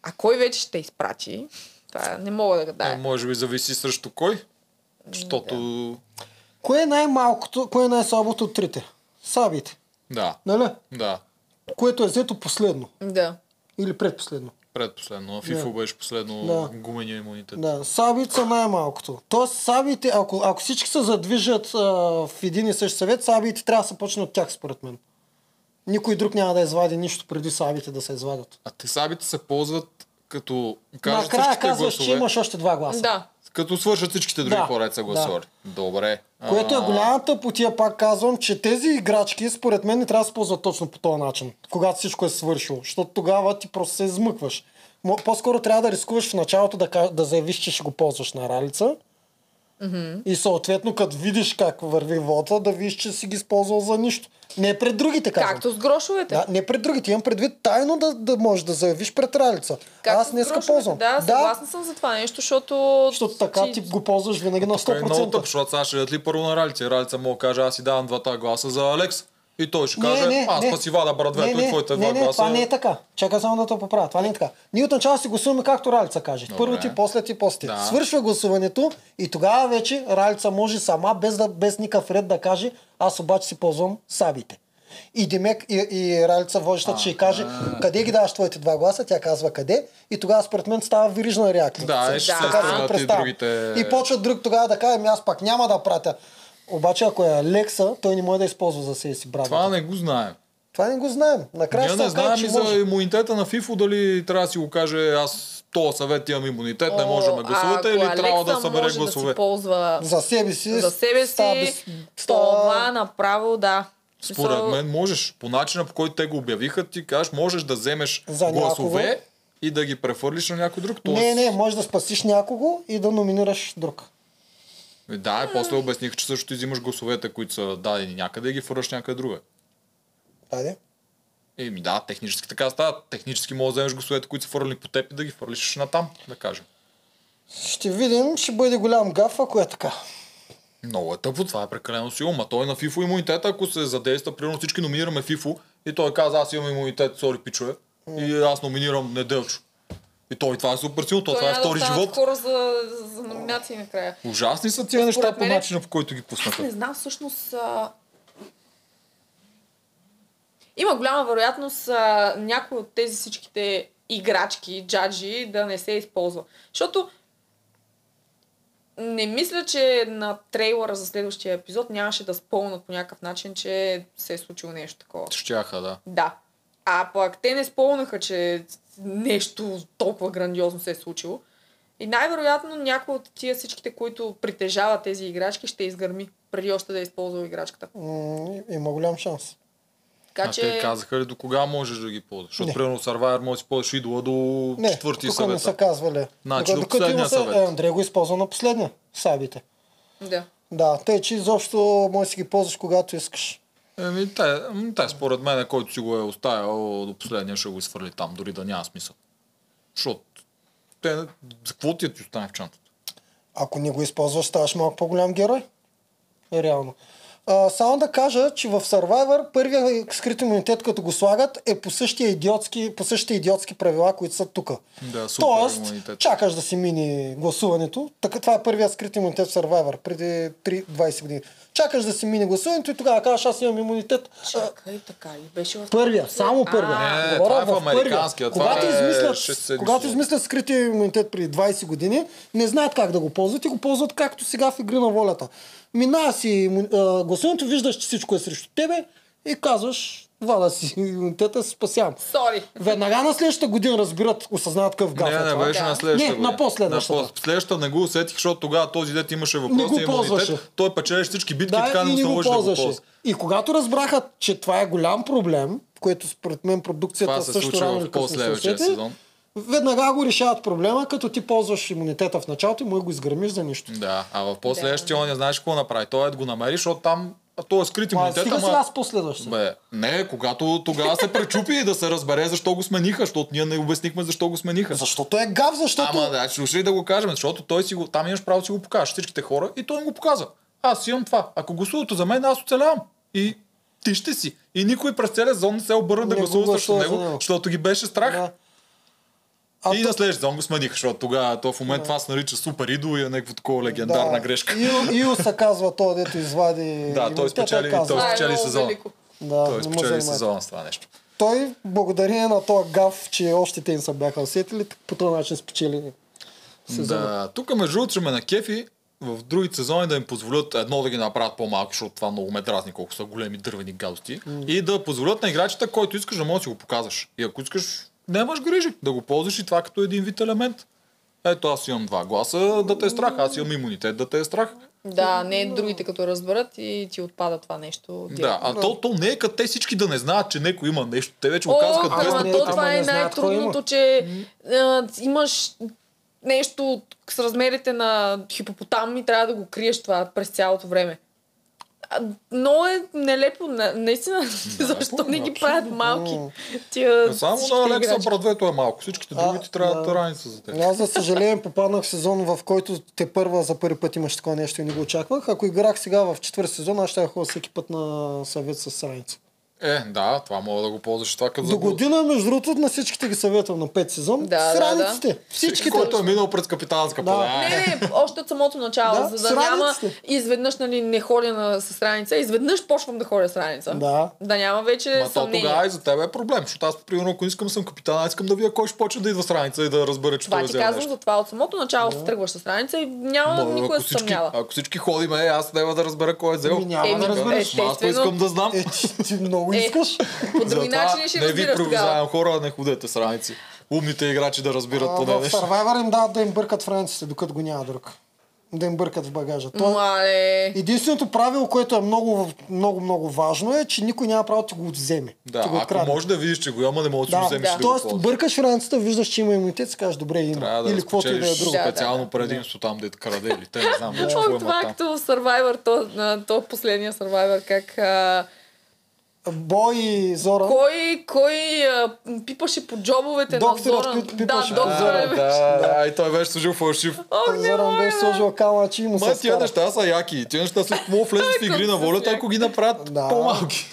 А кой вече ще изпрати? Това не мога да гадая. Може би зависи срещу кой. Защото... Кое е най-малкото, кое е най-слабото от трите? Сабите. Да, Нали? да. Което е взето последно. Да. Или предпоследно. Предпоследно. FIFA Да. беше последно Да. гумения имунитет. Да, сабите са най-малкото. Тоест сабите, ако, ако всички се задвижат а, в един и същ съвет, сабите трябва да се почне от тях, според мен. Никой друг няма да извади нищо преди сабите да се извадят. А те сабите се ползват като кажат Накрая казваш, че гласове. имаш още два гласа. Да. Като свършат всичките други Да, поред са гласували. Добре. Което е голямата потия, пак казвам, че тези играчки, според мен, не трябва да се ползват точно по този начин, когато всичко е свършило. Защото тогава ти просто се измъкваш. По-скоро трябва да рискуваш в началото да, да заявиш, че ще го ползваш на ралица. И съответно, като видиш как върви вода, да видиш, че си ги използвал за нищо. Не пред другите, казвам. Както с грошовете. Да, не пред другите. Имам предвид тайно да, да можеш да заявиш пред ралица. Както Аз днеска ползвам. Да, съгласна съм за това нещо, защото... Защото така ти го ползваш винаги на Тук е много 100%. тъп, защото сега ще ли първо на Ралица. Ралица мога да каже, аз си давам двата гласа за Алекс. И той ще каже, аз па си вада брадвето и твоите два не, не, гласа. това не е така. Чакай само да те поправя. Това не е така. Ние отначало си гласуваме както Ралица каже. Добре. Първо ти, после ти, после ти. Да. Свършва гласуването и тогава вече Ралица може сама, без, да, без никакъв ред да каже, аз обаче си ползвам сабите. И Демек и, и Ралица водещата ще й каже къде ги даваш твоите два гласа, тя казва къде и тогава според мен става вирижна реакция. Да, и ще се си го стрелят и другите- И почва друг тогава да каже, ами аз пак няма да пратя. Обаче ако е Алекса, той не може да използва за себе си брат. Това не го знаем. Това не го знаем. Накрая Ние ще не знаем и за имунитета на ФИФО, дали трябва да си го каже аз този съвет имам имунитет, не може да ме гласувате или трябва да Алекса събере може гласове. Да си ползва За себе си. за себе си, без- това направо, да. Според мен можеш. По начина по който те го обявиха, ти кажеш, можеш да вземеш За гласове някого. и да ги прехвърлиш на някой друг. Не, не, може да спасиш някого и да номинираш друг. Е, Да, и после обясних, че също взимаш гласовете, които са дадени някъде и ги фърваш някъде друга. Дайде. Еми да, технически така става. Технически можеш да вземеш гласовете, които са фърли по теб и да ги фърлиш на там, да кажем. Ще видим, ще бъде голям гаф, ако е така. Много е тъпо, това е прекалено силно. Ма той на FIFO имунитет, ако се задейства, примерно всички номинираме FIFO и той каза, аз имам имунитет, сори пичове, и аз номинирам Неделчо. И той това е супер силно, то, той това е да втори останат живот. хора за, за номинации накрая. Ужасни са тия неща по мен- начина, по който ги Аз пуснаха. не знам всъщност... А... Има голяма вероятност а, някой от тези всичките играчки, джаджи, да не се използва. Защото не мисля, че на трейлера за следващия епизод нямаше да спълнат по някакъв начин, че се е случило нещо такова. Щяха, да. Да. А пък те не спомнаха, че нещо толкова грандиозно се е случило. И най-вероятно някой от тия всичките, които притежават тези играчки, ще изгърми, преди още да е използвал играчката. М, има голям шанс. Така а че... те казаха ли до кога можеш да ги ползваш? Защото примерно Survivor може да си ползваш идола до Не, четвърти тук не са казвали. Значи Докато- до последния съвет. Е, Андрей го използва на последния. Сабите. Да. Да, тъй, че изобщо може да си ги ползваш когато искаш. Еми, те, те, според мен, който си го е оставил до последния, ще го изфърли там, дори да няма смисъл. Защото те, за какво ти е ти остане в чантата? Ако не го използваш, ставаш малко по-голям герой. Е, реално. А, само да кажа, че в Survivor първия скрит имунитет, като го слагат, е по същия идиотски, по същите идиотски правила, които са тук. Да, супер Тоест, имунитет. чакаш да си мини гласуването. Така, това е първият скрит имунитет в Survivor, преди 3-20 години. Чакаш да си мини гласуването и тогава казваш, аз имам имунитет. А, Чакай, така ли беше в Първия, само първия. Не, не, Говоря това е в американския, това Когато, е измислят, когато измислят скрития имунитет преди 20 години, не знаят как да го ползват и го ползват както сега в игри на волята. Минава си а, гласуването, виждаш, че всичко е срещу тебе и казваш, вада си имунитета, се спасявам. Сори. Веднага на следващата година разбират, осъзнават какъв гаф Не, е не, това. беше на следващата Не, на последващата. На следващата не го усетих, защото тогава този дет имаше Не въпрос го и ползваше. имунитет. Той печелеше всички битки, Да, така не и му не се го наложи да го ползваше. ползва. И когато разбраха, че това е голям проблем, което според мен продукцията Това се също случва рано в или късно се сезон. Веднага го решават проблема, като ти ползваш имунитета в началото и му го изгърмиш за нищо. Да, а в последващия он не знаеш какво направи. Той е да го намери, защото там а той е скрит Ма, имунитет. стига сега с последващия. Бе, не, когато тогава се пречупи и да се разбере защо го смениха, защото ние не обяснихме защо го смениха. Защото е гав, защото... Ама да, слушай да го кажем, защото той си го, там имаш право да си го покажеш всичките хора и той им го показа. Аз имам това. Ако гласувате за мен, аз оцелявам. И ти ще си. И никой през целия зон не се обърна да гласува срещу него. защото ги беше страх. Да. А и то- на следващия сезон го смениха, защото тогава то в момента това се нарича супер идол и е някаква такова легендарна грешка. Ио, Ио се казва то, дето извади Да, той спечели- той е спечели велико. Да, Той спечели сезона с това нещо. Той, благодарение на този гав, че още те не са бяха усетили, по този начин спечели сезона. Да, тук между другото ще ме на кефи в другите сезони да им позволят едно да ги направят по-малки, защото това много ме дразни, колко са големи дървени гадости. И да позволят на играчите, който искаш да можеш да си го показваш. И ако искаш, нямаш грижи, да го ползваш и това като един вид елемент. Ето аз имам два гласа да те е страх, аз имам имунитет да те е страх. Да, не другите като разберат и ти отпада това нещо. Да, а то, то не е като те всички да не знаят, че някой има нещо. Те вече го ама 200 не, то пъти. това е най-трудното, че а, имаш нещо с размерите на хипопотам и трябва да го криеш това през цялото време. А, Много е нелепо, на- наистина, защо не ги правят малки тия Не само на Алекса? Брадвето е малко. Всичките А, другите трябва да да. раница за теб. Аз, за съжаление, попаднах в сезон, в който те първа за първи път имаше такова нещо и не го очаквах. Ако играх сега в четвърти сезон, аз ще я ходя всеки път на съвет с страница. Е, да, това мога да го ползваш това като До година, между другото, на всичките ги съветвам на 5 сезон. Да, да, Сраниците. да. Всичките. Който е минал през капитанска Да. пода. Не, не, още от самото начало, Да, за да няма изведнъж нали, не ходя на, с страница, изведнъж почвам да ходя с страница. Да. Да няма вече Ма то съмнение. тогава и за теб е проблем, защото аз, примерно, ако искам да съм капитан, аз искам да видя кой ще почне да идва страница и да разбере, че Това той е ти казвам, нещо. за това от самото начало се тръгваш с страница и няма Ма, никой да се съмнява. ако всички ходим, е, аз трябва да разбера кой е взел. Няма да разбереш. Ма аз то искам да знам. Е, ти, ти много Е, искаш. По други начини ще не ви провизавам хора, не ходете страници. Умните играчи да разбират А, поне в нещо. Survivor им дават да им бъркат франците, докато го няма друг. Да им бъркат в багажа. То, Мале. единственото правило, което е много, много, много важно е, че никой няма право да ти го отземе. Да, ти го ако открадне. можеш да видиш, че го има, не можеш да го Да, вземеш да. да Тоест, ползваш. бъркаш францата, виждаш, че има имунитет, си кажеш, добре, има. Трябва да Или каквото и да е друго. Да, да, специално да. предимство там, дето краде или те не знам. вече О, какво това е като в Survivor, то, на то последния Survivor, как а, Бой и Зора. кой, кой а, пипаше по джобовете Докторът на Зора. пип- пипаше. Да, А, доктора беше. да, да, и той беше служил фалшив. Ох, не Зора мога, беше бе. сложил камъчи и му Ма се тия скара. неща са яки. Тия неща след могат влезат в игри на са волята, ако ги направят Да. по-малки.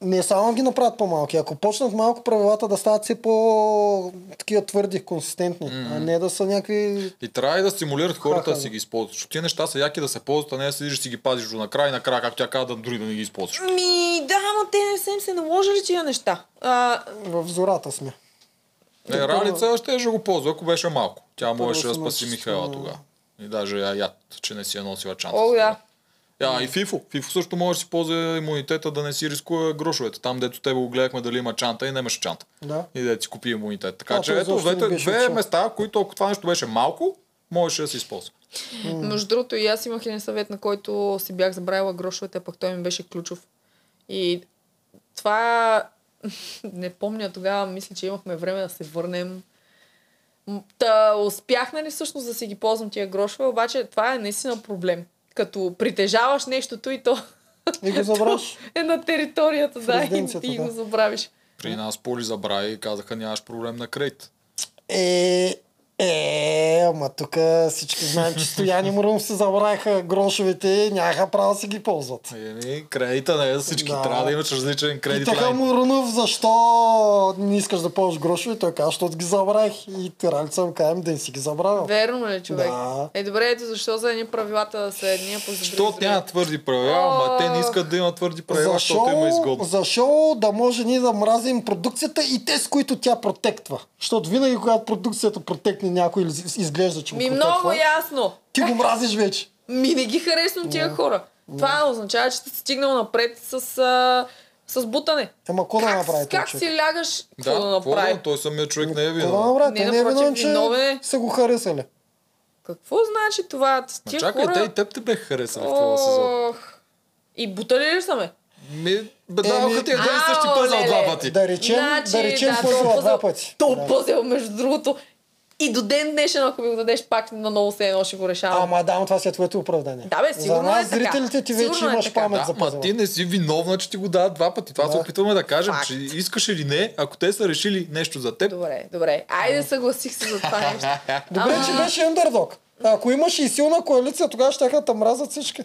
Не само ги направят по-малки. Ако почнат малко правилата да стават все по такива твърди, консистентни, а не да са някакви... И трябва и да стимулират хората Ха-ха. да си ги използват. Защото тия неща са яки да се ползват, а не да седиш и си ги пазиш до накрая и накрая, както тя каза, да дори да не ги използваш. Ми, да, ама те не са им се наложили тия неща. А, В зората сме. Не, Ралица ще ще го ползва, ако беше малко. Тя можеше да спаси Михайла тогава. И даже я яд, че не си я носила чанта. о, да. Я, и Фифо. Фифо също може да си ползва имунитета да не си рискува грошовете. Там, дето тебе го гледахме дали има чанта и нямаше чанта. Да. И да си купи имунитет. Така А, че ето не двете, две места, в които ако това нещо беше малко, можеше да се използва. Между другото, и аз имах един съвет, на който си бях забравила грошовете, пък той ми беше ключов. И това не помня тогава, мисля, че имахме време да се върнем. Та успях, нали, всъщност да си ги ползвам тия грошове, обаче това е наистина проблем. Като притежаваш нещото и то И го забраш. е на територията, да, и ти да. го забравиш. При нас Поли забрави и казаха нямаш проблем на кредит. Е, е, ама тук всички знаем, че Стояни Мурум се забравиха грошовете, нямаха право да си ги ползват. Еми, кредита не е за всички. Да. Трябва да имаш различен кредит Питаха лайн. Мурунов, защо не искаш да ползваш грошове, той каза, защото ги забравих. И Ралица му казвам, да не си ги забравил. Верно ли, човек? Да. Е, добре, ето защо за едни правилата са едни, а пък за други Защото са няма твърди правила, ама те не искат да имат твърди правила, За защото има изгодно. за шоу да може ние да мразим продукцията и те, с които тя протектва. Защото винаги, когато продукцията протекне някой или из- изглежда, че го Ми много ясно. ти го мразиш вече. Ми не ги харесвам тия хора. Това означава, че си стигнал напред с, а, с бутане. Ама какво да направи как си лягаш? Какво Да, да какво направи? да, той самия човек не е Какво да виновен. направи? Не, не е виновен, че виновен е. са го харесали. Какво значи това? Тия чакай, хора... те и теб те беха харесали в този сезон. И бутали ли са ме? Ми, бе, да, Еми, ако ти е един и същи пъзъл леле. два пъти. Да речем, Значи, да речем да, пъзела то два пъзел- пъти. То Да. пъзел, между другото. И до ден днешен, ако ми го дадеш пак на ново се едно ще го решавам. Ама да, но това си е твоето оправдание. Да, бе, За сигурно нас, е така. зрителите, ти Сигурно вече е имаш така. памет Да, за ма ти не си виновна, че ти го дават два пъти. Това се Да. опитваме да кажем, Факт. че искаш или не, ако те са решили нещо за теб, Добре, добре. Айде съгласих се за това нещо. Добре, че беше андердог. Ако имаше и силна коалиция, тогава ще те мразят всички.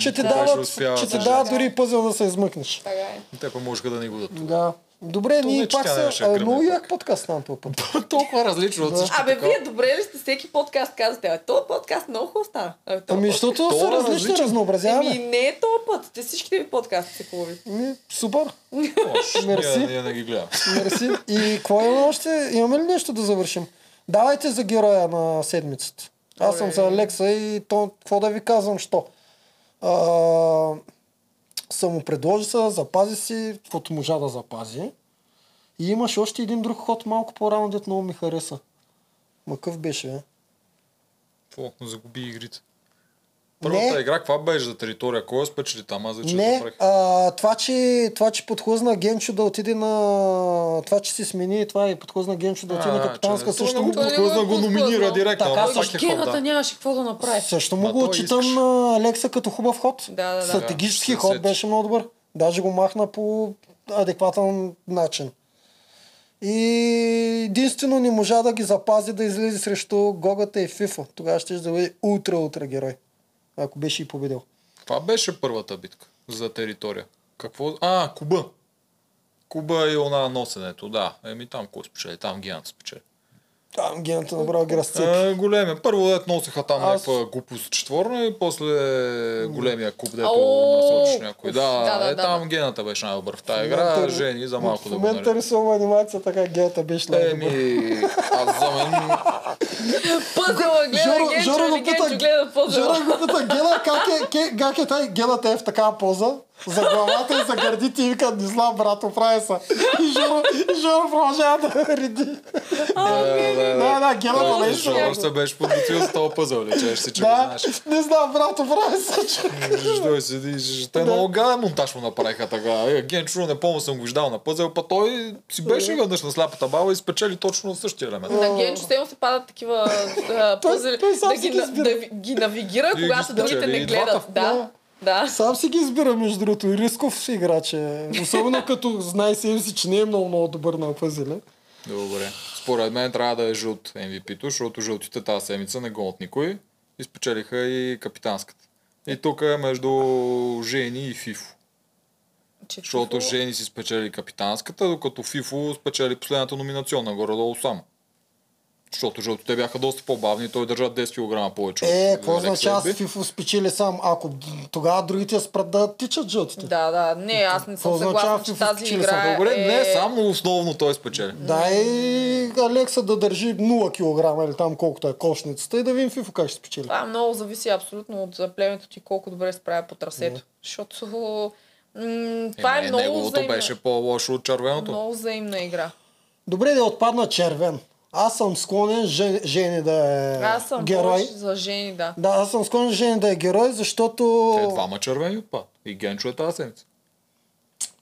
че ти беше дават, че ти да. дават дори пъзел да се измъкнеш. Така е. Те можеха да ни го дадат. Да. Добре, То ние пак са... Много пак. як подкаст на този път. Толкова различно от всички. Абе, вие добре ли сте всеки подкаст казвате? А този подкаст много хубав стана. Ами, защото то са е различни, разнообразяваме. Еми, не е този път. Те всичките ви подкасти са хубави. Ми, супер. Мерси. Ние, ние не ги гледаме. Мерси. И какво имаме още? Имаме ли нещо да завършим? Давайте за героя на седмицата. Аз съм за Алекса и то, какво да ви казвам, що? Му предложи се, запази си, каквото можа да запази. И имаше още един друг ход малко по-рано, дет много ми хареса. Макъв беше, бе? Какво? Загуби игрите. Не. Първата игра, каква беше за територия? Кой я спечели там? Аз вече Не, а, това, че, това, че подхлъзна Генчо да отиде на... Това, че се смени това и подхлъзна Генчо да отиде на А, капитанска че- също му, подхлъзна, го номинира директно. Така, ама също е Гената да. нямаше какво да направи. също му го отчитам на Алекса като хубав ход. Да, да, да. Стратегически Да, ход беше много добър. Даже го махна по адекватен начин. И единствено не можа да ги запази да излезе срещу Гогата и Фифо. Тогава ще да бъде ултра-ултра герой. Ако беше и победил. Това беше първата битка за територия. Какво? А, Куба. Куба и она носенето, да. Еми там кой спечели? Там Гиант спечели. Там гената направо ги разцепи. Е, големия. Първо дет носеха там Аз- някаква глупост четворна и после големия куп, дето Ау! насочиш някой. Да, да, да, е, да. там гената беше най-добър в тази игра. момента- Жени за малко в да го момента нали. рисувам анимация, така гената беше най-добър. Еми, аз за мен Пъзела гледа Генчо или Генчо гледа пъзела. Жоро го пита, Гена, как е, как е тай, Гената е в такава поза, за главата и за гърдите и вика, не знам, брат, оправи се. И Жоро, и Жоро продължава да реди. Да, да, Гената беше. Жор се беше подготвил с този пъзъл, лечеш си, че го Да, знаеш. не знам, брат, оправи се. че- Той седи, те много гаден монтаж му направиха така. Е, Генчо, не помня съм го виждал на пъзел, па той си беше веднъж на сляпата баба и спечели точно същия елемент. На Генчо му се падат такива пъзели, да ги, да навигира, когато другите не гледат. Да, да. Сам си ги избира, между другото, и рисков играч е. Особено като знае себе си, че не е много, много добър на пъзеля. Добре. Според мен трябва да е жълт MVP-то, защото жълтите тази седмица не гонят никой и спечелиха и капитанската. И тук е между Жени и Фифо. Че Защото Фифо- Жени си спечели капитанската, докато Фифо спечели последната номинационна горе-долу само. Защото жълтите бяха доста по-бавни, той държа 10 кг повече. Е, какво означава Леби. Фифо спечели сам? Ако тогава другите спрат да тичат жълтите. Да, да, не, аз не съм означава съгласна, че тази игра сам? Добре, е... не само основно той спечели. Да и Алекса да държи 0 кг или там колкото е кошницата и да видим Фифо как ще спечели. Това много зависи абсолютно от племето ти колко добре се справя по трасето. Защото м- това е, не, много неговото взаимна, беше по-лошо от червеното. много взаимна игра. Добре да отпадна червен. Аз съм склонен Же- Жени да е Аз съм герой. за жени, да. Да, аз съм склонен Жени да е герой, защото... Те двама червени отпад. И Генчо е тази седмица.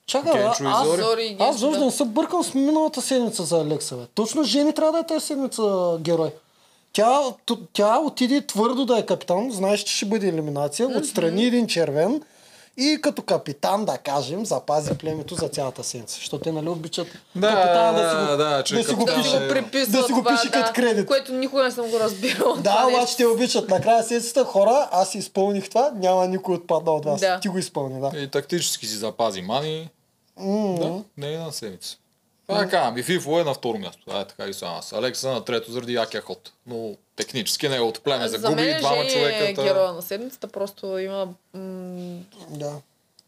Чакай, Генчо и аз, Зори. Зори аз Генчо, виждам да. да се бъркам с миналата седмица за Алекса. Бе. Точно Жени трябва да е тази седмица герой. Тя, т- тя отиде твърдо да е капитан, знаеш, че ще бъде елиминация, отстрани един червен и като капитан, да кажем, запази племето за цялата седмица. Защото те нали обичат Да, капитана да, си го, да, че си го капитан Да пише. си го е- приписва да си го това, пише като кредит. Което никога не съм го разбирала. Да, обаче те обичат. Накрая седмицата хора, аз си изпълних това, няма никой отпаднал от вас. Да. Ти го изпълни, да. И тактически си запази мани. М, Да, не е на седмица. Това е така, ми Фифо е на второ място. Да, е така и съм аз. Алекса на трето заради якия ход. Но технически неговото племе За загуби мен и двама човека. е героя на седмицата, просто има м- Да.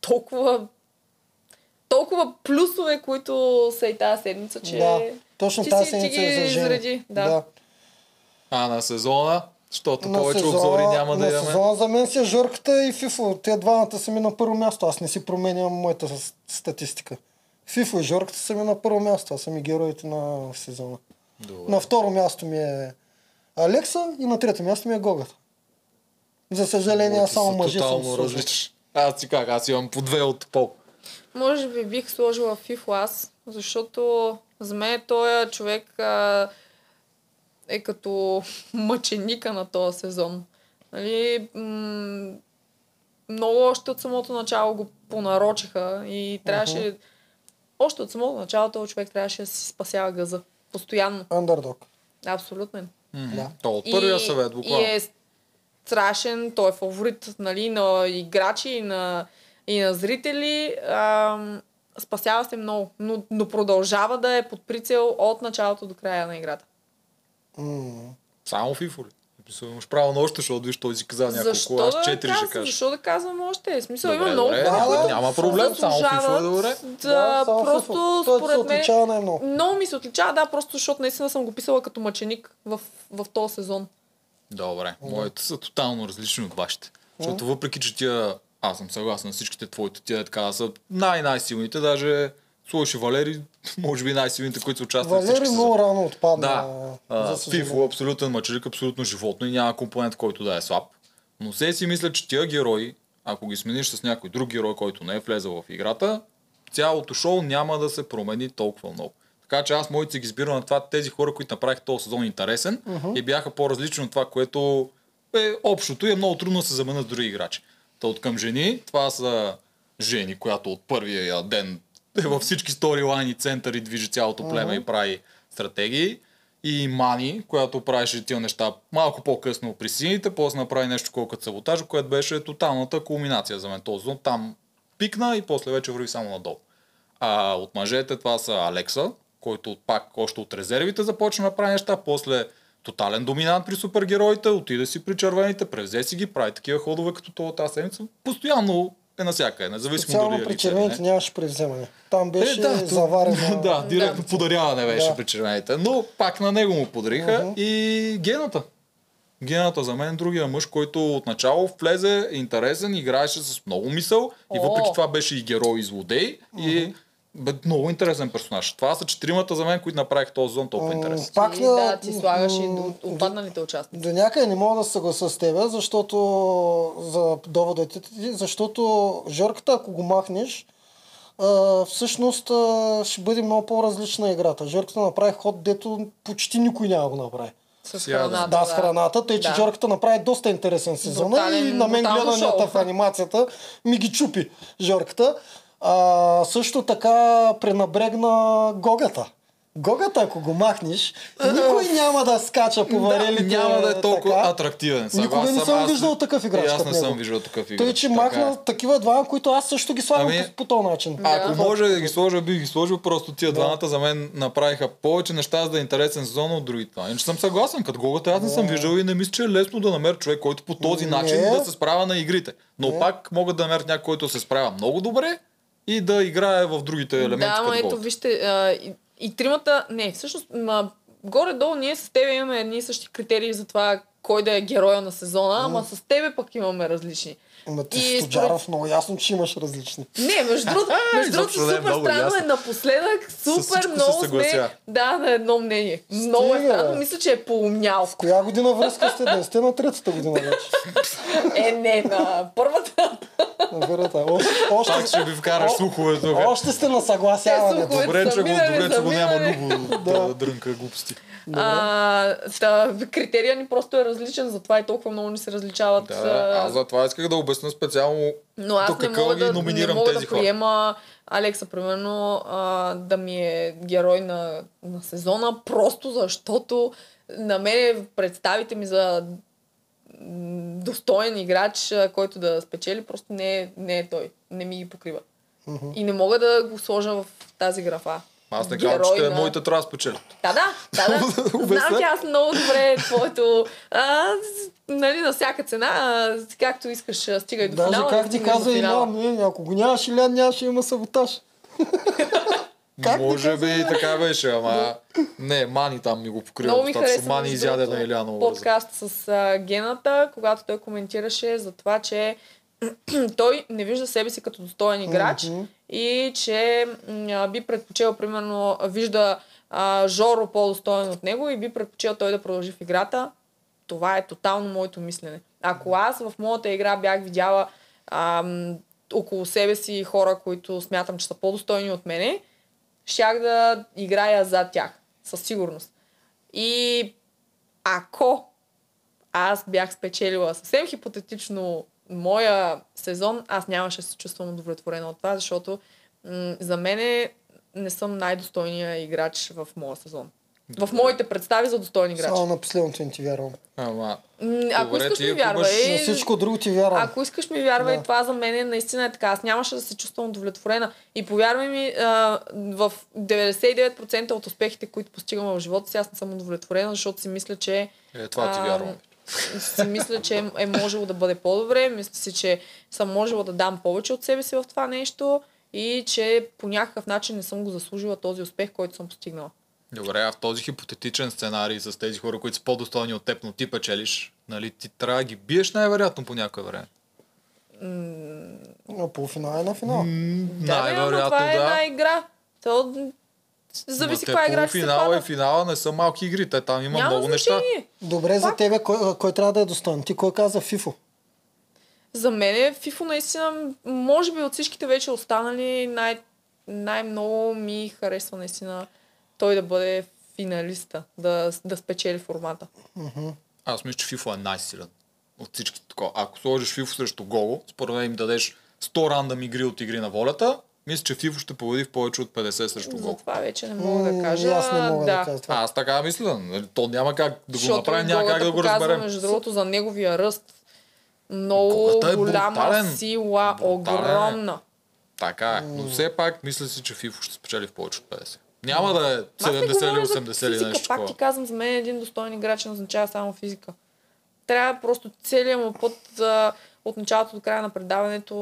толкова толкова плюсове, които са и тази седмица, че Да. Точно ти тази си- ти седмица ги е за изреди, да. А на сезона, защото На повече сезона- обзори няма да на имаме. сезона за мен си е Жорката и Фифо. Те двамата са ми на първо място. Аз не си променям моята статистика. Фифо и Жорката са ми на първо място. Аз са ми героите на сезона. Добре. На второ място ми е Алекса и на трето място ми е Гогата. За съжаление, аз само Са мъже съм Тотално различни. Аз си как, аз имам по две от пол. Може би бих сложила Фифо аз, защото за мен този човек а, е като мъченика на този сезон. Нали, м- много още от самото начало го понарочиха и трябваше... Още от самото начало този човек трябваше да си спасява газа. Постоянно. Андердог. Абсолютно. Да. То от първия съвет, буквално. И е страшен, той е фаворит нали, на играчи и на, и на зрители. Ам, спасява се много, но, но продължава да е под прицел от началото до края на играта. Само фифо ли? Мисля, имаш право на още, защото виж, той си каза няколко, Защо аз да, четири ще казвам, кажа. защо да казвам още? В смисъл Добре, има много добре, хора, да, няма проблем, само FIFA е добре. Да, Да, просто FIFA. Се според мен... отличава най-много. Много ми се отличава, да, просто защото наистина съм го писала като мъченик в, в този сезон. Добре, моите са тотално различни от вашите. Защото въпреки, че тия, аз съм съгласен с всичките твоите, тия така са най-най-силните, даже и Валери, може би най-силните, които са участвали Валери много сезони. рано отпадна. Да, а. Фифо, абсолютен мъчелик, абсолютно животно и няма компонент, който да е слаб. Но се си мисля, че тия герои, ако ги смениш с някой друг герой, който не е влезъл в играта, цялото шоу няма да се промени толкова много. Така че аз моите ги избирам на това тези хора, които направиха този сезон интересен и бяха по-различни от това, което е общото и е много трудно да се заменят с други играчи. Та от към жени, това са жени, която от първия ден е във всички сторилайни центъри движи цялото племе и прави стратегии. И Мани, която правеше тия неща малко по-късно при сините, после направи нещо колкото саботаж, което беше тоталната кулминация за мен този. Там пикна и после вече върви само надолу. А от мъжете това са Алекса, който пак още от резервите започна да прави неща, после тотален доминант при супергероите, отиде си при червените, превзе си ги, прави такива ходове като това тази седмица. Постоянно е навсякъде, независимо дали е при червените нямаше превземане. Там беше Е, да, заварено. да, директно подаряване беше Да. при червените. Но пак на него му подариха и гената. Гената за мен е другия мъж, който отначало влезе интересен, играеше с много мисъл и въпреки това беше и герой и злодей и бе, много интересен персонаж. Това са четиримата за мен, които направиха този зон толкова интересен. Пак и, на- да, ти слагаш и до отпадналите участници. До някъде не мога да се съгласа с теб, защото за доводите ти, защото Жорката, ако го махнеш, всъщност ще бъде много по-различна играта. Жорката направи ход, дето почти никой няма го направи. С храната. Да, с храната, тъй че Да. Жорката направи доста интересен сезон Брутален- и на мен гледанията шоу. в анимацията ми ги чупи Жорката. А, също така пренабрегна Гогата. Гогата, ако го махнеш, никой няма да скача по варелите. няма да е толкова така. атрактивен. Никога Съгласен не съм аз- виждал такъв играч аз не съм виждал такъв играч. Той, че така махна е. такива двама, които аз също ги слагам Ами, по, по този начин. Ако Да. може да ги сложа, бих ги сложил. Просто тия двамата за мен направиха повече неща, за да е интересен сезон от другите. Иначе съм съгласен. Като Гогата аз не съм виждал и не мисля, че е лесно да намеря човек, който по този Не. начин да се справя на игрите. Но пак могат да намерят някой, който се справя много добре и да играе в другите елементи. Да, ма като ето, вижте, а, и, и тримата, не, всъщност, ма, горе-долу ние с тебе имаме едни и същи критерии за това кой да е героя на сезона, ама с тебе пък имаме различни. Ама ти И с Тоджаров много ясно, че имаш различни. Не, между другото, между другото е супер много странно е ясно. напоследък, супер много сме, да, на едно мнение. Много е Стига, странно, мисля, че е поумнял. Коя година връзка сте? Да сте на третата година вече. Е, не, на първата. На първата. Още, още, Пак ще ви вкараш слухове тук. още сте на слухове. Добре, че го, добре, че го няма. Любо да дрънка глупости. А, та, критерия ни просто е различен, затова и толкова много ни се различават. Да, а, аз за това исках да обясня специално Но аз до не мога, да, не номинирам мога тези да хора. приема Алекса, примерно, а, да ми е герой на, на сезона, просто защото на мен представите ми за достоен играч, който да спечели, просто не е, не е той. Не ми ги покрива. И не мога да го сложа в тази графа. Аз не казвам, че на- моите трябва да спечелят. Да, да, да, да. Знам, че аз много добре твоето, а, нали, на всяка цена, а, както искаш, стигай до Даже финала. как да ти каза. Илян, не, ако го нямаш Илян, нямаше да има саботаж. Как Може би и така беше, ама не, Мани там ми го покрива. Много ми хареса Мани изяде на Иляна образа. подкаст с а, Гената, когато той коментираше за това, че той не вижда себе си като достоен играч и че а, би предпочел, примерно, вижда а, Жоро по-достоен от него и би предпочел той да продължи в играта. Това е тотално моето мислене. Ако аз в моята игра бях видяла ам, около себе си хора, които смятам, че са по-достойни от мене, щях да играя за тях. Със сигурност. И ако аз бях спечелила съвсем хипотетично моя сезон, аз нямаше да се чувствам удовлетворена от това, защото м- за мен не съм най-достойният играч в моя сезон. В моите представи за достойни играчи. Само на последното не ти вярвам. Ама, Ако Добре, искаш ти ми вярвай. На всичко друго ти вярвам. Ако искаш ми вярвай, Да. това за мен е наистина е така. Аз нямаше да се чувствам удовлетворена. И повярвай ми, а, в 99% от успехите, които постигам в живота си, аз не съм удовлетворена, защото си мисля, че е, това ти А, вярвам. Си мисля, че е- е можело да бъде по-добре. Мисля си, че съм можела да дам повече от себе си в това нещо и че по някакъв начин не съм го заслужила този успех, който съм постигнала. Добре, а в този хипотетичен сценарий с тези хора, които са по-достойни от теб, но ти печелиш, нали, ти трябва да ги биеш най-вероятно по някое време. На полуфинал е на финал. Да, Най-вероятно, това е да. една игра. То... Зависи каква игра ще пада. и финала не са малки игри, те там има Няма много неща. значение. Добре, за тебе кой, кой трябва да е достоен? Ти кой каза Фифо? За мен е Фифо наистина, може би от всичките вече останали, най- най-много ми харесва наистина той да бъде финалиста, да, да спечели формата. Аз мисля, че FIFA е най-силен от всички такова. Ако сложиш FIFA срещу Гого, според мен им дадеш 100 рандъм игри от игри на волята, мисля, че FIFA ще победи в повече от 50 срещу Гого. това вече не мога да кажа. аз не мога да да. кажа това. Аз така мисля. нали, То няма как да го направим, няма как Гогата да го разберем. Между другото, за неговия ръст. Много е голяма брутален. сила, Брутален е. огромна. Така е. Но все пак мисля си, че FIFA ще спечели в повече от 50. Няма да е Аз не 70 или говоря за 80 или физика, нещо Пак ти казвам, за мен един достоен играч не означава само физика. Трябва просто целият му път а, от началото до края на предаването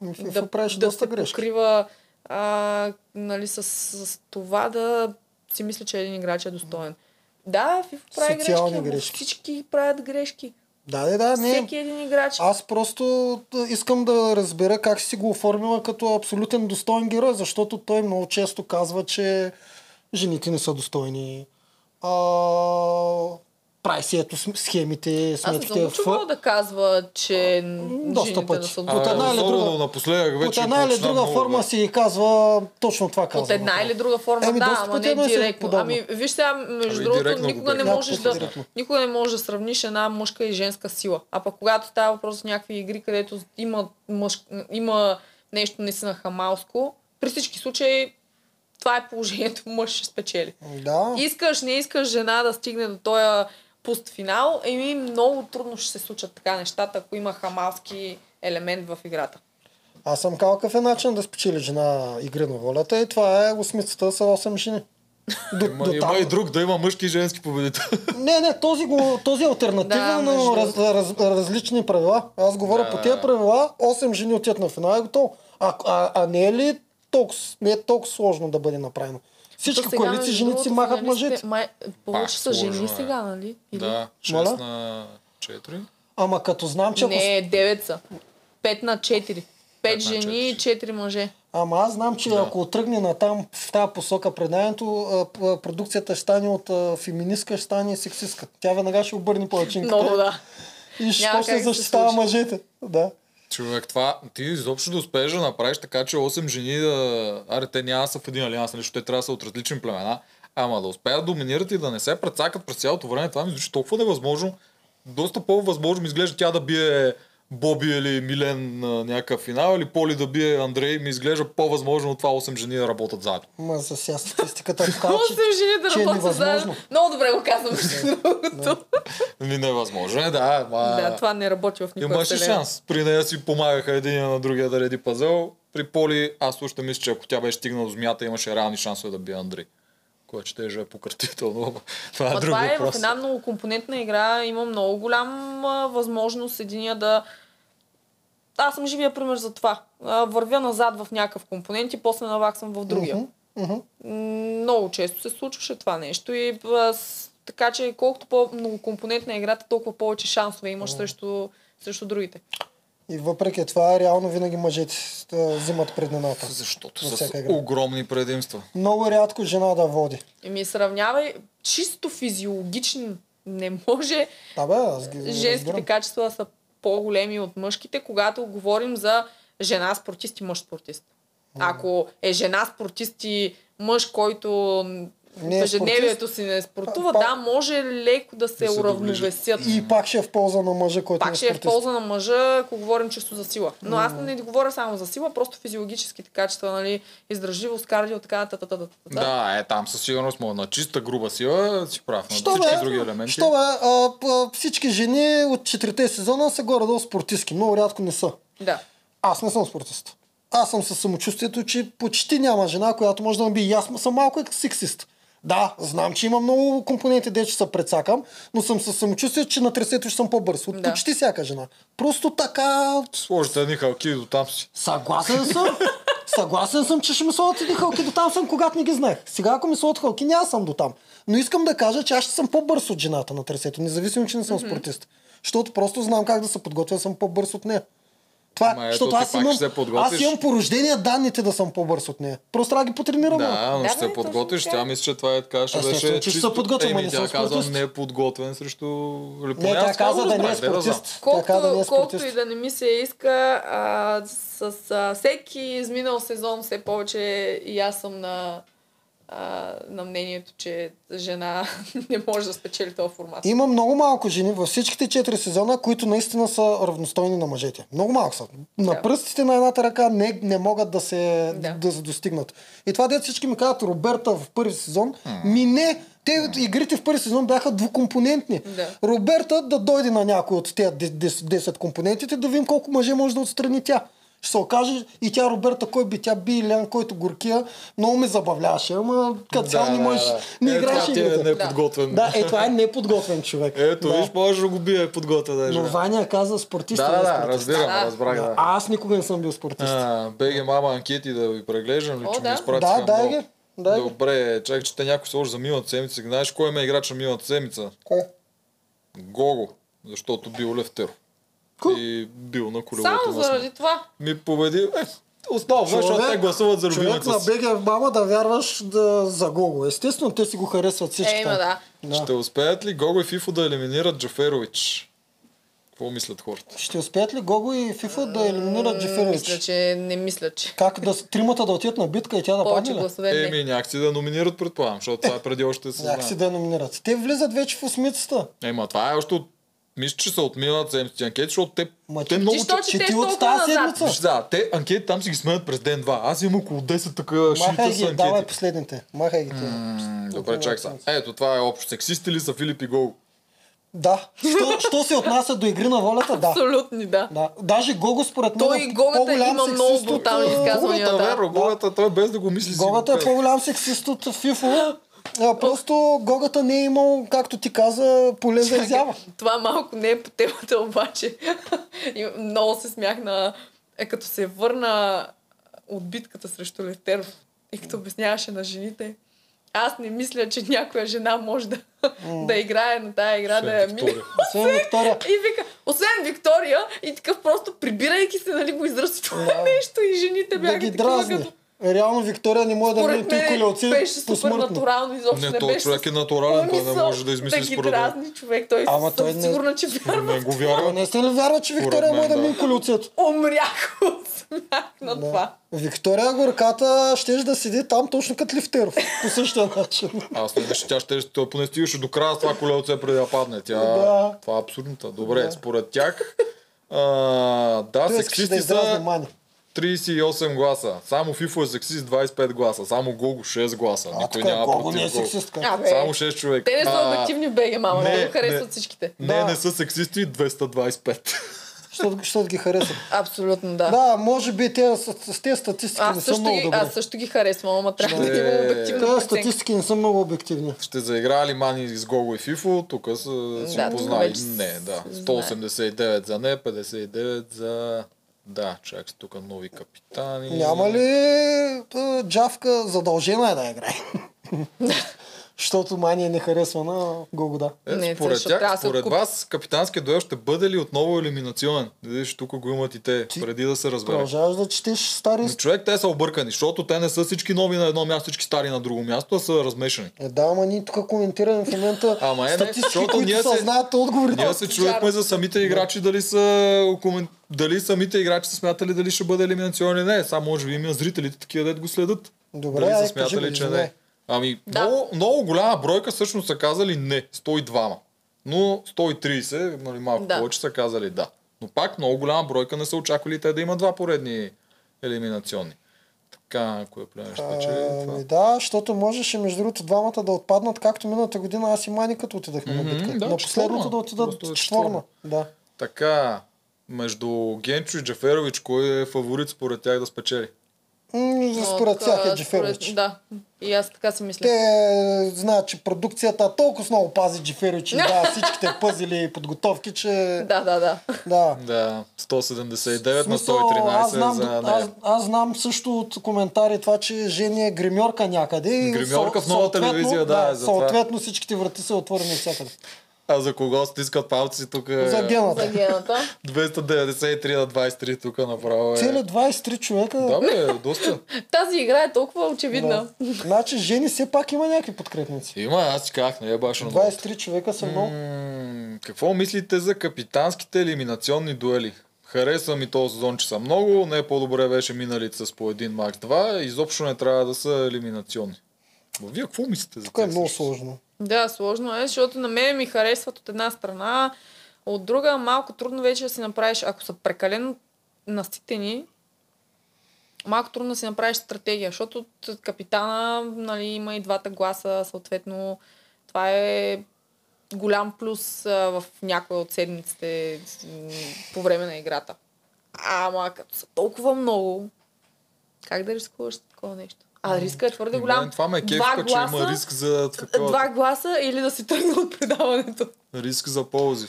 Ми, в да, да доста се грешки. покрива а, нали, с, с, това да си мисля, че един играч е достоен. Да, FIFA прави грешки, грешки. всички правят грешки. Да, да, да, не. Всеки един играч. Аз просто да, искам да разбера как си го оформила като абсолютен достоен герой, защото той много често казва, че жените не са достойни. А, прави си ето схемите, Аз не сметките съм го в... чувала да казва, че Доста жените пъти. не са От една или друга- напоследък От вече една или друга много форма да- си казва точно това казва. От една или друга форма, Еми, да, ама не е директно. Ами, виж сега, между Ами, другото, никога не бе. можеш да, директно. никога не можеш да сравниш една мъжка и женска сила. А пък когато става въпрос за някакви игри, където има, мъж, има нещо наистина хамалско, при всички случаи това е положението, мъж ще спечели. Да. Искаш, не искаш жена да стигне до този пуст финал, еми много трудно ще се случат така нещата, ако има хамалски елемент в играта. Аз съм казал какъв е начин да спечели жена игри на волята и това е осмицата са 8 жени. До, Има, до има и друг, да има мъжки и женски победител. Не, не, този, го, този е альтернативен, Да, но между раз, раз, различни правила. Аз говоря Да. по тези правила, 8 жени отиват на финал и готово. А, а, а не е ли толкова, не е толкова сложно да бъде направено? Всички сега, коалиции жените си махат финалистите мъжете. Май, повече са жени е. сега, нали? Или? Да, 6 Моля? на 4. Ама като знам, че. Не, 9 са. 5 на 4. 5 на жени и 4 мъже. Ама аз знам, че Да. ако тръгне на там в тази посока преданието, продукцията ще стане от феминистка, ще стане сексистка. Тя веднага ще обърне повечинката. Много да. И ще се защитава мъжете. Да. Човек, това ти изобщо да успееш да направиш така, че 8 жени да... Аре, те няма са в един алианс, защото те трябва да са от различни племена, ама да успеят да доминират и да не се прецакат през цялото време, това ми звучи толкова невъзможно. Доста по-възможно ми изглежда тя да бие Боби или Милен на някакъв финал, или Поли да бие Андрей, ми изглежда по-възможно от това 8 жени да работят заедно. Ма за сега статистиката показва, 8 че, жени да че е работят заедно. невъзможно. Много добре го казвам, другото. Ми невъзможно е, да. Ма... Да, това не работи в никаква Имаше шанс. При нея си помагаха един на другия да реди пазъл. При Поли, аз още мисля, че ако тя беше стигнала до змията, имаше реални шансове да бие Андрей. Което ще е пократително. Това е това е въпрос. в една многокомпонентна игра. Има много голяма възможност единия да... Аз съм живия пример за това. А, Вървя назад в някакъв компонент и после наваксам в другия. Мгм. М, Много често се случваше това нещо и а, с- така че колкото по-многокомпонентна е играта, толкова повече шансове имаш срещу, срещу другите. И въпреки това, реално винаги мъжете взимат преднината. Защото с игра. огромни предимства. Много рядко жена да води. И ми сравнявай чисто физиологични. Не може Да бе, аз ги женските разбирам. качества да са по-големи от мъжките, когато говорим за жена спортист и мъж спортист. Ако е жена спортист и мъж, който Не е ежедневието си не спортува, А, пак- да, може леко да се Да се уравновесят. И пак ще е в полза на мъжа, който Пак не ще е в полза на мъжа, ако говорим чисто за сила. Но аз не говоря само за сила, просто физиологическите качества, нали, издръжливост, кардио, така, та, та, та, та, та. Да, е там със сигурност мога на чиста груба сила си прав. На Що всички бе? други елементи. Що бе? А, а, всички жени от четирите сезона са горе-долу спортистки. Много рядко не са. Да. Аз не съм спортист. Аз съм със самочувствието, че почти няма жена, която може да ме би. И аз съм малко сексист. Да, знам, че има много компоненти, де че се прецакам, но съм със самочувствие, че на тресето ще съм по-бърз. От Да. почти всяка жена. Просто така... Сложите едни халки до там си. Съгласен съм. Съгласен съм, че ще ми слагат едни халки до там съм, когато не ги знаех. Сега, ако ми слагат халки, няма съм до там. Но искам да кажа, че аз ще съм по-бърз от жената на тресето, независимо, че не съм спортист. Защото просто знам как да се подготвя, съм по-бърз от нея. Това, Ма е, ето, защото аз имам, аз имам по рождение данните да съм по-бърз от нея. Просто трябва да ги потренирам. Да, но Да, ще се подготвиш. Тя мисля, че това е така. Ще Естествено, беше че ще чисто... се подготвя, ама не тя съм каза не е подготвен срещу... Или Не, тя каза да не е спортист. Колкото, е колкото и да не ми се иска, а, с а, всеки изминал сезон все повече и аз съм на, а, на мнението, че жена не може да спечели този формат. Има много малко жени във всичките 4 сезона, които наистина са равностойни на мъжете. Много малко са. На Да. пръстите на едната ръка не, не могат да се, Да. да. се достигнат. И това дето всички ми казват Роберта в първи сезон. Ми не, те игрите в първи сезон бяха двукомпонентни. Да. Роберта да дойде на някой от тези 10 компонентите, да видим колко мъже може да отстрани тя. Ще се окаже и тя Роберта, кой би тя би Илян, който горкия, много ме забавляваше, ама като цяло не можеш, не Е, играеш е игрите. неподготвен. Да, е, това е неподготвен човек. Ето, да. виж, може да го бие подготвен даже. Но Ваня каза спортист. Да, не да, да, спортист. разбирам, Да. разбрах, Да. да. А аз никога не съм бил спортист. А, беге мама анкети да ви преглеждам, че да. ми изпратиха да, дай много. Дай. Добре, чакай, че те някой сложи за миналата седмица. Знаеш кой ме играч на миналата седмица? Кой? Гого, защото бил Левтеров. Кой? И бил на колелото Само заради това. Ми победи. Е, основно, защото те гласуват за човек любимеца на. БГ мама да вярваш да, за Гого. Естествено, те си го харесват всички. Е, има да. Да. Ще успеят ли Гого и Фифо да елиминират Джаферович? Какво мислят хората? Ще успеят ли Гого и Фифа да елиминират Мисля, Джеферович? че не мисля, че Как да тримата да отидат на битка и тя да падне ли? Еми, някакси да номинират, предполагам, защото това е преди още се Някакси знае. да номинират. Те влизат вече в осмицата. Ема, това е още от... Мисля, че са от миналата седмица анкети, защото те, Ма те много... Ти, що, че че ти са от тази седмица. Да, те анкети там си ги сменят през ден-два. Аз имам около 10 така шита с ги, давай анкети. последните. Махай ги. М, Добре, чак сега. Ето, това е общо. Сексисти ли са Филип и Гол? Да. Що, що се отнася до игри на волята, да. Абсолютни, да. Да. Даже Гого според мен Той е и Гогата по-голям има много брутални а, изказвания. Гогата, да. верно, Гогата, той без да го мисли Гогата го е по-голям сексист от Фифо. А, просто Гогата не е имал, както ти каза, поле за изява. Това малко не е по темата, обаче. И много се смях на... Е, като се върна от битката срещу Левтеров и като обясняваше на жените, аз не мисля, че някоя жена може да, да играе на тая игра, да я Освен. Виктория. Освен Виктория. И вика, освен Виктория, и такъв просто прибирайки се, нали, го изръсти това Да. нещо и жените Да бяха ги такива, дразни. като... Реално Виктория не може да Според мине той мен колелци беше супер натурално, изобщо не, Не, той беше човек е натурален, той не може да измисли да ги според дразни човек. Той Ама Ама той не- сигурна, че вярва. Не го вярва. не сте ли вярва, че Виктория може да да. мине колелцето? Умрях от смях на това. Виктория Горката щеше да седи там точно като Лифтеров. По същия начин. Аз не че тя ще, той поне стигаше до края с това колелце преди да падне. Тя, Да. Това е абсурдната. Добре, според тях, а, да, Той да сексисти изразни са мани. 38 гласа. Само Фифо е сексист 25 гласа. Само Гого 6 гласа. А, Никой така, няма Гого не е против Гого. сексистка. Абе, Само 6 човека. те не са обективни в БГ, мама. не, Не, го харесват не. всичките. Не, Да. не са сексисти 225. Защото, защото ги харесват. Абсолютно, да. Да, може би те с, с тези статистики не Аз са също, много ги, добри. аз също ги харесвам, ама трябва да Ще- има обективна Тези статистики не са много обективни. Ще заиграе ли Мани с Гого и Фифо? Тук са си Да, познали. Не, да. се 189 за не, 59 за... Да, чак тук нови капитани. Няма ли а, Джавка задължена е да играе? Защото Мания не харесва на Гогода. Е, Не, според тях, да според откупи. вас, капитанския дуел ще бъде ли отново елиминационен? Видиш, тук го имат и те, преди да се разбере. Продължаваш да четеш стари... Но човек, те са объркани, защото те не са всички нови на едно място, всички стари на друго място, а са размешани. Е, да, ама ние тук коментираме в момента Ама е, не, защото ние се знаят отговорите. Ние се чуехме за самите играчи, дали са дали самите играчи са смятали дали ще бъде елиминационен или не. Само може би има зрителите такива, дет го следят. Добре, дали са смятали, че не. Ами, Да. много, много голяма бройка всъщност са казали не, 102. Но 130, нали, малко Да. повече са казали да. Но пак много голяма бройка не са очаквали те да има два поредни елиминационни. Така, кое племе ще печели това? Ами да, защото можеше между другото двамата да отпаднат, както миналата година аз и Мани като отидахме на Мгм, битка. да, на последното да отидат е четворна. Да. Така, между Генчо и Джаферович, кой е фаворит според тях да спечели? М, според тях е според- Джеферович. Да, и аз така си мисля. Те знаят, че продукцията толкова много пази Джеферович и да, всичките пъзели и подготовки, че... Да, да, да. Да. Да, 179 на Смисъл, 113 аз знам, за аз, нея. аз знам също от коментари това, че Жени е гримьорка някъде. Гримьорка в нова телевизия, да, е за това. Съответно всичките врати са отворени всякъде. А за кого стискат палци тук? е За гената. За гената. 293 на 23 тук направо е. Цели 23 човека. Да бе, доста. Тази игра е толкова очевидна. Да. Значи Жени все пак има някакви подкрепници. Има, аз ти казах, не е баш на 23 човека са много. М, Какво мислите за капитанските елиминационни дуели? Харесва ми този сезон, че са много. Не е по-добре беше миналите с по един макс 2. Изобщо не трябва да са елиминационни. Но вие какво мислите за Тук е много сложно. Да, сложно е, защото на мен ми харесват от една страна, от друга малко трудно вече да си направиш, ако са прекалено наситени, малко трудно да си направиш стратегия, защото от капитана нали, има и двата гласа, съответно това е голям плюс в някоя от седмиците по време на играта. Ама като са толкова много, как да рискуваш такова нещо? А риска е твърде И голям. мен Това ме Два кефка, че има гласа, риск за такова. Два гласа или да си тръгне от предаването. Риск за ползи.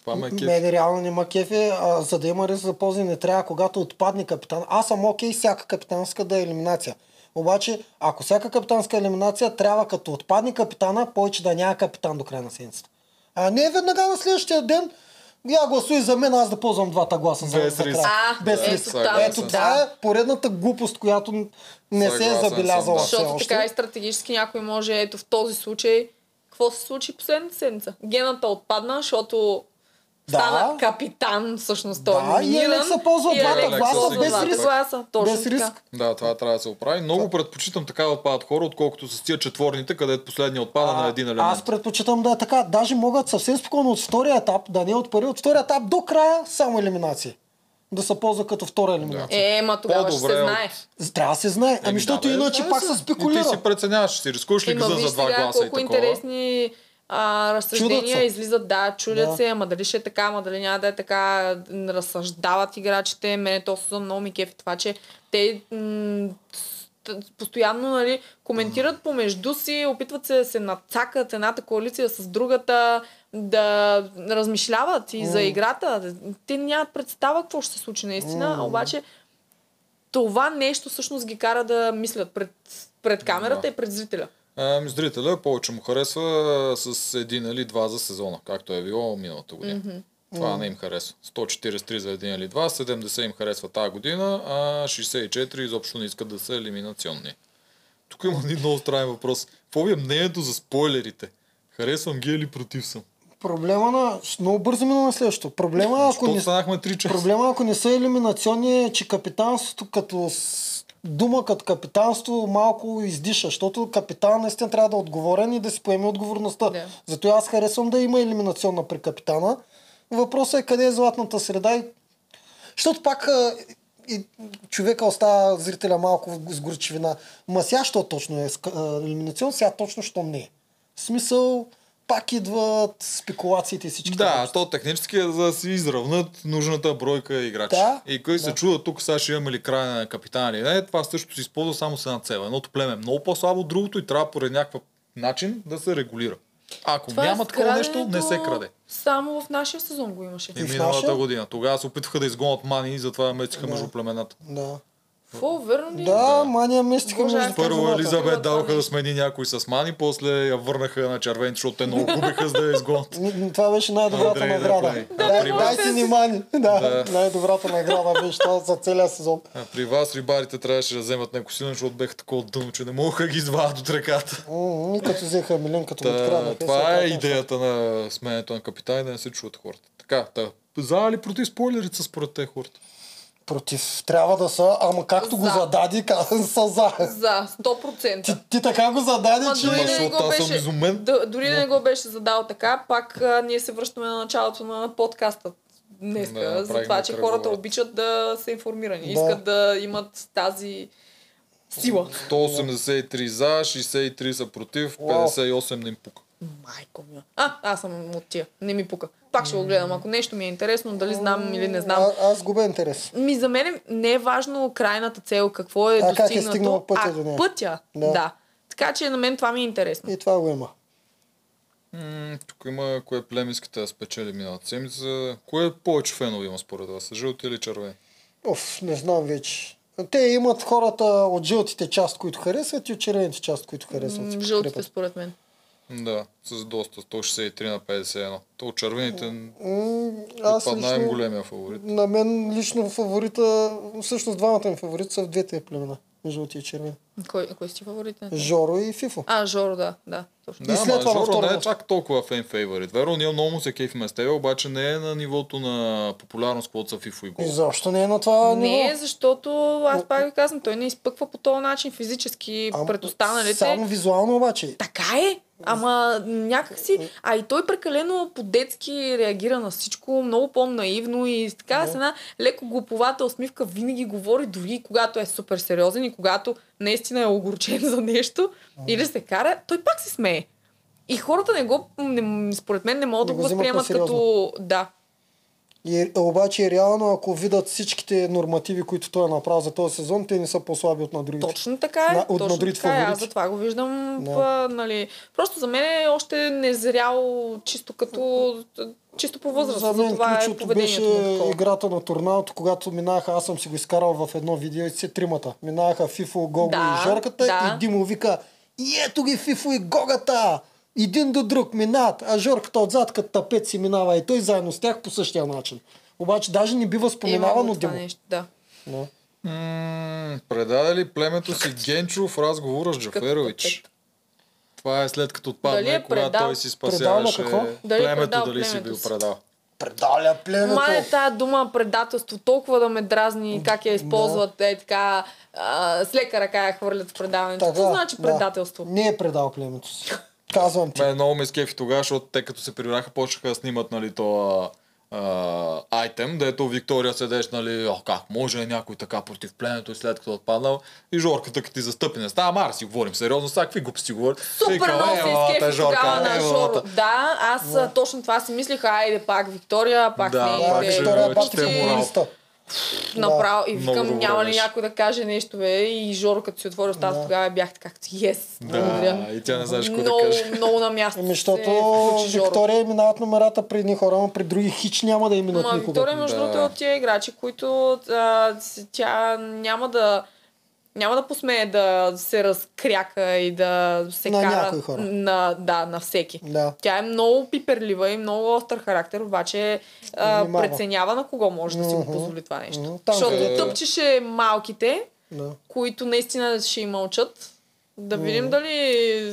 Това ме кефи. Мене реално не ма кефи, а, за да има риск за ползи не трябва, когато отпадне капитан. Аз съм окей всяка капитанска да е елиминация. Обаче, ако всяка капитанска елиминация трябва като отпадне капитана, повече да няма капитан до края на седмицата. А не веднага на следващия ден, я гласуй за мен, аз да ползвам двата гласа. за- Без за риск. края. А, Без ето риск. там, Ето да. това е поредната глупост, която не се е Съгласен съм, забелязала да. Защото още. така и стратегически някой може, ето в този случай, какво се случи последната седмица? Гената отпадна, защото Да. стана капитан, всъщност той Да, е и номиниран. Алекса ползва и двата гласа без двата риск. гласа, Точно Без така. риск. Да, това трябва да се оправи. Много предпочитам така да отпадат хора, отколкото с тия четворните, където последния отпада на един елемент. Аз предпочитам да е така. Даже могат съвсем спокойно от втория етап, да не от първи, от втория етап до края само елиминации. Да се ползва като втора елиминация. Е, ма тогава ще По-добре се от- знае. Трябва да се знае. Ами, защото да, иначе пак се. се И ти спекулира. си преценяваш, ще си рискуваш ли виж за два гласа и такова. интересни а, разсъждения излизат. Да, чудят Да. се, ама дали ще е така, ама дали няма да е така. Разсъждават играчите. Мене то сезон много ми кефи това, че те м- постоянно нали, коментират помежду си, опитват се да се нацакат едната коалиция с другата, да размишляват и за играта. Те нямат представа какво ще се случи наистина, обаче това нещо всъщност ги кара да мислят пред, пред камерата Да. и пред зрителя. Ами, зрителя повече му харесва с един или два за сезона, както е било миналата година. Това не им харесва. 143 за един или два, 70 им харесва тази година, а 64 изобщо не искат да са елиминационни. Тук има един много странен въпрос. Какво ви е мнението за спойлерите? Харесвам ги или против съм? Проблема на... Много бързо мина на следващото. Проблема, ако Защото не, станахме 3 часа. проблема, ако не са елиминационни, е, че капитанството като дума като капитанство малко издиша, защото капитан наистина трябва да е отговорен и да си поеме отговорността. Да. Зато аз харесвам да има елиминационна при капитана. Въпросът е къде е златната среда и защото пак и човека остава зрителя малко с горчивина. Ма сега, що точно е елиминационно, сега точно, що не е. В смисъл, пак идват спекулациите и всички. Да, то технически е за да си изравнат нужната бройка играчи. Да, И кой се да. чуда тук сега ще имаме ли край на капитана или не, това също се използва само с една цел. Едното племе е много по-слабо от другото и трябва поред някакъв начин да се регулира. Ако Това няма такова нещо, не се краде. Само в нашия сезон го имаше. И миналата година. Тогава се опитваха да изгонят мани и затова мечиха между племената. Да. Какво, верно ли? Да, мания местиха Боже, между Първо Елизабет това даваха да смени някой с мани, после я върнаха на червен, защото те много губиха за да я изгонят. Това беше най-добрата награда. прави. Да, Да, при вас- дай си внимание. Да, Да. най-добрата награда беше това за целия сезон. А при вас рибарите трябваше да вземат някой силен, защото беха такова дъно, че не могаха ги извадят от реката. Като взеха Милен, като откраднаха. това е идеята на сменето на капитани, да не се чуват хората. Така, та, за или против спойлерите според те хората? Против. Трябва да са, ама както го За. задади, ка- са за. За 100%. Ти, ти така го задади, Ма че... дори да не го беше, изумен. дори да не го беше задал така, пак а, ние се връщаме на началото на подкаста днес, Да, за това, че хората обичат да са информирани. Да. Искат да имат тази сила. 183 за, 63 са против, Уау. 58 не им пука. Майко ми. А, аз съм от тия. Не ми пука. Пак ще го гледам. Ако нещо ми е интересно, дали знам или не знам. А, аз губя интерес. Ми за мен не е важно крайната цел, какво е А как е достигнато, стигнал пътя а до нея? пътя. Да. Да. Така че на мен това ми е интересно. И това го има. М, тук има кое племе искате да спечели миналата седмица. Кое повече фенове има според вас? Жълти или червени? Оф, не знам вече. Те имат хората от жълтите част, които харесват и от червените част, които харесват. М, Жълтите според мен. Да, с доста. 163 на 51. То от червените Аз лично, големия фаворит. на мен лично фаворита, всъщност двамата ми фаворити са в двете племена. Жълти и червени. Кой, кой си фаворит? Жоро и Фифо. А, Жоро, да, да. Точно. Да, И след това на Жоро не е чак толкова фейн фейворит. Веро, ние много му се кейфиме с тебе, обаче не е на нивото на популярност, каквото са Фифо и Гол. Изобщо не е на това Не, ниво. защото аз пак ви казвам, той не изпъква по този начин физически Ама пред останалите. Само визуално обаче. Така е, ама някакси, а и той прекалено по-детски реагира на всичко, много по-наивно и така с една леко глуповата усмивка винаги говори, дори когато е супер сериозен и когато наистина е огорчен за нещо или се кара, той пак се смее. И хората не го, не, според мен, не могат Не да го възприемат като... Да, И, обаче реално, ако видят всичките нормативи, които той е направил за този сезон, те не са по-слаби от на другите. Точно така е. На- от точно другите така е. Аз затова го виждам. Да. Да. нали, просто за мен е още незрял чисто като чисто по възраст. За мен това е поведението беше играта на турналото, когато минаха, аз съм си го изкарал в едно видео и се тримата. Минаха Фифо, Гого Да, и Жорката да. и Димо вика и ето ги Фифо и Гогата! Един до друг минат, а Жорката отзад като тапет си минава и той заедно с тях по същия начин. Обаче даже не бива споменавано това Димо. нещо, да. Да. М, предаде ли племето си Генчо в разговора с Джаферович? Това е след като отпадне, е когато той си спасяваше? Дали е племето, предал дали си бил предал. Предаля племето. Ма е тая дума предателство толкова да ме дразни как я използват е така а, с лека ръка я хвърлят в предаването. Какво значи да. предателство? Не е предал племето си. Казвам ти. Ме много ме скефи тогава, защото те като се прибраха, почнаха да снимат нали, то а, айтем, дето Виктория седеш, нали, о, как може някой така против племето и след като е отпаднал. И Жорката като ти застъпи не става, мара си говорим сериозно, сега какви глупости говори. Супер Вика, много се «Елата, изкефи тогава на елата». Жоро. Да, аз точно това си мислих, айде пак Виктория, пак Да, не пак е, ще Виктория чете бати морал. Направо. И Много викам, няма ли беше. някой да каже нещо, бе? И Жоро, като си отвори устата, Да. тогава бях така, yes, благодаря. Да, и тя не знаеш какво да много, каже. много на място. Ами, се защото. Виктория минават номерата при едни хора, но при други хич няма да им минат Ма никога. Виктория, между Да. другото, е от тия играчи, които а, тя няма да няма да посмее да се разкряка и да се На кара хора. на, да, на всеки. Да. Тя е много пиперлива и много остър характер, обаче а, Внимава. преценява на кого може да си го позволи това нещо. Мгм. Там, Защото където- тъпчеше малките, Да. които наистина ще им мълчат. Да видим дали А,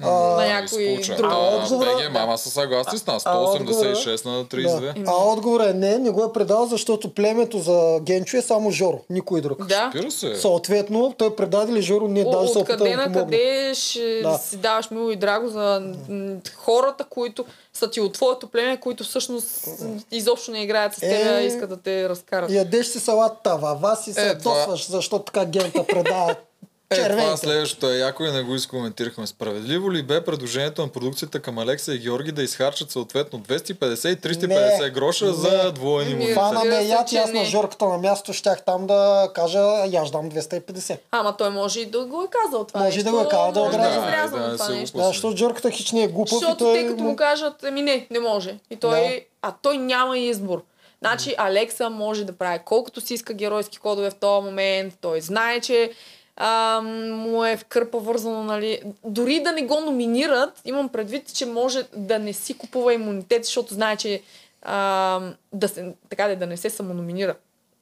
на някой друг. А, отговора- БГ, мама са съгласни с нас. а, отговора- 186 на 32. Да. А отговорът е не, не го е предал, защото племето за Генчо е само Жоро, никой друг. Да. Се. Съответно, той предаде ли Жоро, не даже се опита Откъде на къде ще Да. си даваш мило и драго за хората, които са ти от твоето племе, които всъщност изобщо не играят с теб, а Е, искат да те разкарат. Ядеш си салата, вава си се Е, това- досваш, защо така гента предава Е, това червените. следващото е яко и не го изкоментирахме. Справедливо ли бе предложението на продукцията към Алекса и Георги да изхарчат съответно 250 и 350 Не. гроша Не. за двойни му Това Разбира на ме яд и че аз на. Жорката на място щях там да кажа, я дам 250. Ама той може и да го е казал това Може и да нещо. го е казал, да може отрязва. да Да, да, това нещо. Да, защото Жорката хич не е глупав и Защото той... те като му кажат, ами не, не може. И той, А той няма избор. Значи Алекса може да прави колкото си иска геройски кодове в този момент. Той знае, че а, му е в кърпа вързано, нали. Дори да не го номинират, имам предвид, че може да не си купува имунитет, защото знае, че а, да, се, така да, да не се самономинира.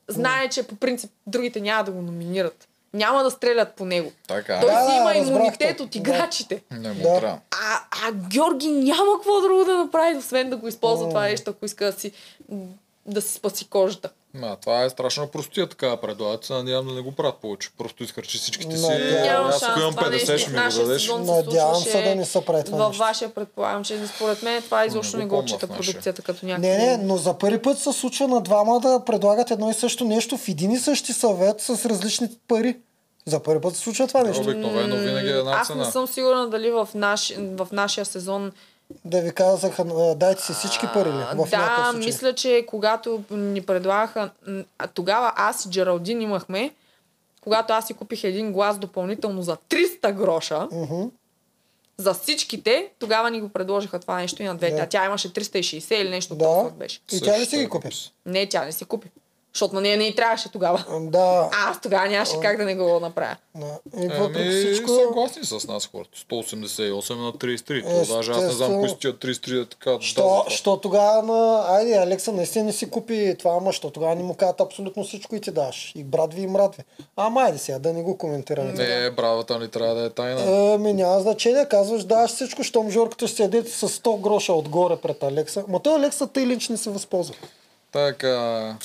Знае, че по принцип другите няма да го номинират. Няма да стрелят по него. Така. Той Да, си има да, имунитет те. от играчите. Не му Да. трябва. А, а Георги няма какво друго да направи, освен да го използва това нещо, ако иска да си, да си спаси кожата. Ма, това е страшна простия така предлагат. Се надявам да не го правят повече. Просто изхарчи всичките си. Надявам- Аз ако имам Това 50, нещо ще ми го дадеш. Надявам се да не се прави това Във вашия предполагам, че според мен това изобщо Не не го отчита продукцията като някакво. Не, не, но за първи път се случва на двама да предлагат едно и също нещо в един и същи съвет с различни пари. За първи път се случва това нещо. Обикновено винаги е една Аз цена. не съм сигурна дали в, наш, в нашия сезон Да ви казаха, дайте си всички пари ли? В да, мисля, че когато ни предлагаха, тогава аз и Джералдин имахме, когато аз си купих един глас допълнително за 300 гроша, Мгм. за всичките, тогава ни го предложиха това нещо и на двете. Да. А тя имаше 360 или нещо Да. такова беше. И тя ли си ги купи? Не, тя не си купи. Защото на нея не и трябваше тогава. Да. А, аз тогава нямаше как да не го направя. да. И въпреки Ами, всичко... съгласни с нас хората. 188 на 33. То даже аз не знам кои са тия 33 е така. Що, да, що тогава на... Айде, Алекса наистина не си купи това, ама що тогава не му казват абсолютно всичко и ти даш. И брат ви, и мрат ви. Ама айде сега, да не го коментираме. Не, бравата ни трябва да е тайна. Ами няма значение, казваш даваш всичко, щом Жорката ще седи с 100 гроша отгоре пред Алекса. Ма той Алекса тъй лич не се възползва. Така,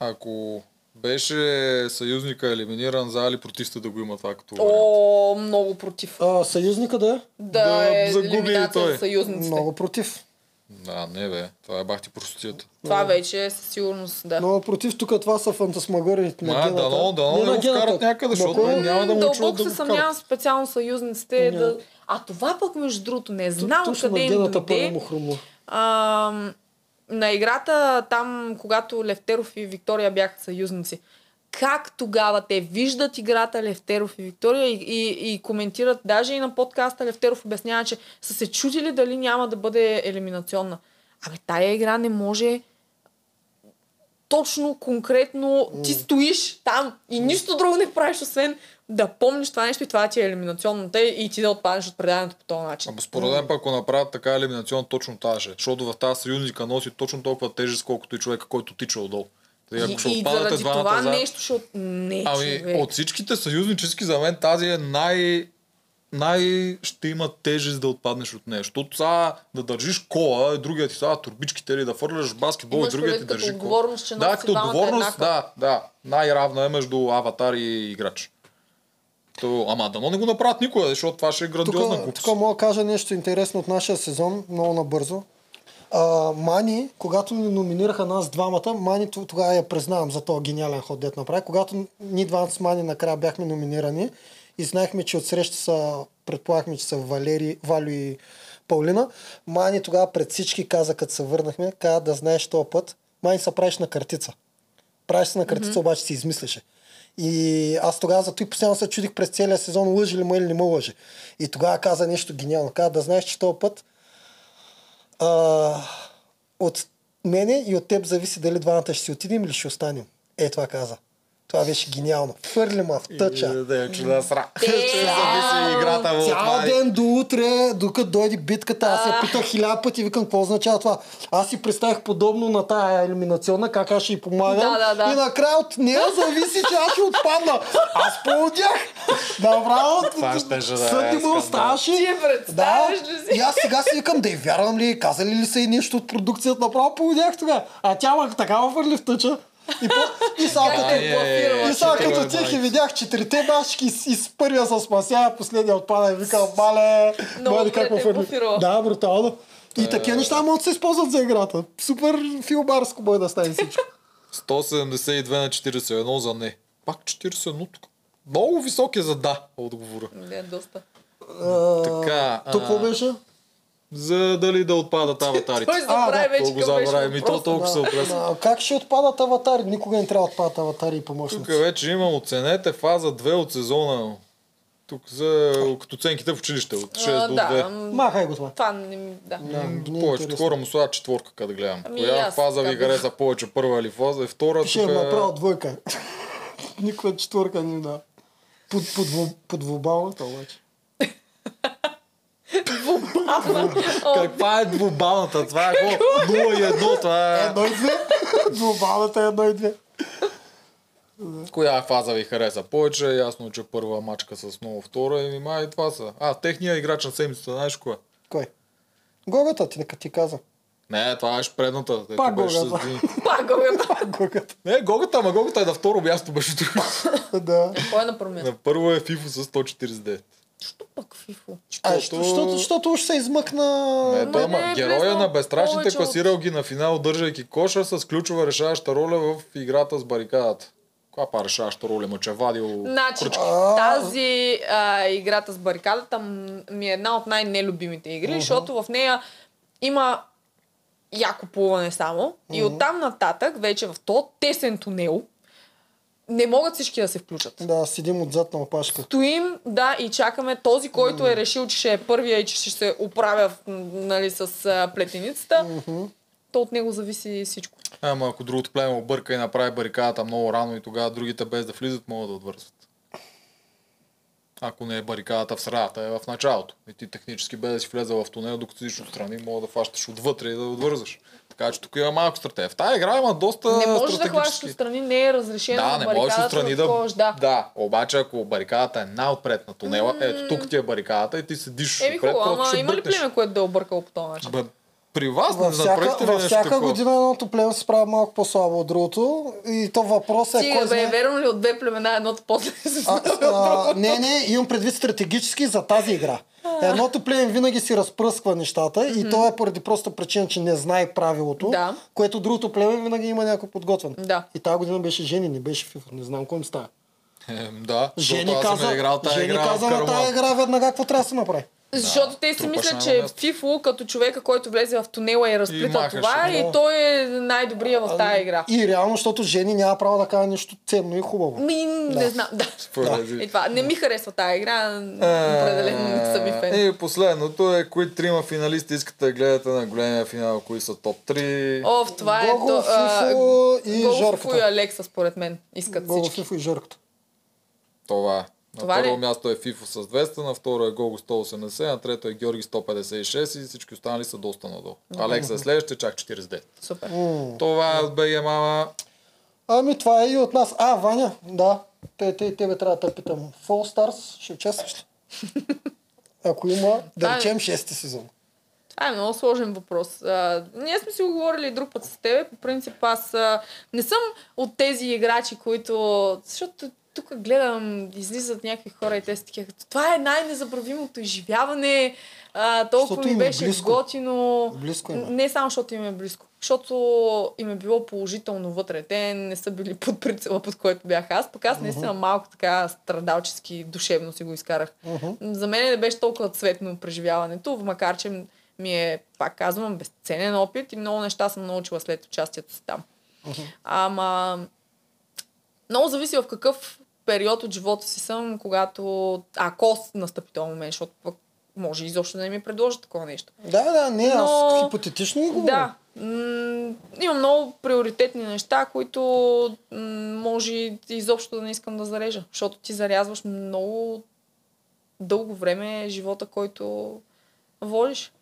ако беше съюзника елиминиран, за ли против сте да го има това като? О, много против. А, съюзника да е? Да, Да е загуби и той. съюзниците. Много против. Да, не бе, това е бахти простията. Това вече е със сигурност, да. Много против тук това са фантасмагорите на гената. дано, дано Не не на го вкарат някъде, защото кой? няма да му Дълбоко да се съмнявам специално съюзниците. Да... А това пък, между другото, не знам къде им гената първо дойде. А, на играта там, когато Левтеров и Виктория бяха съюзници, как тогава те виждат играта Левтеров и Виктория и, и, и коментират, даже и на подкаста Левтеров обяснява, че са се чудили дали няма да бъде елиминационна. Абе, тая игра не може точно, конкретно, ти стоиш там и нищо друго не правиш, освен да помниш това нещо и това ти е елиминационната и ти да отпаднеш от предаването по този начин. Ама според мен, пък, ако направят така елиминационно, точно тази. Защото в тази съюзника носи точно толкова тежест, колкото и човека, който тича отдолу. Тъй, ако ще и, и отпадате заради това заедно- нещо ще... от- Не, Ами, човек. от всичките съюзнически за мен тази е най... най ще има тежест да отпаднеш от нея. Защото сега да държиш кола, другият ти сега турбичките или да фърляш баскетбол, и другият ти държи кола. отговорност, че Да, като отговорност, да, да. Най-равна е между аватар и играч. То, ама дано не го направят никога, защото това ще е грандиозна Тук, глупост. тук мога да кажа нещо интересно от нашия сезон, много набързо. А, Мани, когато ни номинираха нас двамата, Мани тогава я признавам за този гениален ход, дет направи. Когато ние двамата с Мани накрая бяхме номинирани и знаехме, че отсреща са, предполагахме, че са Валери, Валю и Паулина, Мани тогава пред всички каза, като се върнахме, каза да знаеш този път, Мани се правиш на картица. Правиш се на картица, mm-hmm. обаче си измисляше. И аз тогава зато и постоянно се чудих през целия сезон, лъжи ли ме или не ме лъжи. И тогава каза нещо гениално. Каза да знаеш, че този път а, от мене и от теб зависи дали двамата ще си отидем или ще останем. Е, това каза. Това беше гениално. Фърли ма в тъча. Да, че да сра. Е, Ще зависи играта му Цял ден до утре, докато дойде битката, аз я питах хиляда пъти, викам, какво означава това? Аз си представих подобно на тая елиминационна, как аз ще й помагам. Да, да, да. И накрая от нея зависи, че аз ще отпадна. Аз полудях. Направо. Това щеше да е съдни му оставаше. Я Да, и аз сега си викам да й вярвам ли, казали ли са и нещо от продукцията, направо полудях тогава. А тя ма така ме фърли в тъча. И, по, и Как като, е и че като е тях и видях четирите башки и с първия се спася, последния отпада и викам, мале, мале как те е фърли. Да, брутално. И такива неща могат да се използват за играта. Супер филбарско бой да стане всичко. 172 на 41 за не. Пак 41 тук. Много висок е за да, отговора. Не, доста. Така, Тук какво беше? За дали да отпадат аватарите. Той забрави вече То го забрави. Ми то толкова се оплеса. А, как ще отпадат аватари? Никога не трябва да отпадат аватари и Тук помощници. вече има оценете фаза 2 от сезона. Тук за като оценките в училище от 6 А, до да, 2. м, Махай го това. това не. Да. Да, не е Повечето хора му слагат четворка, като гледам. Ами, Коя аз фаза ви хареса повече, първа или фаза? И втора, Пише тук е- направо двойка. Никаква четвърка не да. Под, под, под, под глобалната обаче. Каква е двубалната? Това е какво? 0 и 1, това е... Едно и две. Глобалната е едно и две. Коя фаза ви хареса повече? Ясно, че първа мачка с много втора и май това са. А, техния играч на седмицата, знаеш кое? Кой? Гогата ти, нека ти каза. Не, това беше предната. Пак беше с Гогата. Пак Гогата. Гогата. Не, Гогата, ама Гогата е на второ място беше друго. Да. Кой е на първо място? На първо е Фифо с 149. Що пък Фифо? Защото, защото уж се измъкна... Не, той, не героя на безстрашните класирал ги на финал, държайки коша с ключова решаваща роля в играта с барикадата. Коя па решаваща роля? Ма че е вадил Значи, кръчки. тази а, играта с барикадата ми е една от най-нелюбимите игри, защото в нея има яко плуване само. И оттам нататък, вече в то тесен тунел, не могат всички да се включат. Да, седим отзад на опашка. Стоим, да, и чакаме този, който е решил, че ще е първия и че ще се оправя нали, с плетеницата. То от него зависи всичко. Ама ако другото племе обърка и направи барикадата много рано и тогава другите без да влизат могат да отвързват. Ако не е барикадата в средата, е в началото. И ти технически без да си влезал в тунел, докато си отстрани, мога да фащаш отвътре и да отвързаш. Така че тук има малко стратегия. В тази игра има доста Не можеш да хващаш отстрани, не е разрешено Да, не можеш отстрани да такова, да. да, обаче ако барикадата е най-отпред на тунела, ето тук ти е барикадата и ти седиш Еми хубаво, ама има ли племе, което да е объркало по този начин? Бе, при вас не Във всяка, направихте ли във всяка такова? година едното племе се справя малко по-слабо от другото. И то въпрос е Стига, кой бе, знае... верно ли от две племена едното после се А, а, не, не, имам предвид стратегически за тази игра. Едното племе винаги си разпръсква нещата и то е поради проста причина, че не знае правилото, Да. което другото племе винаги има някой подготвен. Да. И тази година беше Жени, не беше Фифо. Не знам кой им става. Е, да, Жени каза, играл тази Жени игра каза на тази игра веднага какво трябва да се направи. Защото те си мислят, че. Фифо, като човека, който влезе в тунела и разплита махаше, това, да. и той е най-добрия в тази игра. И реално, защото Жени няма право да каже нещо ценно и хубаво. Ми, не знам, да. Поради- И това, не ми харесва тази игра, определено не съм и фен. И последното е, кои трима финалисти искате да гледате на големия финал, кои са топ 3. Оф, това е... Гого, Фифо и Гого, Жорката. Фифо и Алекса, според мен, искат Гого, всички. Фифо и Жорката. Това е. На Това ли? първо място е Фифо с 200, на второ е Гого 180, на трето е Георги 156 и всички останали са доста надолу. Алекса е следващия, чак 49. Супер. Това е от БГ Мама. Ами това е и от нас. А, Ваня, да. Те, те, тебе трябва да те питам. Fall Stars ще участваш ли? Ако има, да Да. речем, шести сезон. Това е много сложен въпрос. А, ние сме си го говорили друг път с тебе. По принцип аз а, не съм от тези играчи, които... Защото тук гледам, излизат някакви хора и те са такива. Това е най-незабравимото изживяване. А, толкова Защото ми е беше близко. готино. Близко им е. Не само защото им е близко. Защото им е било положително вътре. Те не са били под прицела, под който бях аз. Пък аз наистина малко така страдалчески, душевно си го изкарах. За мен не беше толкова цветно преживяването, макар че ми е, пак казвам, безценен опит и много неща съм научила след участието си там. Ама много зависи в какъв период от живота си съм, когато, ако настъпи този момент, защото пък може изобщо да не ми предложат такова нещо. Да, да, не, аз Но- хипотетично и говоря. Да. М- има много приоритетни неща, които м- може изобщо да не искам да зарежа, защото ти зарязваш много дълго време живота, който водиш.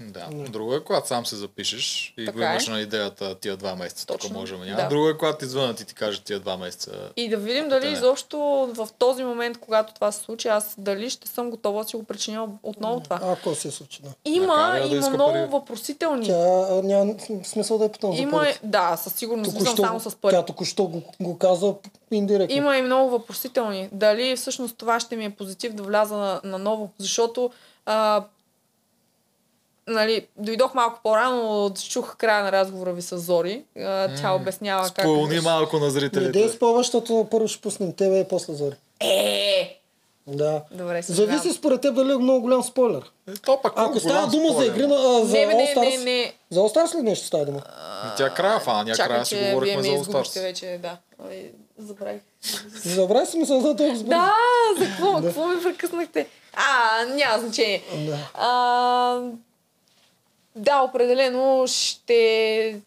Да. Друго е, когато сам се запишеш и Така го имаш е. на идеята тия два месеца. Тук Точно, можем. Няма. да. Друго е, когато ти звънат и ти кажат тия два месеца. И да видим дали не. изобщо в този момент, когато това се случи, аз дали ще съм готова да си го причиня отново това. Ако се случи, да. Има, да има много пари. въпросителни. Тя няма смисъл да е питам за Има, парите. да, със сигурност Току-що, само с пари. тя току-що го, го каза индиректно. Има и много въпросителни. Дали всъщност това ще ми е позитив да вляза на, на ново, защото а, нали, дойдох малко по-рано, чух края на разговора ви с Зори. А, тя обяснява как... Спълни малко на Не зрителите. дей спомня, защото първо ще пуснем тебе и после Зори. Е! Да. Добре, се Зависи според теб дали е много голям спойлер. Е, То пък Ако става дума за спойлер. игри на, а, за Не, не, All Stars, не, не. За All Stars ли нещо става дума? И Тя края фана, ние края си говорихме ме за All Stars. вече, да. Забравих. Забравя си мисъл за толкова сбързо. Да, за какво? Какво ми прекъснахте? А, няма значение. Да. А, да, определено ще,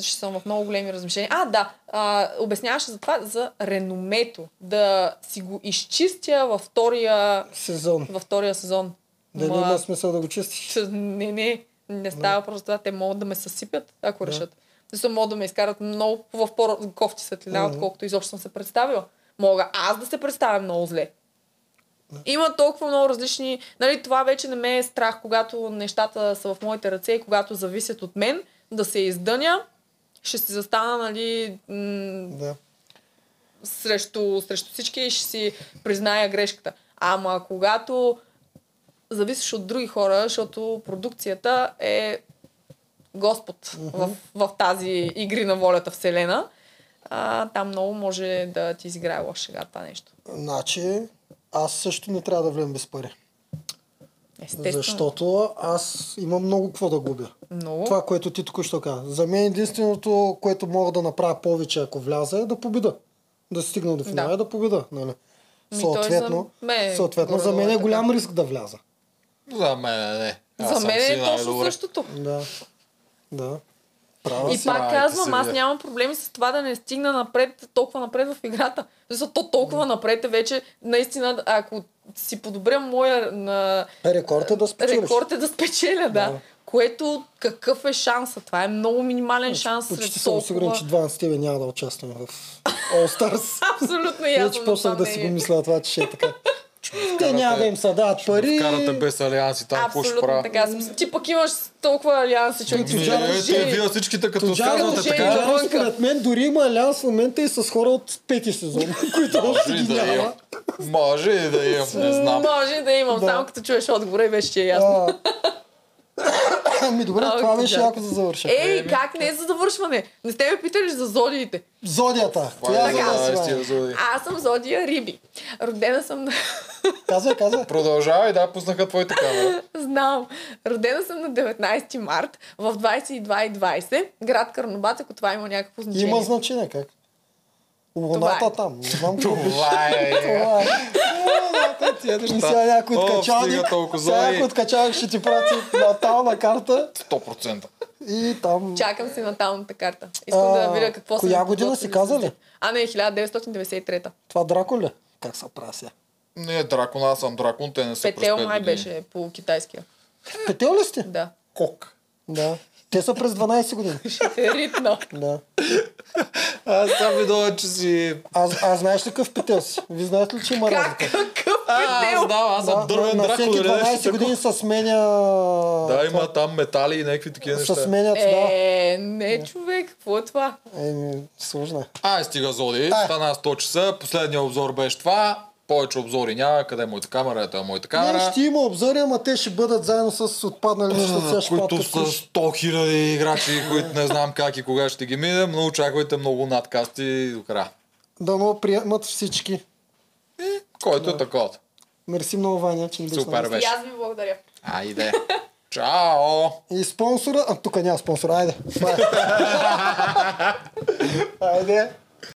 ще съм в много големи размишления. А, да, а, обясняваше за това, за реномето. Да си го изчистя във втория, Сезон. във втория сезон. Дали Ма, има смисъл да го чистиш? Не, не, не става просто това. Те могат да ме съсипят, ако решат. Да са могат да ме изкарат много в по-кофти светлина, отколкото изобщо съм се представила. Мога аз да се представя много зле. Има толкова много различни... Нали, това вече не ме е страх, когато нещата са в моите ръце и когато зависят от мен, да се издъня, ще си застана, нали, м- Да. срещу, срещу всички и ще си призная грешката. Ама когато зависиш от други хора, защото продукцията е Господ в, в тази игри на волята Вселена, а, там много може да ти изиграе лош шега това нещо. Значи, аз също не трябва да влем без пари. Естествено. Защото аз имам много какво да губя. Много. Това, което ти току-що каза. За мен единственото, което мога да направя повече, ако вляза, е да победа. Да стигна до финала Да. и да победа. Нали? Ми, Съответно, за мен съответно за мен е е голям риск да вляза. За мен не. Аз За мен е точно същото. Да. Да. Права И си. пак казвам, аз нямам проблеми с това да не стигна напред, толкова напред в играта. Защото то толкова напред е вече, наистина, ако си подобря моя на... Рекорд е да спечелиш. Рекорд е да спечеля, да. Да. Което какъв е шанса? Това е много минимален шанс Почти сред съм толкова... сигурен, че двама с тебе няма да участваме в All Stars. Абсолютно ясно. Вече почнах да си го мисля това, че ще е така. Те няма да им се дават пари. Карате без алианси, там какво ще правя? така. съм. Ти пък имаш толкова алианси, че Ми, ти Ми, Тоджар- ето, задължени. вие всичките като казвате Тоджаров, така, според мен дори има алианс в момента и с хора от пети сезон, които още и ги да няма. Може и да имам, не знам. Може да имам, само като чуеш отговора и вече ти е ясно. Ами добре, това беше яко за завърша. Ей, как не е за завършване? Не сте ме питали за зодиите. Зодията. Това е Тя за за да стига зоди. Аз съм зодия Риби. Родена съм на... Казвай, казвай. Продължавай, да, пуснаха твоята камера. Знам. Родена съм на 19 март в 22.20. Град Карнобат, ако това има някакво значение. Има значение как. Луната е. там. Не знам какво беше. Това е. Това е. Луната, ми сега някой откачалник. Сега някой откачалник ще ти прати натална карта 100%. и там... Чакам си наталната карта. Искам да видя какво коя са ми година си каза за- ли? А, не, 1993-та. Това Драко ли? Как се сега? Не, дракон, аз съм дракон, те не са Петел пет май беше по китайския. Петел ли сте? Да. Кок. Да. Те са през 12 години. Ще ритна. Да. Аз съм видал, че си... Аз, аз знаеш ли какъв петел си? Ви знаете ли, че има Как? разлика? Какъв А, аз петел? знам, аз съм на, дървен на дракон. всеки нали, нещо 12 такова. години се сменя... Да, има там метали и някакви такива Се неща. сменят, да. Е, не човек, какво е това? Еми, сложно е. Ай, стига Зоди, стана 100 часа, последния обзор беше това, повече обзори няма, къде е моята камера, ето е моята Не, камера, ще има обзори, ама те ще бъдат заедно с отпаднали неща. Които са като 100 000 играчи, които не знам как и кога ще ги минем, но очаквайте много надкасти до края. Дано приемат всички. Който е такова. Мерси много, Ваня, че ни беше Супер на И беше. аз ви благодаря. Айде. Чао! И спонсора... А, тук няма спонсора. Айде. Е. Айде.